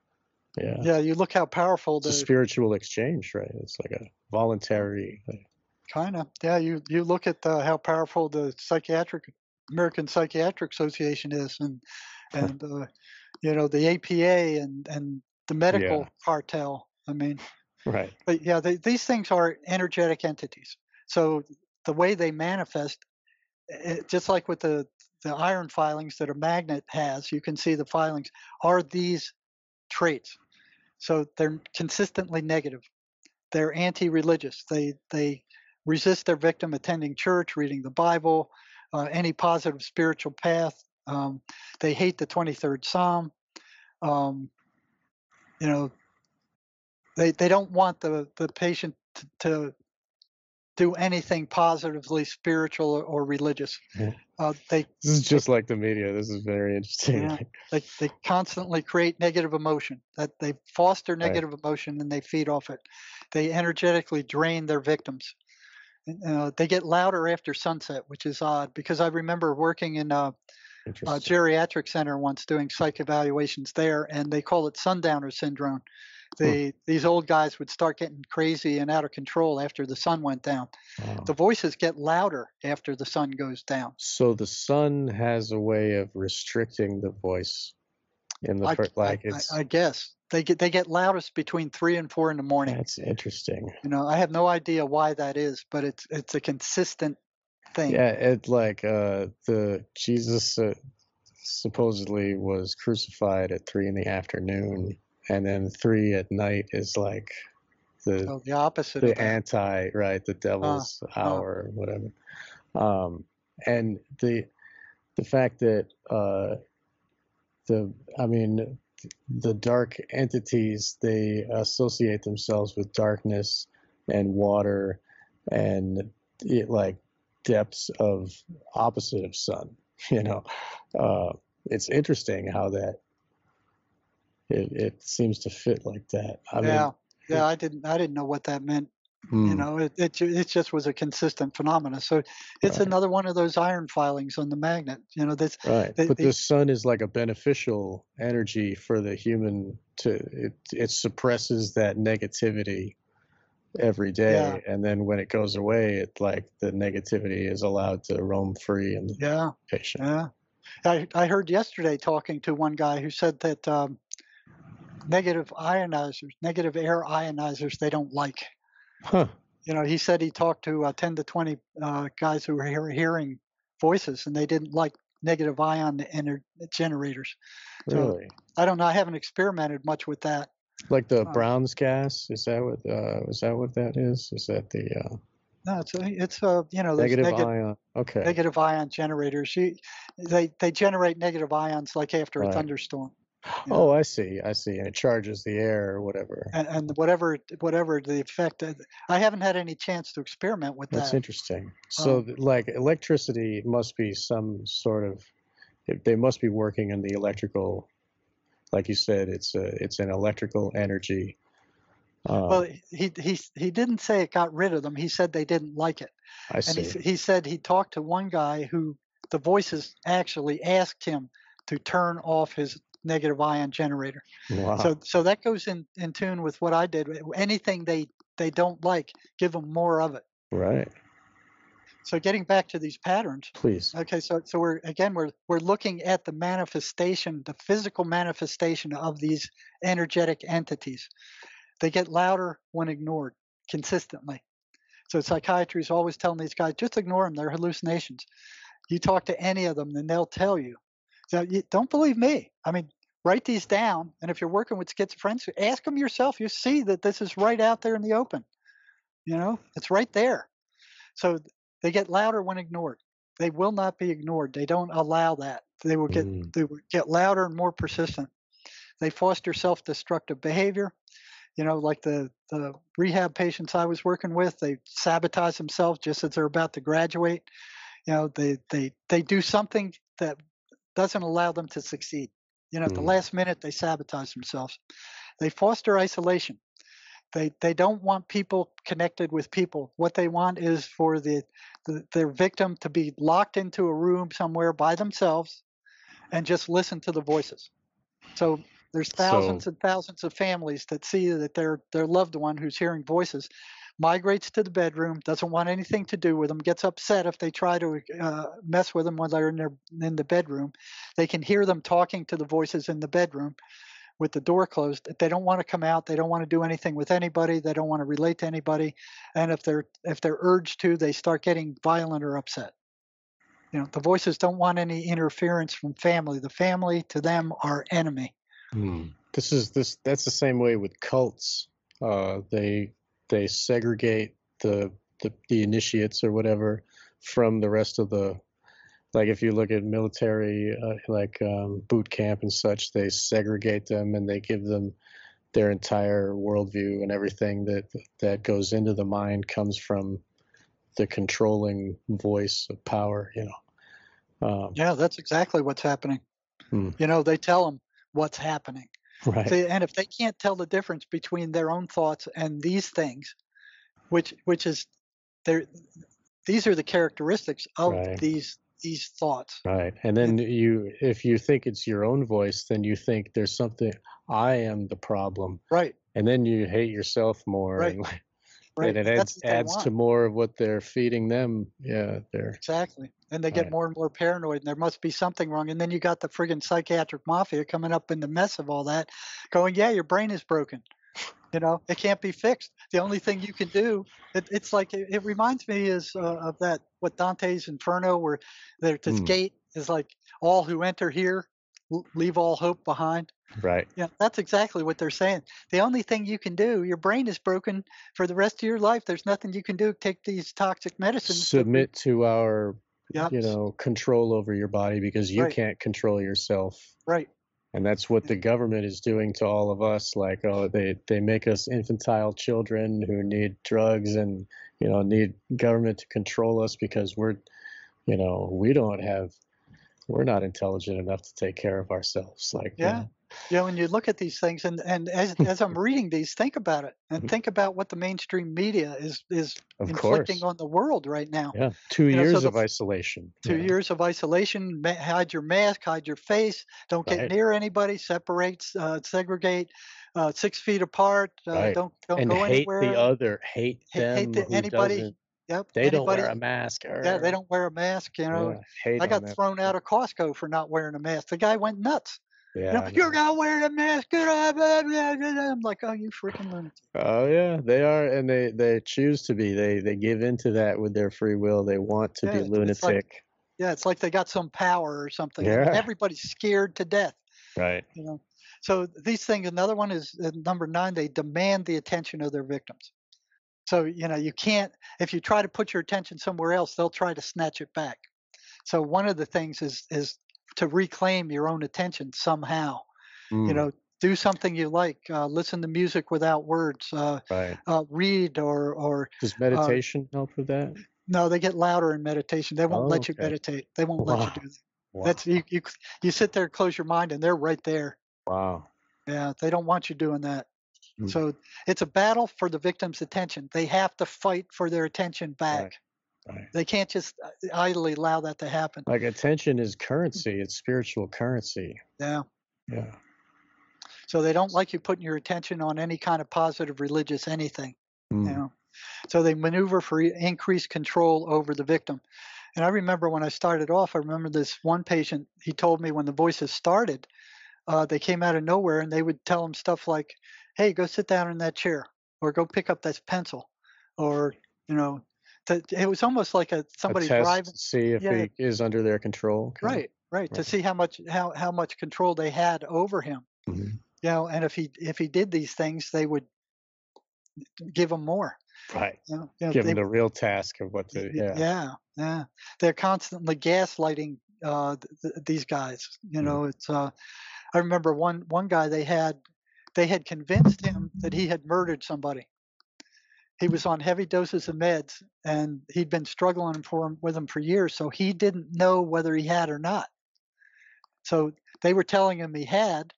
yeah. yeah you look how powerful the spiritual exchange right it's like a voluntary like, Kind of, yeah. You you look at uh, how powerful the psychiatric American Psychiatric Association is, and and uh, you know the APA and and the medical Yeah. cartel. I mean, right but yeah, they, these things are energetic entities. So the way they manifest, it, just like with the the iron filings that a magnet has, you can see the filings are these traits. So they're consistently negative. They're anti-religious. They they resist their victim attending church, reading the Bible, uh, any positive spiritual path. Um, they hate the 23rd Psalm. Um, you know, they they don't want the the patient to, to do anything positively spiritual or, or religious. Yeah. Uh, they this is just like the media this is very interesting Yeah. they, they constantly create negative emotion that they foster Right. negative emotion and they feed off it they energetically drain their victims uh, they get louder after sunset which is odd because i remember working in a, a geriatric center once doing psych evaluations there and they call it sundowner syndrome they, these old guys would start getting crazy and out of control after the sun went down Wow. the voices get louder after the sun goes down so the sun has a way of restricting the voice in the I, per- I- like I- it's I guess they get they get loudest between three and four in the morning. that's interesting You know, I have no idea why that is, but it's it's a consistent thing. Yeah, it like uh the Jesus uh, supposedly was crucified at three in the afternoon, and then three at night is like the So the opposite of the anti right the devil's hour or whatever. Um, and the the fact that uh the I mean the dark entities they associate themselves with darkness and water and it, like depths of opposite of sun you know? Uh it's interesting how that it, it seems to fit like that i yeah, mean yeah. I didn't I didn't know what that meant. Mm. You hmm. know, it, it it just was a consistent phenomenon. So it's right. another one of those iron filings on the magnet. You know, this right. They, but they, the sun is like a beneficial energy for the human. To it, it suppresses that negativity every day, yeah. and then when it goes away, it like the negativity is allowed to roam free in the yeah. patient. Yeah, I I heard yesterday talking to one guy who said that um, negative ionizers, negative air ionizers, they don't like. Huh. You know, he said he talked to uh, 10 to 20 uh, guys who were hear- hearing voices and they didn't like negative ion ener- generators. Really? So, I don't know. I haven't experimented much with that. Like the uh, Brown's gas? Is that what? Uh, is that what that is? Is that the? Uh... No, it's a, it's a you know negative ion. Okay. Negative ion generators. You, they they generate negative ions like after right. a thunderstorm. Oh, I see. I see. And it charges the air or whatever. And, and whatever whatever the effect. I haven't had any chance to experiment with That's that. interesting. So, um, like, electricity must be some sort of. They must be working in the electrical. Like you said, it's a it's an electrical energy. Uh, well, he he he didn't say it got rid of them. He said they didn't like it. I see. And he, he said he talked to one guy who the voices actually asked him to turn off his negative ion generator. Wow. So so that goes in in tune with what I did. Anything they they don't like, give them more of it. Right. So getting back to these patterns. Please. Okay, so so we're again we're we're looking at the manifestation, the physical manifestation of these energetic entities. They get louder when ignored consistently. So psychiatry is always telling these guys, just ignore them. They're hallucinations. You talk to any of them, then they'll tell you so you don't believe me. I mean, write these down. And if you're working with schizophrenics, ask them yourself. You see that this is right out there in the open. You know, it's right there. So they get louder when ignored. They will not be ignored. They don't allow that. They will get mm. they will get louder and more persistent. They foster self-destructive behavior. You know, like the the rehab patients I was working with, they sabotage themselves just as they're about to graduate. You know, they they they do something that doesn't allow them to succeed. You know, at the mm. last minute, they sabotage themselves. They foster isolation. They they don't want people connected with people. What they want is for the, the their victim to be locked into a room somewhere by themselves, and just listen to the voices. So there's thousands so, and thousands of families that see that their their loved one who's hearing voices migrates to the bedroom, doesn't want anything to do with them, gets upset if they try to uh, mess with them when they're in their in the bedroom. They can hear them talking to the voices in the bedroom with the door closed. They don't want to come out. They don't want to do anything with anybody. They don't want to relate to anybody. And if they're if they're urged to, they start getting violent or upset. You know, the voices don't want any interference from family. The family to them are enemy. Hmm. This is this. That's the same way with cults. Uh, they they segregate the, the the initiates or whatever from the rest of the like if you look at military uh, like um, boot camp and such they segregate them and they give them their entire worldview and everything that that goes into the mind comes from the controlling voice of power you know? Um, yeah that's exactly what's happening. hmm. you know they tell them what's happening Right. and if they can't tell the difference between their own thoughts and these things, which which is there, these are the characteristics of right. these these thoughts. Right. And then you, if you think it's your own voice, then you think there's something. I am the problem. Right. And then you hate yourself more. Right. And, right. and it adds adds to more of what they're feeding them. Yeah. They're exactly and they get right. more and more paranoid and there must be something wrong and then you got the friggin' psychiatric mafia coming up in the mess of all that going yeah your brain is broken you know it can't be fixed the only thing you can do it, it's like it, it, reminds me is uh, of that what dante's inferno where there's this mm. gate is like all who enter here leave all hope behind. Right. Yeah that's exactly what they're saying. The only thing you can do your brain is broken for the rest of your life. There's nothing you can do take these toxic medicines submit to our yep. you know control over your body because you right. can't control yourself. Right. And that's what the government is doing to all of us like oh they they make us infantile children who need drugs and you know need government to control us because we're you know we don't have we're not intelligent enough to take care of ourselves like yeah know, when you look at these things, and and as as I'm reading these, think about it, and Mhm. think about what the mainstream media is is Of inflicting course. on the world right now. Yeah. Two You know, so years the of isolation. two yeah, years of isolation, hide your mask, hide your face, don't get Right. near anybody, separate, uh, segregate, uh, six feet apart, uh, Right. don't don't And go hate anywhere. the other, hate Ha- them hate the, anybody. doesn't. Yep. They don't wear a mask. yeah, they don't wear a mask. You know, Yeah, I got that. thrown out of Costco for not wearing a mask. The guy went nuts. You Yeah. You're know. not wearing a mask. Get up. blah, blah, blah, blah." I'm like, oh, you freaking lunatic. Oh yeah, they are, and they they choose to be. They they give into that with their free will. They want to Yeah, be it's like- lunatic. Yeah, it's like they got some power or something. Yeah. Everybody's scared to death. Right. You know. So these things. Another one is uh, number nine. They demand the attention of their victims. So you know you can't. If you try to put your attention somewhere else, they'll try to snatch it back. So one of the things is is to reclaim your own attention somehow. You Mm, know, do something you like. Uh, listen to music without words. Uh, Right. uh, read or or Does meditation help with that? no, they get louder in meditation. They won't Oh, let you okay. meditate. They won't let you do that. Wow. That's you, you. You sit there, close your mind, and they're right there. wow. Yeah, they don't want you doing that. Mm. So it's a battle for the victim's attention. They have to fight for their attention back. Right. They can't just uh, idly allow that to happen. Like attention is currency. It's spiritual currency. Yeah. Yeah. So they don't like you putting your attention on any kind of positive religious anything. Mm, you know so they maneuver for increased control over the victim and i remember when i started off i remember this one patient he told me when the voices started uh, they came out of nowhere and they would tell him stuff like hey go sit down in that chair or go pick up that pencil or you know to, it was almost like a somebody a test driving to see if yeah. he is under their control. kinda. right right to see how much how, how much control they had over him Mhm. you know and if he if he did these things they would give him more Right. you know, you know, Give they- them the real task of what to. Yeah. yeah, yeah. They're constantly gaslighting uh, th- th- these guys. You Mm. know, it's. Uh, I remember one one guy they had, they had convinced him that he had murdered somebody. He was on heavy doses of meds, and he'd been struggling for him, with them for years, so he didn't know whether he had or not. So they were telling him he had,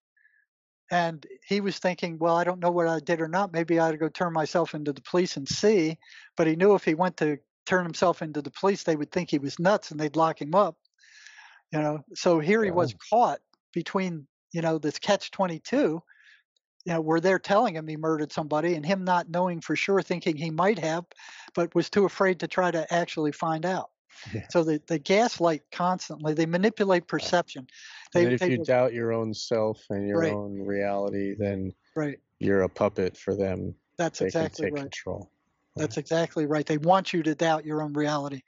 and he was thinking, well, I don't know what I did or not. Maybe I ought to go turn myself into the police and see. But he knew if he went to turn himself into the police, they would think he was nuts and they'd lock him up. You know, so here he was caught between, you know, this catch 22, you know, where they're telling him he murdered somebody and him not knowing for sure, thinking he might have, but was too afraid to try to actually find out. Yeah. So they, they gaslight constantly. They manipulate perception. They, and if they you doubt your own self and your Right. own reality, then right. you're a puppet for them. That's They exactly can take right. control. That's exactly right. They want you to doubt your own reality,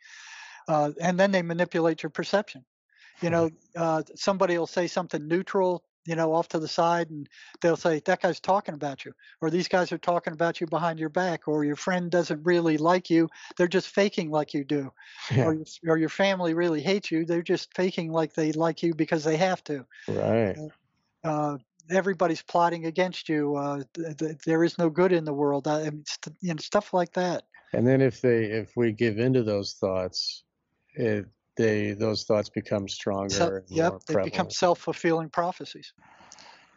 uh, and then they manipulate your perception. You know, uh, somebody will say something neutral, you know, off to the side, and they'll say that guy's talking about you, or these guys are talking about you behind your back, or your friend doesn't really like you; they're just faking like you do, Yeah. or, your, or your family really hates you; they're just faking like they like you because they have to. Right. Uh, everybody's plotting against you. Uh, th- th- there is no good in the world. I mean, st- you know, stuff like that. And then if they if we give into those thoughts, it they those thoughts become stronger. So, and yep, they become self-fulfilling prophecies.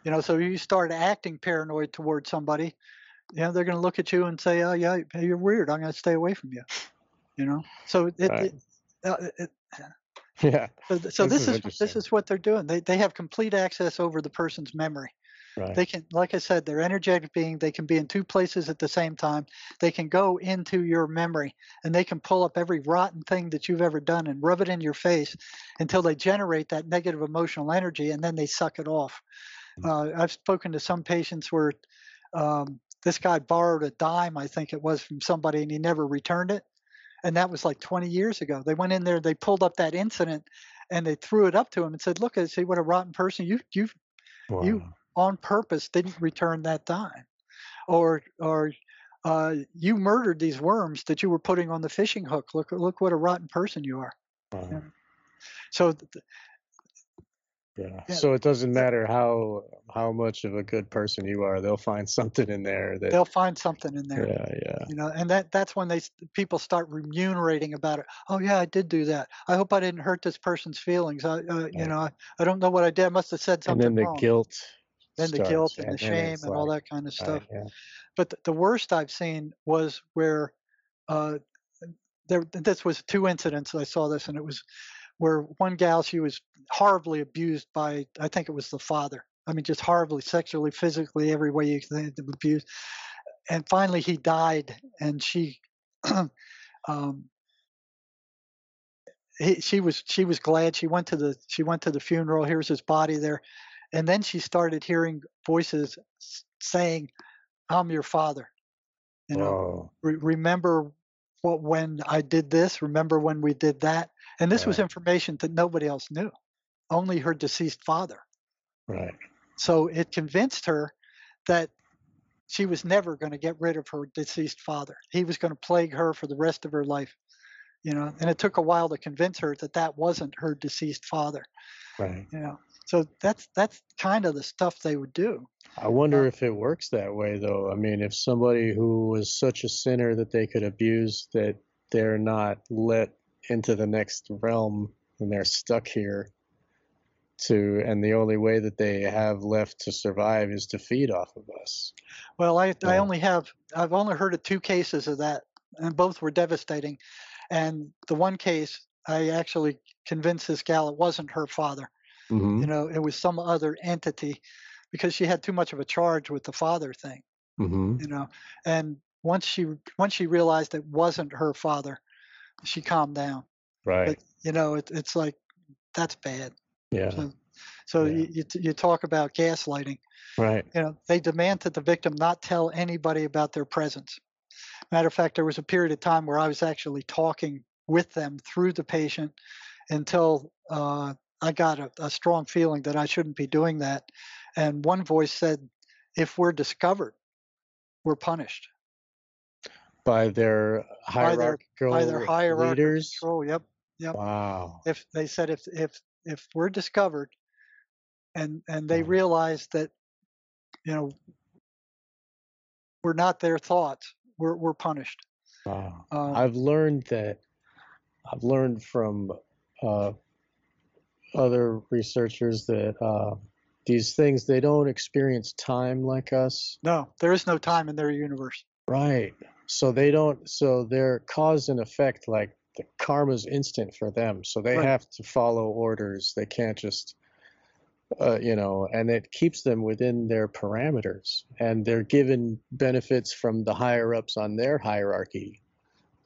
You know, so you start acting paranoid towards somebody, you know, they're going to look at you and say, "Oh, yeah, you're weird. I'm going to stay away from you." You know, so it, Right. it, uh, it Yeah. so, so This this, is is this is what they're doing. They they have complete access over the person's memory. Right. They can, like I said, they're energetic being. They can be in two places at the same time. They can go into your memory and they can pull up every rotten thing that you've ever done and rub it in your face until they generate that negative emotional energy and then they suck it off. Uh, I've spoken to some patients where um, this guy borrowed a dime, I think it was, from somebody and he never returned it. And that was like 20 years ago. They went in there, they pulled up that incident and they threw it up to him and said, Look, I see what a rotten person you, you've you Wow. On purpose didn't return that dime or or uh, you murdered these worms that you were putting on the fishing hook look look what a rotten person you are Wow. so th- Yeah. Yeah. So it doesn't matter how how much of a good person you are, they'll find something in there that they'll find something in there Yeah, yeah. you know and that that's when they people start remunerating about it oh yeah i did do that i hope i didn't hurt this person's feelings i uh, you know I, I don't know what i did i must have said something. And then the wrong guilt then the guilt and the shame and, all that kind of stuff. Right, yeah. But the, the, worst I've seen was where uh, there. This was two incidents. I saw this, and it was where one gal she was horribly abused by. I think it was the father. I mean, just horribly sexually, physically, every way you can abuse. And finally, he died, and she. um, he, she was she was glad she went to the she went to the funeral here's his body there and then she started hearing voices saying, "I'm your father." You know, re- remember what when I did this. Remember when we did that. And this right. was information that nobody else knew, only her deceased father. Right. So it convinced her that she was never going to get rid of her deceased father. He was going to plague her for the rest of her life. You know, and it took a while to convince her that that wasn't her deceased father. Right. You know, so that's that's kind of the stuff they would do. I wonder uh, if it works that way though. I mean, if somebody who was such a sinner that they could abuse that they're not let into the next realm and they're stuck here to and the only way that they have left to survive is to feed off of us. Well, I I only have I've only heard of two cases of that and both were devastating. And the one case I actually convinced this gal it wasn't her father. Mm-hmm. You know, it was some other entity because she had too much of a charge with the father thing. Mm-hmm. You know, and once she once she realized it wasn't her father, she calmed down. Right. But you know, it, it's like that's bad. Yeah. So, so yeah. You, you talk about gaslighting. Right. You know, they demand that the victim not tell anybody about their presence. Matter of fact, there was a period of time where I was actually talking with them through the patient until uh, I got a, a strong feeling that I shouldn't be doing that. And one voice said, if we're discovered, we're punished by their hierarchical, by their, by their hierarchical leaders. Control. Yep, yep. Wow. If they said if if if we're discovered, and and they wow. realize that, you know, we're not their thoughts, we're we're punished. Wow. Um, I've learned that. I've learned from uh, other researchers that uh, these things they don't experience time like us. No, there is no time in their universe. Right. So they don't. So they're cause and effect. Like the karma's instant for them. So they right. have to follow orders. They can't just. Uh, you know, and it keeps them within their parameters, and they're given benefits from the higher ups on their hierarchy,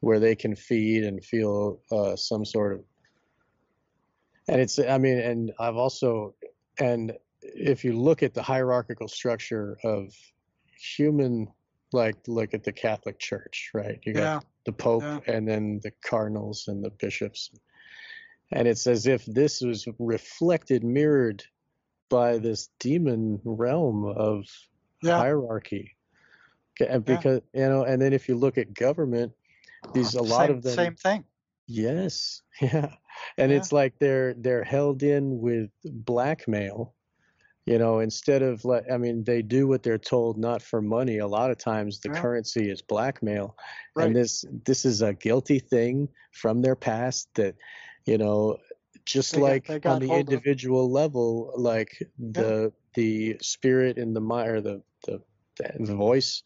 where they can feed and feel uh, some sort of and it's i mean and i've also and if you look at the hierarchical structure of human like look at the catholic church right? You got yeah. the pope yeah. and then the cardinals and the bishops. And it's as if this was reflected mirrored by this demon realm of yeah. hierarchy. And because you know and then if you look at government these a lot same, of them same thing. Yes. Yeah and yeah. it's like they're they're held in with blackmail you know instead of let i mean they do what they're told not for money a lot of times the right. currency is blackmail right. and this this is a guilty thing from their past that you know just they like got, on the individual of. level like the yeah. the spirit in the mind or the, the the voice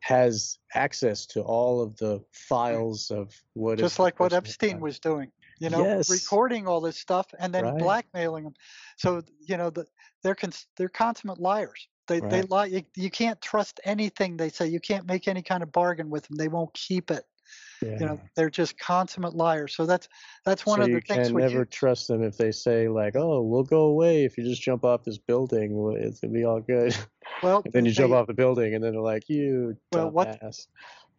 has access to all of the files of what just like what Epstein was doing you know, yes. recording all this stuff and then right. blackmailing them. So you know, the, they're cons- they're consummate liars. They right. they lie. You, you, can't trust anything they say. You can't make any kind of bargain with them. They won't keep it. Yeah. You know, they're just consummate liars. So that's that's one so of the things. You can never trust them if they say like, "Oh, we'll go away if you just jump off this building. It's gonna be all good." Well, and then you they, jump off the building, and then they're like, "You well, what,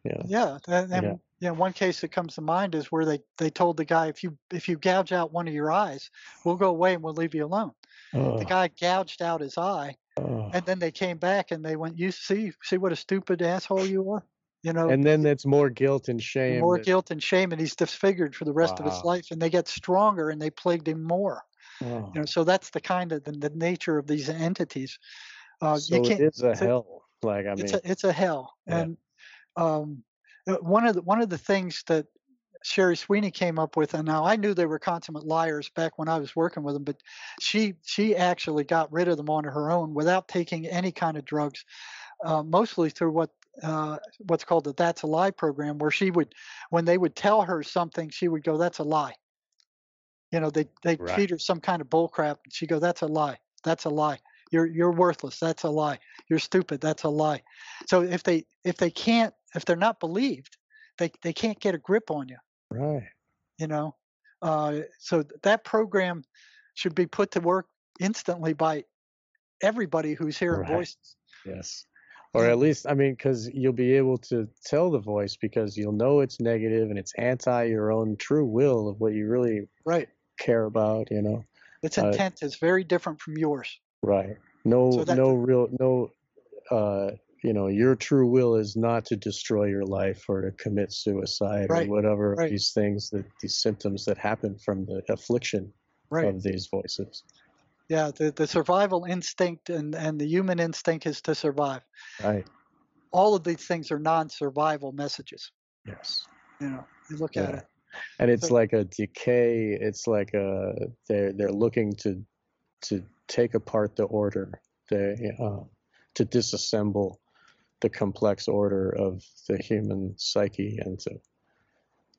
Yeah. Yeah, and, and yeah you know, one case that comes to mind is where they, they told the guy, if you if you gouge out one of your eyes, we'll go away and we'll leave you alone. The guy gouged out his eye, and then they came back and they went, "You see, see what a stupid asshole you are." You know. And then that's more guilt and shame. More that... guilt and shame, and he's disfigured for the rest wow. of his life. And they get stronger, and they plagued him more. You know, so that's the kind of the, the nature of these entities. Uh, so you can't, it's a hell. Like I mean, it's a, it's a hell, yeah. and um, uh, one of the one of the things that Sherry Sweeney came up with, and now I knew they were consummate liars back when I was working with them, but she she actually got rid of them on her own without taking any kind of drugs, uh, mostly through what uh, what's called the "That's a Lie" program, where she would, when they would tell her something, she would go, "That's a lie." You know, they they right. feed her some kind of bull crap, and she go, "That's a lie. That's a lie. You're you're worthless. That's a lie. You're stupid. That's a lie." So if they if they can't if they're not believed, they they can't get a grip on you. Right. You know, uh, so that program should be put to work instantly by everybody who's hearing right. voices. Yes. Or at least, I mean, because you'll be able to tell the voice because you'll know it's negative and it's anti your own true will of what you really right care about. You know, its uh intent uh, is very different from yours. Right. No, so that, no real, no uh, you know your true will is not to destroy your life or to commit suicide right, or whatever right. these things that these symptoms that happen from the affliction right. of these voices yeah the, the survival instinct and, and the human instinct is to survive right all of these things are non-survival messages yes you know you look yeah. at it and it's so, like a decay it's like a they're they're looking to to take apart the order they uh, to disassemble the complex order of the human psyche and to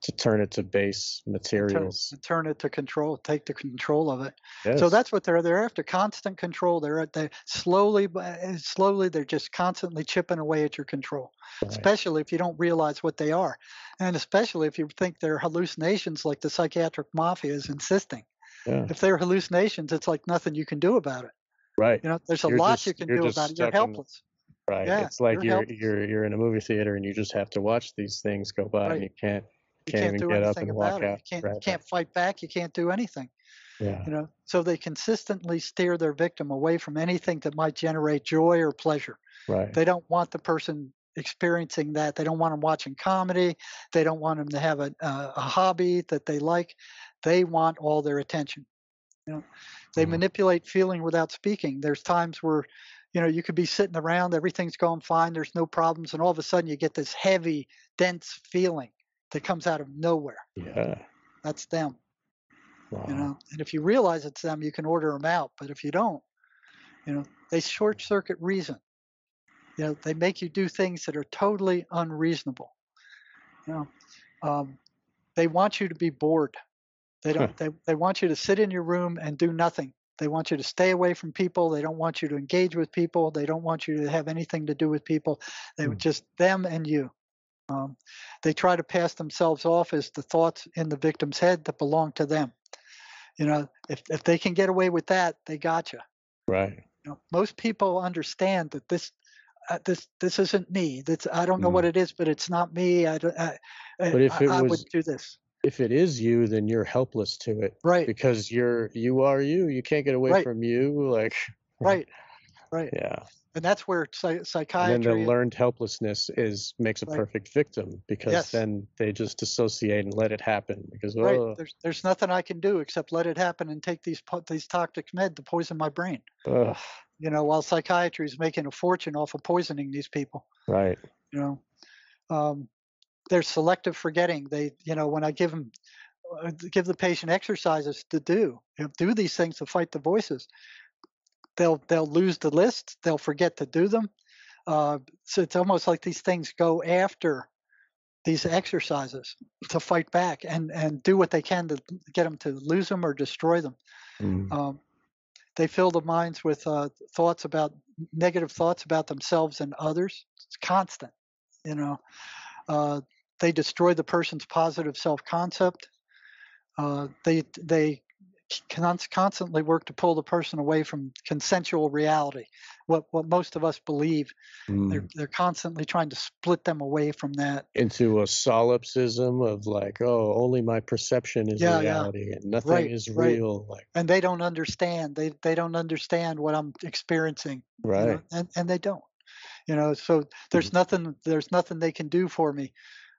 to turn it to base materials. turn, turn, it to control take the control of it. Yes. so that's what they're they're after constant control. They're they slowly uh, slowly they're just constantly chipping away at your control right. especially if you don't realize what they are. And especially if you think they're hallucinations like the psychiatric mafia is insisting. Yeah. if they're hallucinations it's like nothing you can do about it. Right. You know there's a you're lot just, you can do about it. You're helpless Right. Yeah, it's like you're you're, you're in a movie theater and you just have to watch these things go by right. and you can't you can't, can't even get up and walk out. You can't, right. you can't fight back. You can't do anything. Yeah. You know, so they consistently steer their victim away from anything that might generate joy or pleasure. Right. They don't want the person experiencing that. They don't want them watching comedy. They don't want them to have a, a, a hobby that they like. They want all their attention. You know, they mm manipulate feeling without speaking. There's times where you know, you could be sitting around, everything's going fine, there's no problems, and all of a sudden you get this heavy, dense feeling that comes out of nowhere. Yeah. That's them. Wow. You know, and if you realize it's them, you can order them out. But if you don't, you know, they short circuit reason. You know, they make you do things that are totally unreasonable. You know, um, they want you to be bored. They don't. they they want you to sit in your room and do nothing. They want you to stay away from people. They don't want you to engage with people. They don't want you to have anything to do with people. They mm. just them and you. Um, they try to pass themselves off as the thoughts in the victim's head that belong to them. You know, if if they can get away with that, they got you. Right. You know, most people understand that this uh, this this isn't me. That's I don't know mm. what it is, but it's not me. I, I, but if it I, was, I would do this if it is you, then you're helpless to it. Right. Because you're you are you. You can't get away right. from you. Like. Right. Right. Yeah. And that's where psychiatry. And then the learned helplessness is makes a right. perfect victim because yes. then they just dissociate and let it happen because right. Oh. There's there's nothing I can do except let it happen and take these these toxic med to poison my brain. Ugh. You know, while psychiatry is making a fortune off of poisoning these people. Right. You know, um, there's selective forgetting. They, you know, when I give them, uh, give the patient exercises to do, you know, do these things to fight the voices. They'll they'll lose the list. They'll forget to do them. Uh, so it's almost like these things go after these exercises to fight back and and do what they can to get them to lose them or destroy them. Mm. Um, they fill the minds with uh, thoughts about negative thoughts about themselves and others. It's constant, you know. Uh, they destroy the person's positive self-concept. Uh, they they constantly work to pull the person away from consensual reality, what what most of us believe. Mm. They're they're constantly trying to split them away from that into a solipsism of like, oh, only my perception is yeah, reality yeah. and nothing right, is right. real. Like, and they don't understand. They they don't understand what I'm experiencing. Right. You know? And and they don't. You know, so there's mm. nothing there's nothing they can do for me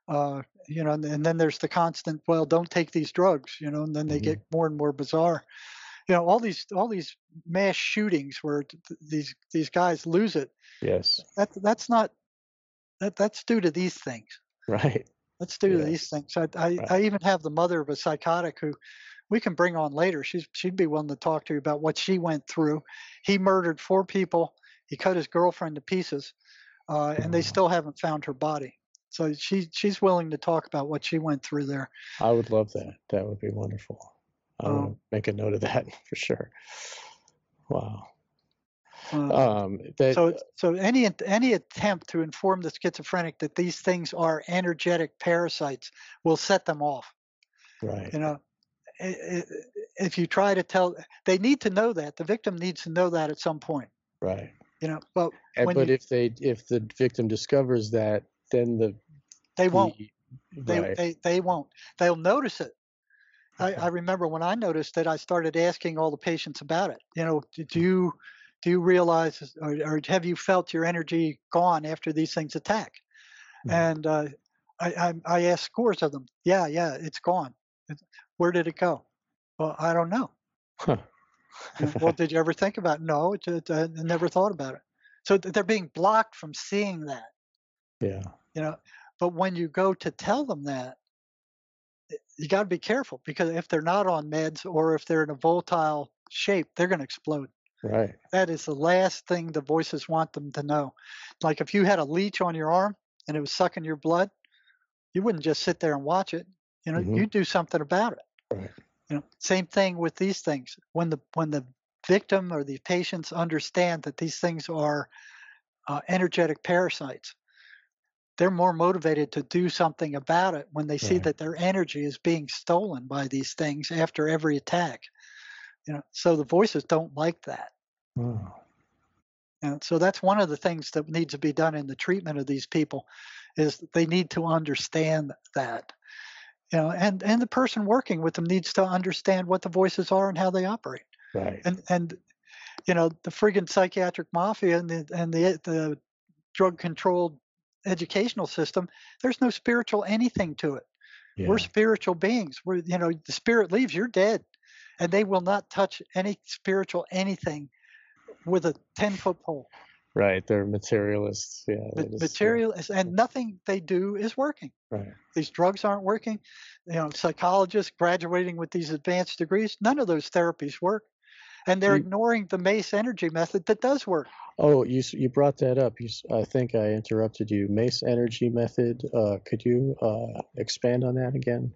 uh, you know, and, and, then there's the constant, well, don't take these drugs, you know, and then they mm-hmm. get more and more bizarre. You know, all these all these mass shootings where th- these these guys lose it. Yes. That that's not that that's due to these things. Right. That's due yes. these things. I, I, right. I, even have the mother of a psychotic who we can bring on later. She's she'd be willing to talk to you about what she went through. He murdered four people. He cut his girlfriend to pieces, uh, and they still haven't found her body. So she she's willing to talk about what she went through there. I would love that. That would be wonderful. I'll um, make a note of that for sure. Wow. Um, um, that, so, so any any attempt to inform the schizophrenic that these things are energetic parasites will set them off. Right. You know, if you try to tell, they need to know that the victim needs to know that at some point. Right. You know, but and, but you, if they if the victim discovers that, then the they won't. The, they, right. they they won't. They'll notice it. I, I remember when I noticed it, I started asking all the patients about it. You know, do you do you realize or, or have you felt your energy gone after these things attack? Mm-hmm. And uh, I, I, I asked scores of them. Yeah, yeah, it's gone. Where did it go? Well, I don't know. Huh. well, did you ever think about it? No, it, it, I never thought about it. So they're being blocked from seeing that. Yeah. You know, but when you go to tell them that, you got to be careful because if they're not on meds or if they're in a volatile shape, they're going to explode. Right. That is the last thing the voices want them to know. Like if you had a leech on your arm and it was sucking your blood, you wouldn't just sit there and watch it. You know, mm-hmm. you do something about it. Right. You know, same thing with these things. When the when the victim or the patients understand that these things are uh, energetic parasites, they're more motivated to do something about it when they see right. that their energy is being stolen by these things after every attack. You know, so the voices don't like that. Oh. And so that's one of the things that needs to be done in the treatment of these people is they need to understand that. You know, and, and the person working with them needs to understand what the voices are and how they operate. Right. And and you know, the friggin' psychiatric mafia and the and the the drug controlled educational system, there's no spiritual anything to it. Yeah. We're spiritual beings. We're you know, the spirit leaves, you're dead and they will not touch any spiritual anything with a 10 foot pole. Right, they're materialists. Yeah, materialists, and nothing they do is working. Right. These drugs aren't working. You know, psychologists graduating with these advanced degrees, none of those therapies work, and they're you, ignoring the Mace energy method that does work. Oh, you you brought that up. You, I think I interrupted you. Mace energy method. Uh, could you uh, expand on that again?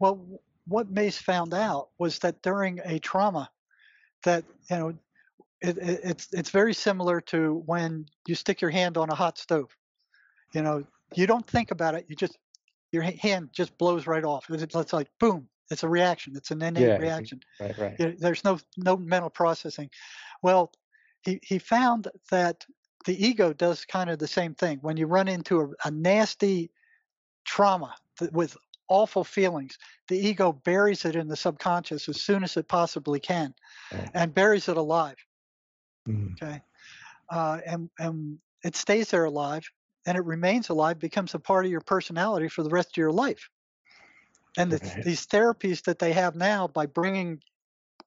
Well, what Mace found out was that during a trauma, that you know, it, it, it's it's very similar to when you stick your hand on a hot stove. You know, you don't think about it. You just your hand just blows right off. It's, it's like boom. It's a reaction. It's an innate yeah, reaction. Right, right. There's no no mental processing. Well, he he found that the ego does kind of the same thing. When you run into a, a nasty trauma with awful feelings. The ego buries it in the subconscious as soon as it possibly can, and buries it alive. Mm. Okay, uh, and and it stays there alive, and it remains alive, becomes a part of your personality for the rest of your life. And the, right. these therapies that they have now, by bringing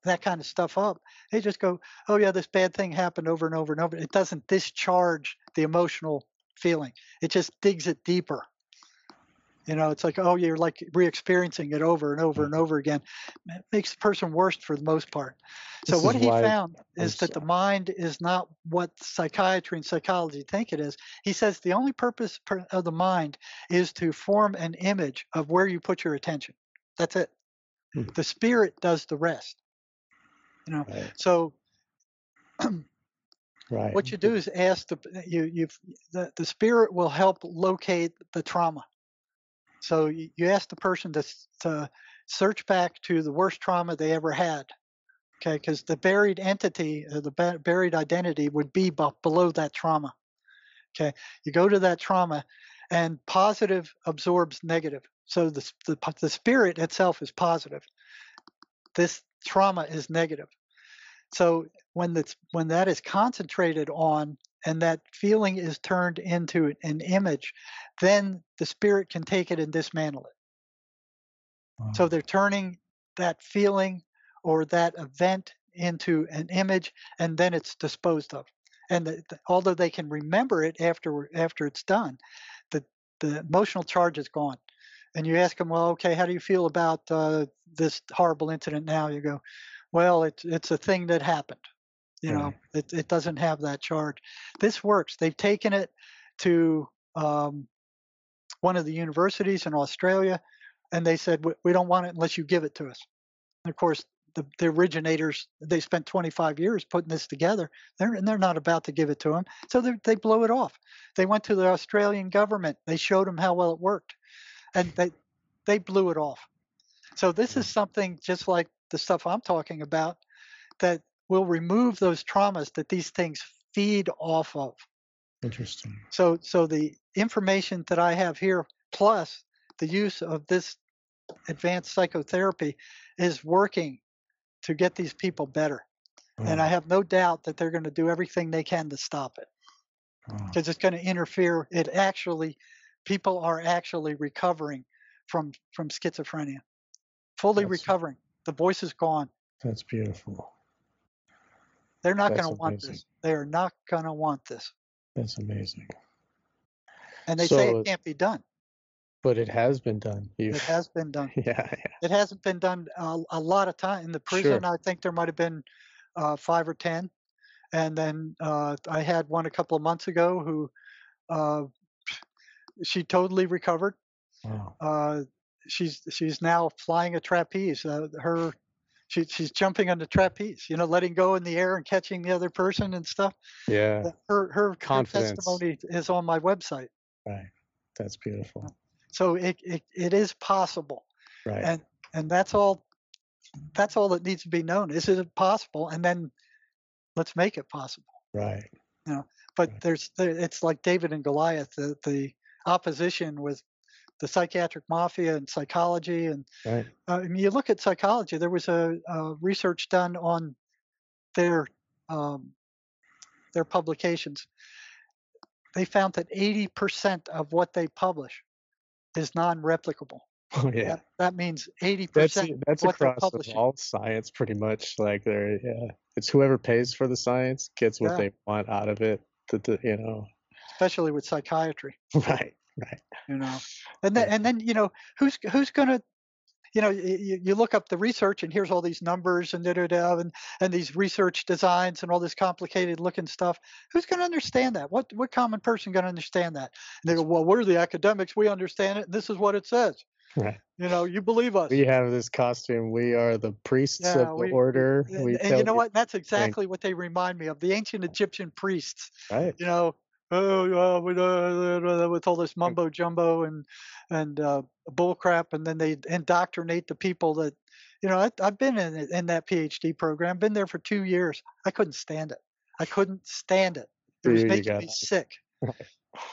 that kind of stuff up, they just go, "Oh yeah, this bad thing happened over and over and over." It doesn't discharge the emotional feeling; it just digs it deeper. You know, it's like, oh, you're like re-experiencing it over and over and over again. It makes the person worse for the most part. So this what he found is that the mind is not what psychiatry and psychology think it is. He says the only purpose of the mind is to form an image of where you put your attention. That's it. Hmm. The spirit does the rest. You know, right. so right. what you do is ask the you you the, the spirit will help locate the trauma so you ask the person to, to search back to the worst trauma they ever had. Okay, because the buried entity, uh, the buried identity would be below that trauma. Okay, you go to that trauma, and positive absorbs negative. So the, the, the spirit itself is positive. This trauma is negative. So when that's when that is concentrated on and that feeling is turned into an image, then the spirit can take it and dismantle it. Wow. So they're turning that feeling or that event into an image and then it's disposed of. And the, the, although they can remember it after after it's done, the the emotional charge is gone. and you ask them, well, okay, how do you feel about uh, this horrible incident now? You go, well, it's it's a thing that happened. You know, it, it doesn't have that charge. This works. They've taken it to um, one of the universities in Australia, and they said, we, we don't want it unless you give it to us. And of course, the, the originators, they spent 25 years putting this together, they're, and they're not about to give it to them. So they blow it off. They went to the Australian government. They showed them how well it worked, and they, they blew it off. So this is something just like the stuff I'm talking about that will remove those traumas that these things feed off of. Interesting. So so the information that I have here plus the use of this advanced psychotherapy is working to get these people better. And I have no doubt that they're going to do everything they can to stop it. Because it's going to interfere it actually people are actually recovering from from schizophrenia. Fully That's, recovering. The voice is gone. That's beautiful. They're not going to want this. They are not going to want this. That's amazing. And they so, say it can't be done. But it has been done. You've... It has been done. yeah, yeah, It hasn't been done a, a lot of time. In the prison, sure. I think there might have been uh, five or 10. And then uh, I had one a couple of months ago who uh, she totally recovered. Wow. Uh, she's she's now flying a trapeze. Uh, her she, she's jumping on the trapeze, you know, letting go in the air and catching the other person and stuff. Yeah. Her her, her testimony is on my website. Right. That's beautiful. So it, it it is possible. Right. And and that's all that's all that needs to be known. Is it possible? And then let's make it possible. Right. You know, but right. there's it's like David and Goliath. The the opposition with the psychiatric mafia and psychology. And right. uh, I mean, you look at psychology. There was a, a research done on their um, their publications. They found that 80% of what they publish is non-replicable. Oh yeah. That, that means 80% that's, that's across all science pretty much. Like there, yeah, it's whoever pays for the science gets what yeah. they want out of it. To, to, you know, especially with psychiatry. Right. Right. You know, and then and then you know who's who's gonna you know, you, you, look up the research and here's all these numbers and da, da, da, and and these research designs and all this complicated looking stuff. Who's going to understand that? What what common person going to understand that? And they go, well, we're the academics. We understand it. This is what it says. Right. You know, you believe us. We have this costume. We are the priests yeah, of the we, order. We and, you know what? That's exactly what they remind me of. The ancient Egyptian priests. Right. You know, oh, with, uh, with all this mumbo jumbo and and uh, bull crap, and then they indoctrinate the people that, you know, I, have been in in that PhD program, been there for two years. I couldn't stand it. I couldn't stand it. It was making me sick.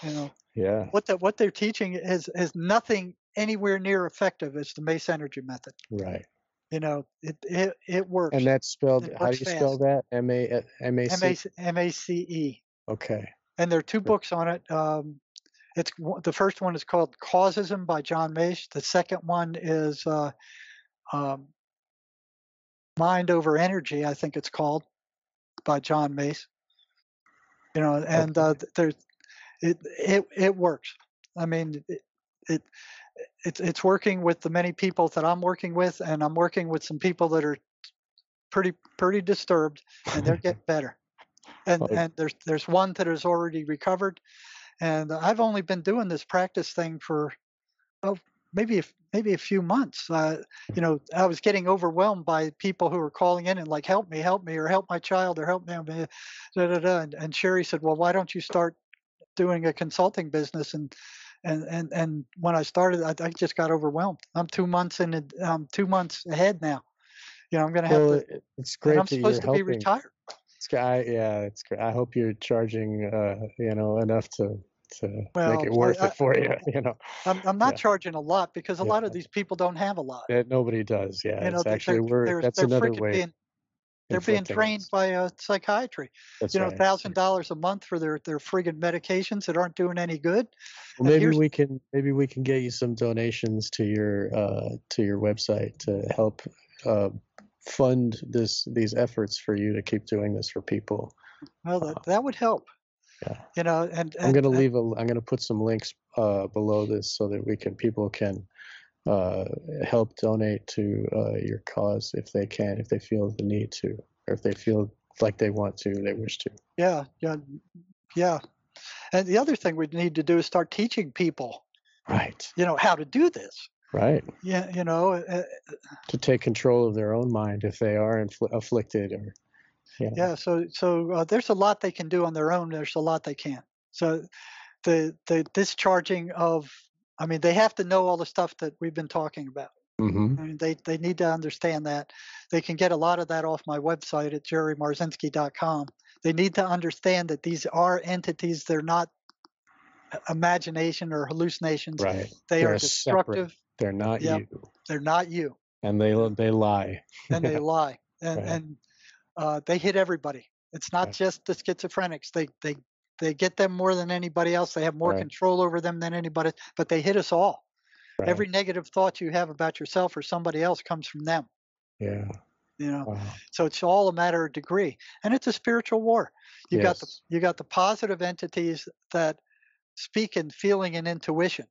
You know. Yeah. What the, what they're teaching is is nothing anywhere near effective as the Mace Energy method. Right. You know, it it, it works. And that's spelled. How do you fast. spell that? M A M A C. M A C E. Okay and there are two books on it. Um, it's the first one is called Causism by John Mace. The second one is uh, um, Mind Over Energy, I think it's called, by John Mace. You know, and uh, there's it it it works. I mean, it, it it's it's working with the many people that I'm working with, and I'm working with some people that are pretty pretty disturbed, and they're getting better and okay. and there's there's one that has already recovered, and I've only been doing this practice thing for oh maybe a, maybe a few months. Uh, you know, I was getting overwhelmed by people who were calling in and like, help me, help me, or help my child, or help me. Da, da, da. And, and Sherry said, well, why don't you start doing a consulting business? And and and and when I started, I, I just got overwhelmed. I'm two months in. I'm two months ahead now. You know, I'm going to have well, to. It's great. I'm supposed to helping. be retired. I yeah, it's great. I hope you're charging, uh, you know, enough to to well, make it worth I, it for you. You know, I'm I'm not yeah. charging a lot because a yeah. lot of these people don't have a lot. Yeah, nobody does. Yeah, you know, it's actually we're that's another way. Being, they're being trained by uh, psychiatry. That's you know, right. thousand dollars a month for their their friggin' medications that aren't doing any good. Well, maybe we can maybe we can get you some donations to your uh, to your website to help uh, fund this these efforts for you to keep doing this for people. Well, that, that would help. Yeah. You know, and, and I'm gonna leave a. I'm gonna put some links uh, below this so that we can people can uh, help donate to uh, your cause if they can, if they feel the need to, or if they feel like they want to, they wish to. Yeah, yeah, yeah. And the other thing we need to do is start teaching people, right? You know how to do this. Right. Yeah, you know, uh, to take control of their own mind if they are infl- afflicted or. Know. Yeah. So so uh, there's a lot they can do on their own. There's a lot they can't. So the the discharging of I mean, they have to know all the stuff that we've been talking about. Mm-hmm. I mean, they, they need to understand that. They can get a lot of that off my website at jerrymarzinsky.com. They need to understand that these are entities. They're not imagination or hallucinations. Right. They they're are destructive. Separate. They're not yep. you. They're not you. And they they lie. and they lie. And right. and uh, they hit everybody. It's not right. just the schizophrenics. They they they get them more than anybody else. They have more right. control over them than anybody, but they hit us all. Every negative thought you have about yourself or somebody else comes from them. Yeah. You know, wow. so it's all a matter of degree, and it's a spiritual war. You yes. got the you got the positive entities that speak in feeling and intuition.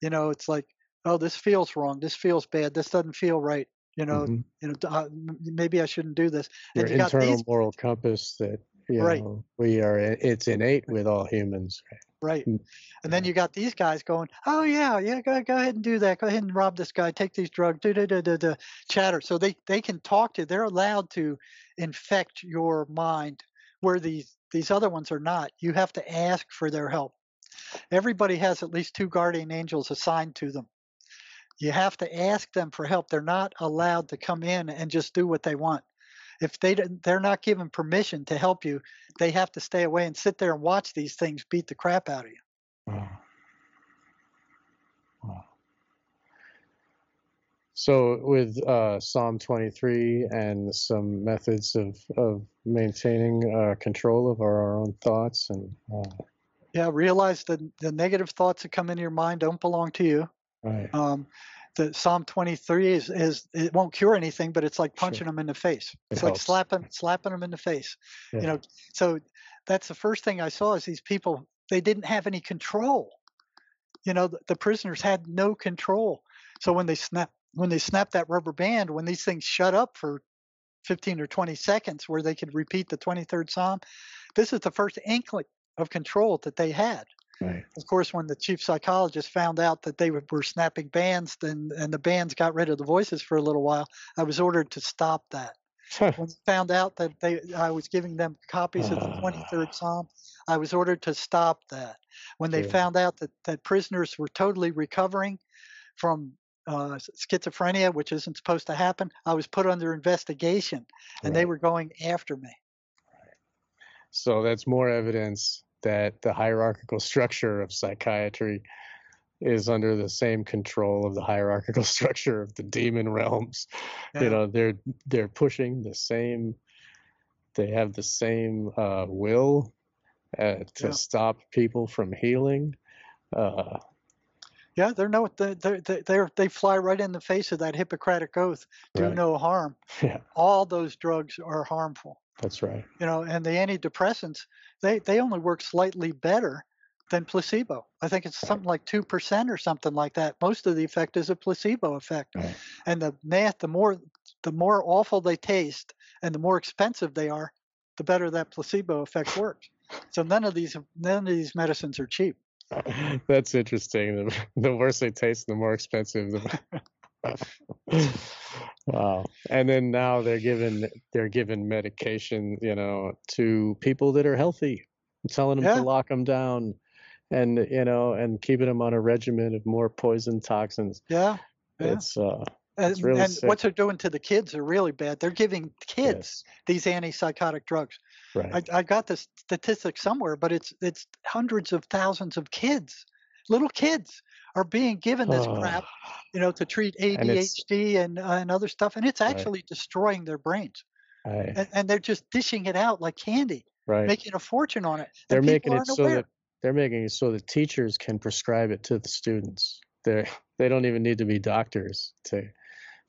You know, it's like, oh, this feels wrong. This feels bad. This doesn't feel right. You know, mm-hmm. you know, uh, maybe I shouldn't do this. Your you internal these, moral compass that you right. Know, we are. It's innate with all humans. Right. Mm, and then you got these guys going, oh yeah, yeah, go, go ahead and do that. Go ahead and rob this guy. Take these drugs. Da, da, da, da, da, chatter. So they they can talk to. They're allowed to infect your mind, where these these other ones are not. You have to ask for their help. Everybody has at least two guardian angels assigned to them. You have to ask them for help. They're not allowed to come in and just do what they want if they they're not given permission to help you, they have to stay away and sit there and watch these things beat the crap out of you. Wow. Wow. So with uh, Psalm 23 and some methods of, of maintaining uh, control of our, our, own thoughts and uh, yeah, realize that the negative thoughts that come into your mind don't belong to you. Right. Um, the Psalm 23 is, is it won't cure anything, but it's like punching sure. them in the face. It's it like helps. slapping slapping them in the face. Yeah. You know, so that's the first thing I saw is these people they didn't have any control. You know, the, the prisoners had no control. So when they snap when they snapped that rubber band, when these things shut up for 15 or 20 seconds, where they could repeat the 23rd Psalm, this is the first inkling of control that they had. Right. Of course, when the chief psychologist found out that they were, were snapping bands and, and the bands got rid of the voices for a little while, I was ordered to stop that. when they found out that they, I was giving them copies of the 23rd Psalm, I was ordered to stop that. When they found out that, that prisoners were totally recovering from uh, schizophrenia, which isn't supposed to happen, I was put under investigation, and right. they were going after me. So that's more evidence that the hierarchical structure of psychiatry is under the same control of the hierarchical structure of the demon realms. Yeah. You know, they're they're pushing the same. They have the same uh, will uh, to yeah. stop people from healing. Uh, yeah, they're no they they they they fly right in the face of that Hippocratic oath: do right. no harm. Yeah. All those drugs are harmful. That's right. You know, and the antidepressants, they, they only work slightly better than placebo. I think it's something like 2% or something like that. Most of the effect is a placebo effect. Right. And the math, the more the more awful they taste and the more expensive they are, the better that placebo effect works. So none of these none of these medicines are cheap. That's interesting. The, the worse they taste, the more expensive. The wow. And then now they're given they're given medication, you know, to people that are healthy, telling them yeah. to lock them down, and you know, and keeping them on a regimen of more poison toxins. Yeah. yeah. It's uh. And, really and what they're doing to the kids are really bad. They're giving kids yes. these antipsychotic drugs. Right. I, I got the statistic somewhere, but it's it's hundreds of thousands of kids, little kids, are being given this oh. crap, you know, to treat ADHD and, and, uh, and other stuff, and it's actually right. destroying their brains. Right. And, and, they're just dishing it out like candy, right. making a fortune on it. They're making it so aware. that they're making it so that teachers can prescribe it to the students. They they don't even need to be doctors to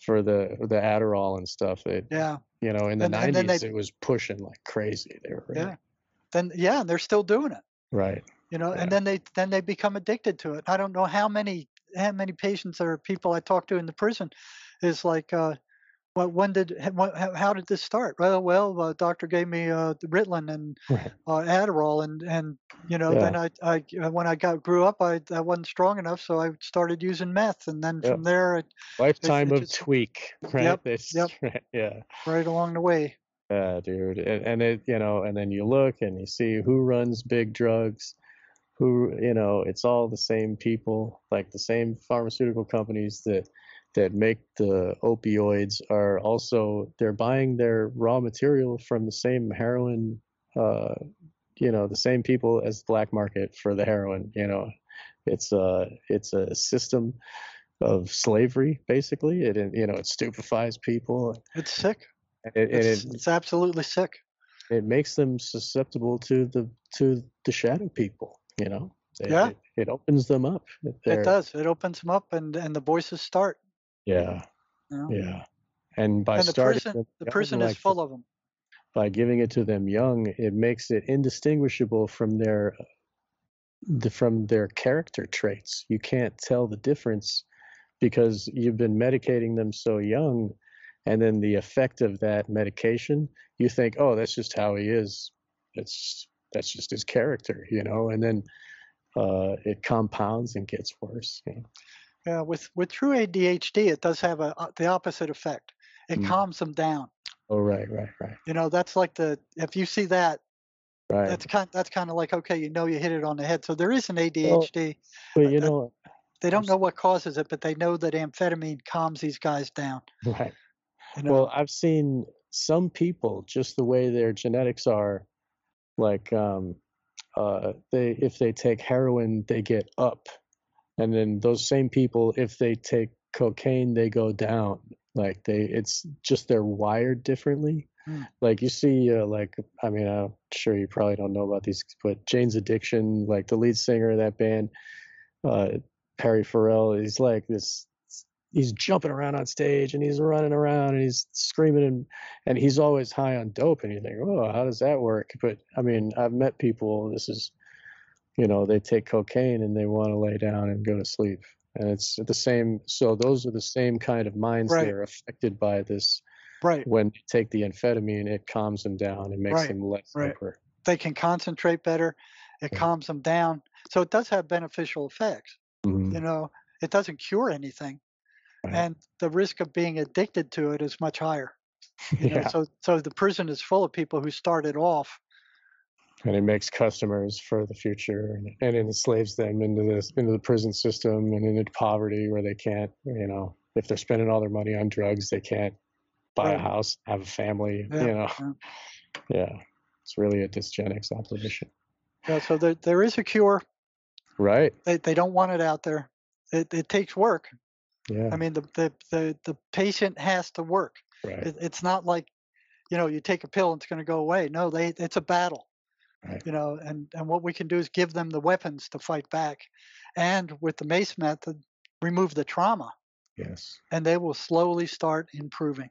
for the the Adderall and stuff. It, yeah. You know, in the and, 90s, it was pushing like crazy. They were yeah. then yeah, and they're still doing it. Right. You know, Yeah. and then they then they become addicted to it. I don't know how many how many patients or people I talk to in the prison is like, uh, well, when did how, did this start? Well, well, uh, doctor gave me uh, Ritalin and Right. uh, Adderall, and and you know, Yeah. then I I when I got grew up, I I wasn't strong enough, so I started using meth, and then Yep. from there, it, Lifetime it of just- tweak. Right. Yep, This- yep. Yeah. right along the way. Yeah, dude. And, and it, you know, and then you look and you see who runs big drugs, who, you know, it's all the same people, like the same pharmaceutical companies that that make the opioids are also they're buying their raw material from the same heroin uh you know, the same people as the black market for the heroin, you know. It's a it's a system of slavery basically. It you know, it stupefies people. It's sick. It, It's, it, it's absolutely sick. it makes them susceptible to the to the shadow people you know it, Yeah. it, it opens them up They're- It does. It opens them up, and and the voices start. yeah You know? yeah and by and the starting them the young prison is like full of them. by giving it to them young it makes it indistinguishable from their the, from their character traits you can't tell the difference because you've been medicating them so young and then the effect of that medication you think oh that's just how he is it's that's just his character you know and then uh, it compounds and gets worse you know? Yeah, with with true ADHD, it does have a uh, the opposite effect. It Mm. calms them down. oh right right right You know, that's like the if you see that, right that's kind that's kind of like okay, you know, you hit it on the head. So there is an ADHD. but you know they don't know what causes it, but they know that amphetamine calms these guys down. right You know, Well, I've seen some people just the way their genetics are, like um, uh, they if they take heroin they get up, and then those same people if they take cocaine they go down. Like they, it's just they're wired differently. Hmm. Like you see, uh, like I mean, I'm sure you probably don't know about these, but Jane's Addiction, like the lead singer of that band, uh, Perry Farrell, he's like this he's jumping around on stage and he's running around and he's screaming and and he's always high on dope and you think oh how does that work but i mean i've met people this is you know they take cocaine and they want to lay down and go to sleep and it's the same so those are the same kind of minds Right. that are affected by this right. when you take the amphetamine it calms them down and makes Right, them less right. hyper They can concentrate better. It Yeah. calms them down. So it does have beneficial effects. Mhm. You know, it doesn't cure anything, Right. and the risk of being addicted to it is much higher. You know, yeah so so the prison is full of people who started off and it makes customers for the future and, and it enslaves them into this into the prison system and into poverty where they can't you know if they're spending all their money on drugs they can't buy a house have a family Yeah, you know yeah. yeah it's really a dysgenics operation Yeah, so there, there is a cure. right They, they don't want it out there. It, it takes work. Yeah I mean, the, the, the, the patient has to work. right It, it's not like, you know, you take a pill and it's going to go away. No, they it's a battle. Right. You know, and, and what we can do is give them the weapons to fight back. And with the MACE method, remove the trauma yes and they will slowly start improving.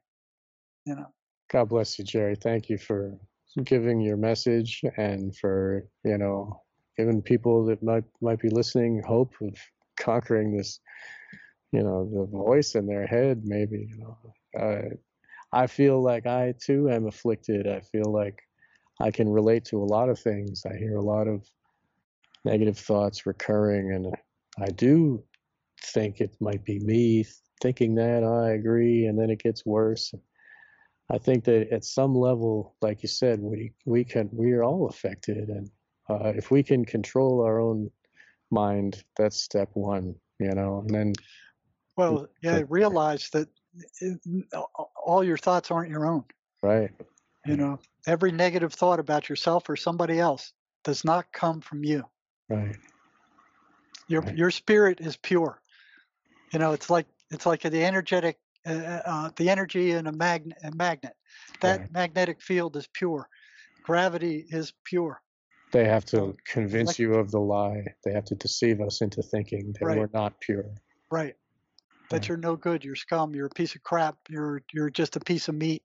You know, god bless you jerry thank you for giving your message and for you know giving people that might might be listening hope of conquering this you know the voice in their head maybe you know. Uh, i feel like i too am afflicted. I feel like i can relate to a lot of things. I hear a lot of negative thoughts recurring and i do think it might be me thinking that i agree and then it gets worse. I think that at some level, like you said, we we can we are all affected, and uh, if we can control our own mind, that's step one, you know. And then well, yeah, realize that it, all your thoughts aren't your own. right, You know, every negative thought about yourself or somebody else does not come from you. right, Your Right. your spirit is pure. You know, it's like it's like the energetic, uh, uh, the energy in a magnet. A magnet. That Right. magnetic field is pure. Gravity is pure. they have to convince like- you of the lie. They have to deceive us into thinking that Right. we're not pure. Right. That you're no good. You're scum. You're a piece of crap. You're you're just a piece of meat.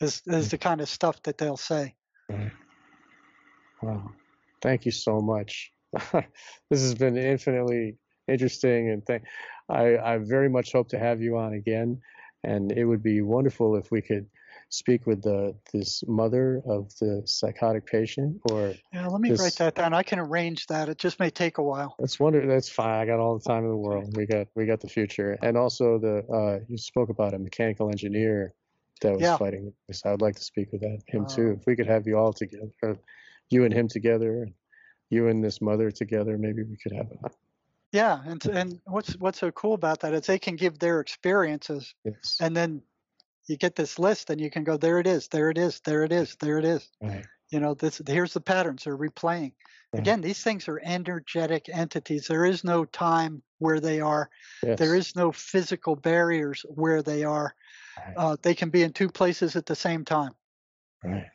Is Mm. is the kind of stuff that they'll say. Right. Wow. Thank you so much. this has been infinitely interesting, and th- I, I very much hope to have you on again. And it would be wonderful if we could speak with the this mother of the psychotic patient or yeah let me this, write that down. I can arrange that. It just may take a while. That's wonder that's fine. I got all the time in the world. We got we got the future. And also the uh you spoke about a mechanical engineer that was yeah. fighting this. I would like to speak with that him uh, too if we could have you all together you and him together and you and this mother together maybe we could have a yeah and and what's what's so cool about that is they can give their experiences yes. and then you get this list and you can go there it is there it is there it is there it is. Right. you know this here's the patterns they're replaying. Right. again these things are energetic entities there is no time where they are. Yes. there is no physical barriers where they are. Right. uh, they can be in two places at the same time. Right.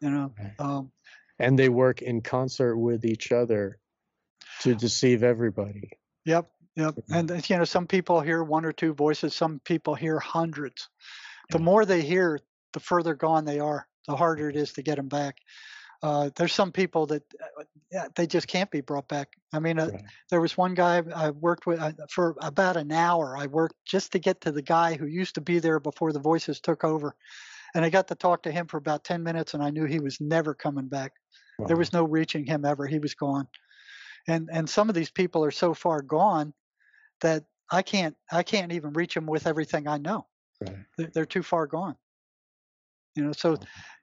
You know um, and they work in concert with each other to deceive everybody. Yep yep. And you know some people hear one or two voices some people hear hundreds the more they hear, the further gone they are, the harder it is to get them back. Uh, there's some people that uh, they just can't be brought back. I mean, uh, right. there was one guy I worked with uh, for about an hour. I worked just to get to the guy who used to be there before the voices took over. And I got to talk to him for about 10 minutes, and I knew he was never coming back. Wow. There was no reaching him ever. He was gone. And and some of these people are so far gone that I can't I can't even reach them with everything I know. Right. They're too far gone. You know, so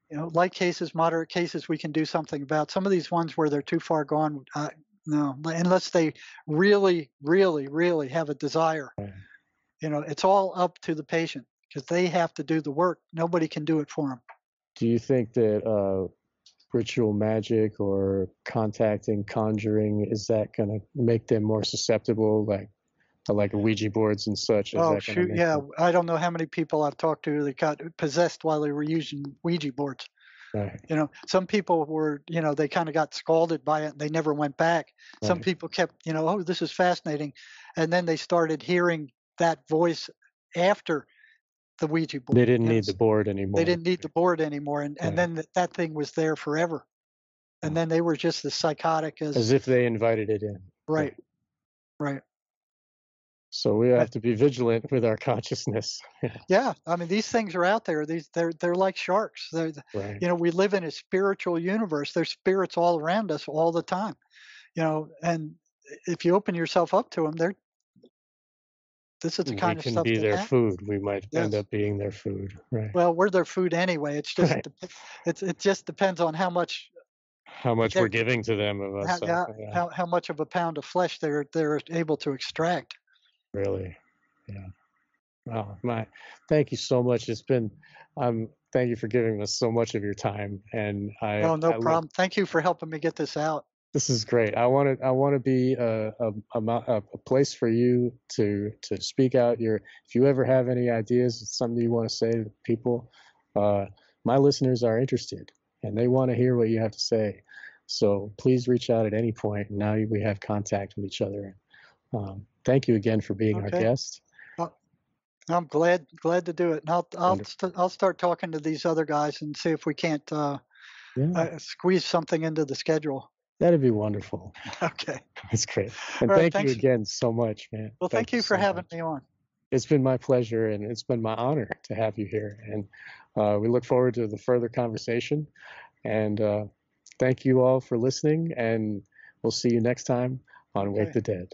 you know, light cases, moderate cases, we can do something about. Some of these ones where they're too far gone, uh, no, unless they really, really, really have a desire. Right. You know, it's all up to the patient because they have to do the work. Nobody can do it for them. Do you think that uh, ritual magic or contacting, conjuring, is that going to make them more susceptible? Like like Ouija boards and such. oh shoot, yeah. Them? I don't know how many people I've talked to that got possessed while they were using Ouija boards. Right. You know, some people were, you know, they kind of got scalded by it and they never went back. Right. Some people kept, you know, oh, this is fascinating, and then they started hearing that voice after the Ouija board. They didn't need the board anymore. They didn't need the board anymore, and and then that thing was there forever. And then they were just as psychotic as as if they invited it in. Right. Right. So we have to be vigilant with our consciousness. yeah, I mean these things are out there. These they're they're like sharks. They're right. you know we live in a spiritual universe. There's spirits all around us all the time. You know, and if you open yourself up to them, they're this is the kind we of stuff. can be their happen. food. We might yes. end up being their food. Right. Well, we're their food anyway. It's just right. it's it just depends on how much how much we're giving to them of us. How, how, yeah. how, how much of a pound of flesh they're they're able to extract. Really, yeah. Wow, my, thank you so much. It's been, um, thank you for giving us so much of your time, and I. Oh, no I problem. Thank you for helping me get this out. This is great. I want to. I want to be a, a, a, a place for you to to speak out. Your, if you ever have any ideas, something you want to say to people, uh, my listeners are interested and they want to hear what you have to say. So please reach out at any point. Now we have contact with each other. Um, thank you again for being okay. our guest. I'm glad glad to do it, and I'll I'll i st- I'll start talking to these other guys and see if we can't uh, yeah. uh, squeeze something into the schedule. That'd be wonderful. Okay, that's great. And All thank right, you again so much, man. Well, thank, thank you for so having much. me on. It's been my pleasure, and it's been my honor to have you here. And uh, we look forward to the further conversation. And uh, thank you all for listening, and we'll see you next time on Okay. Wake the Dead.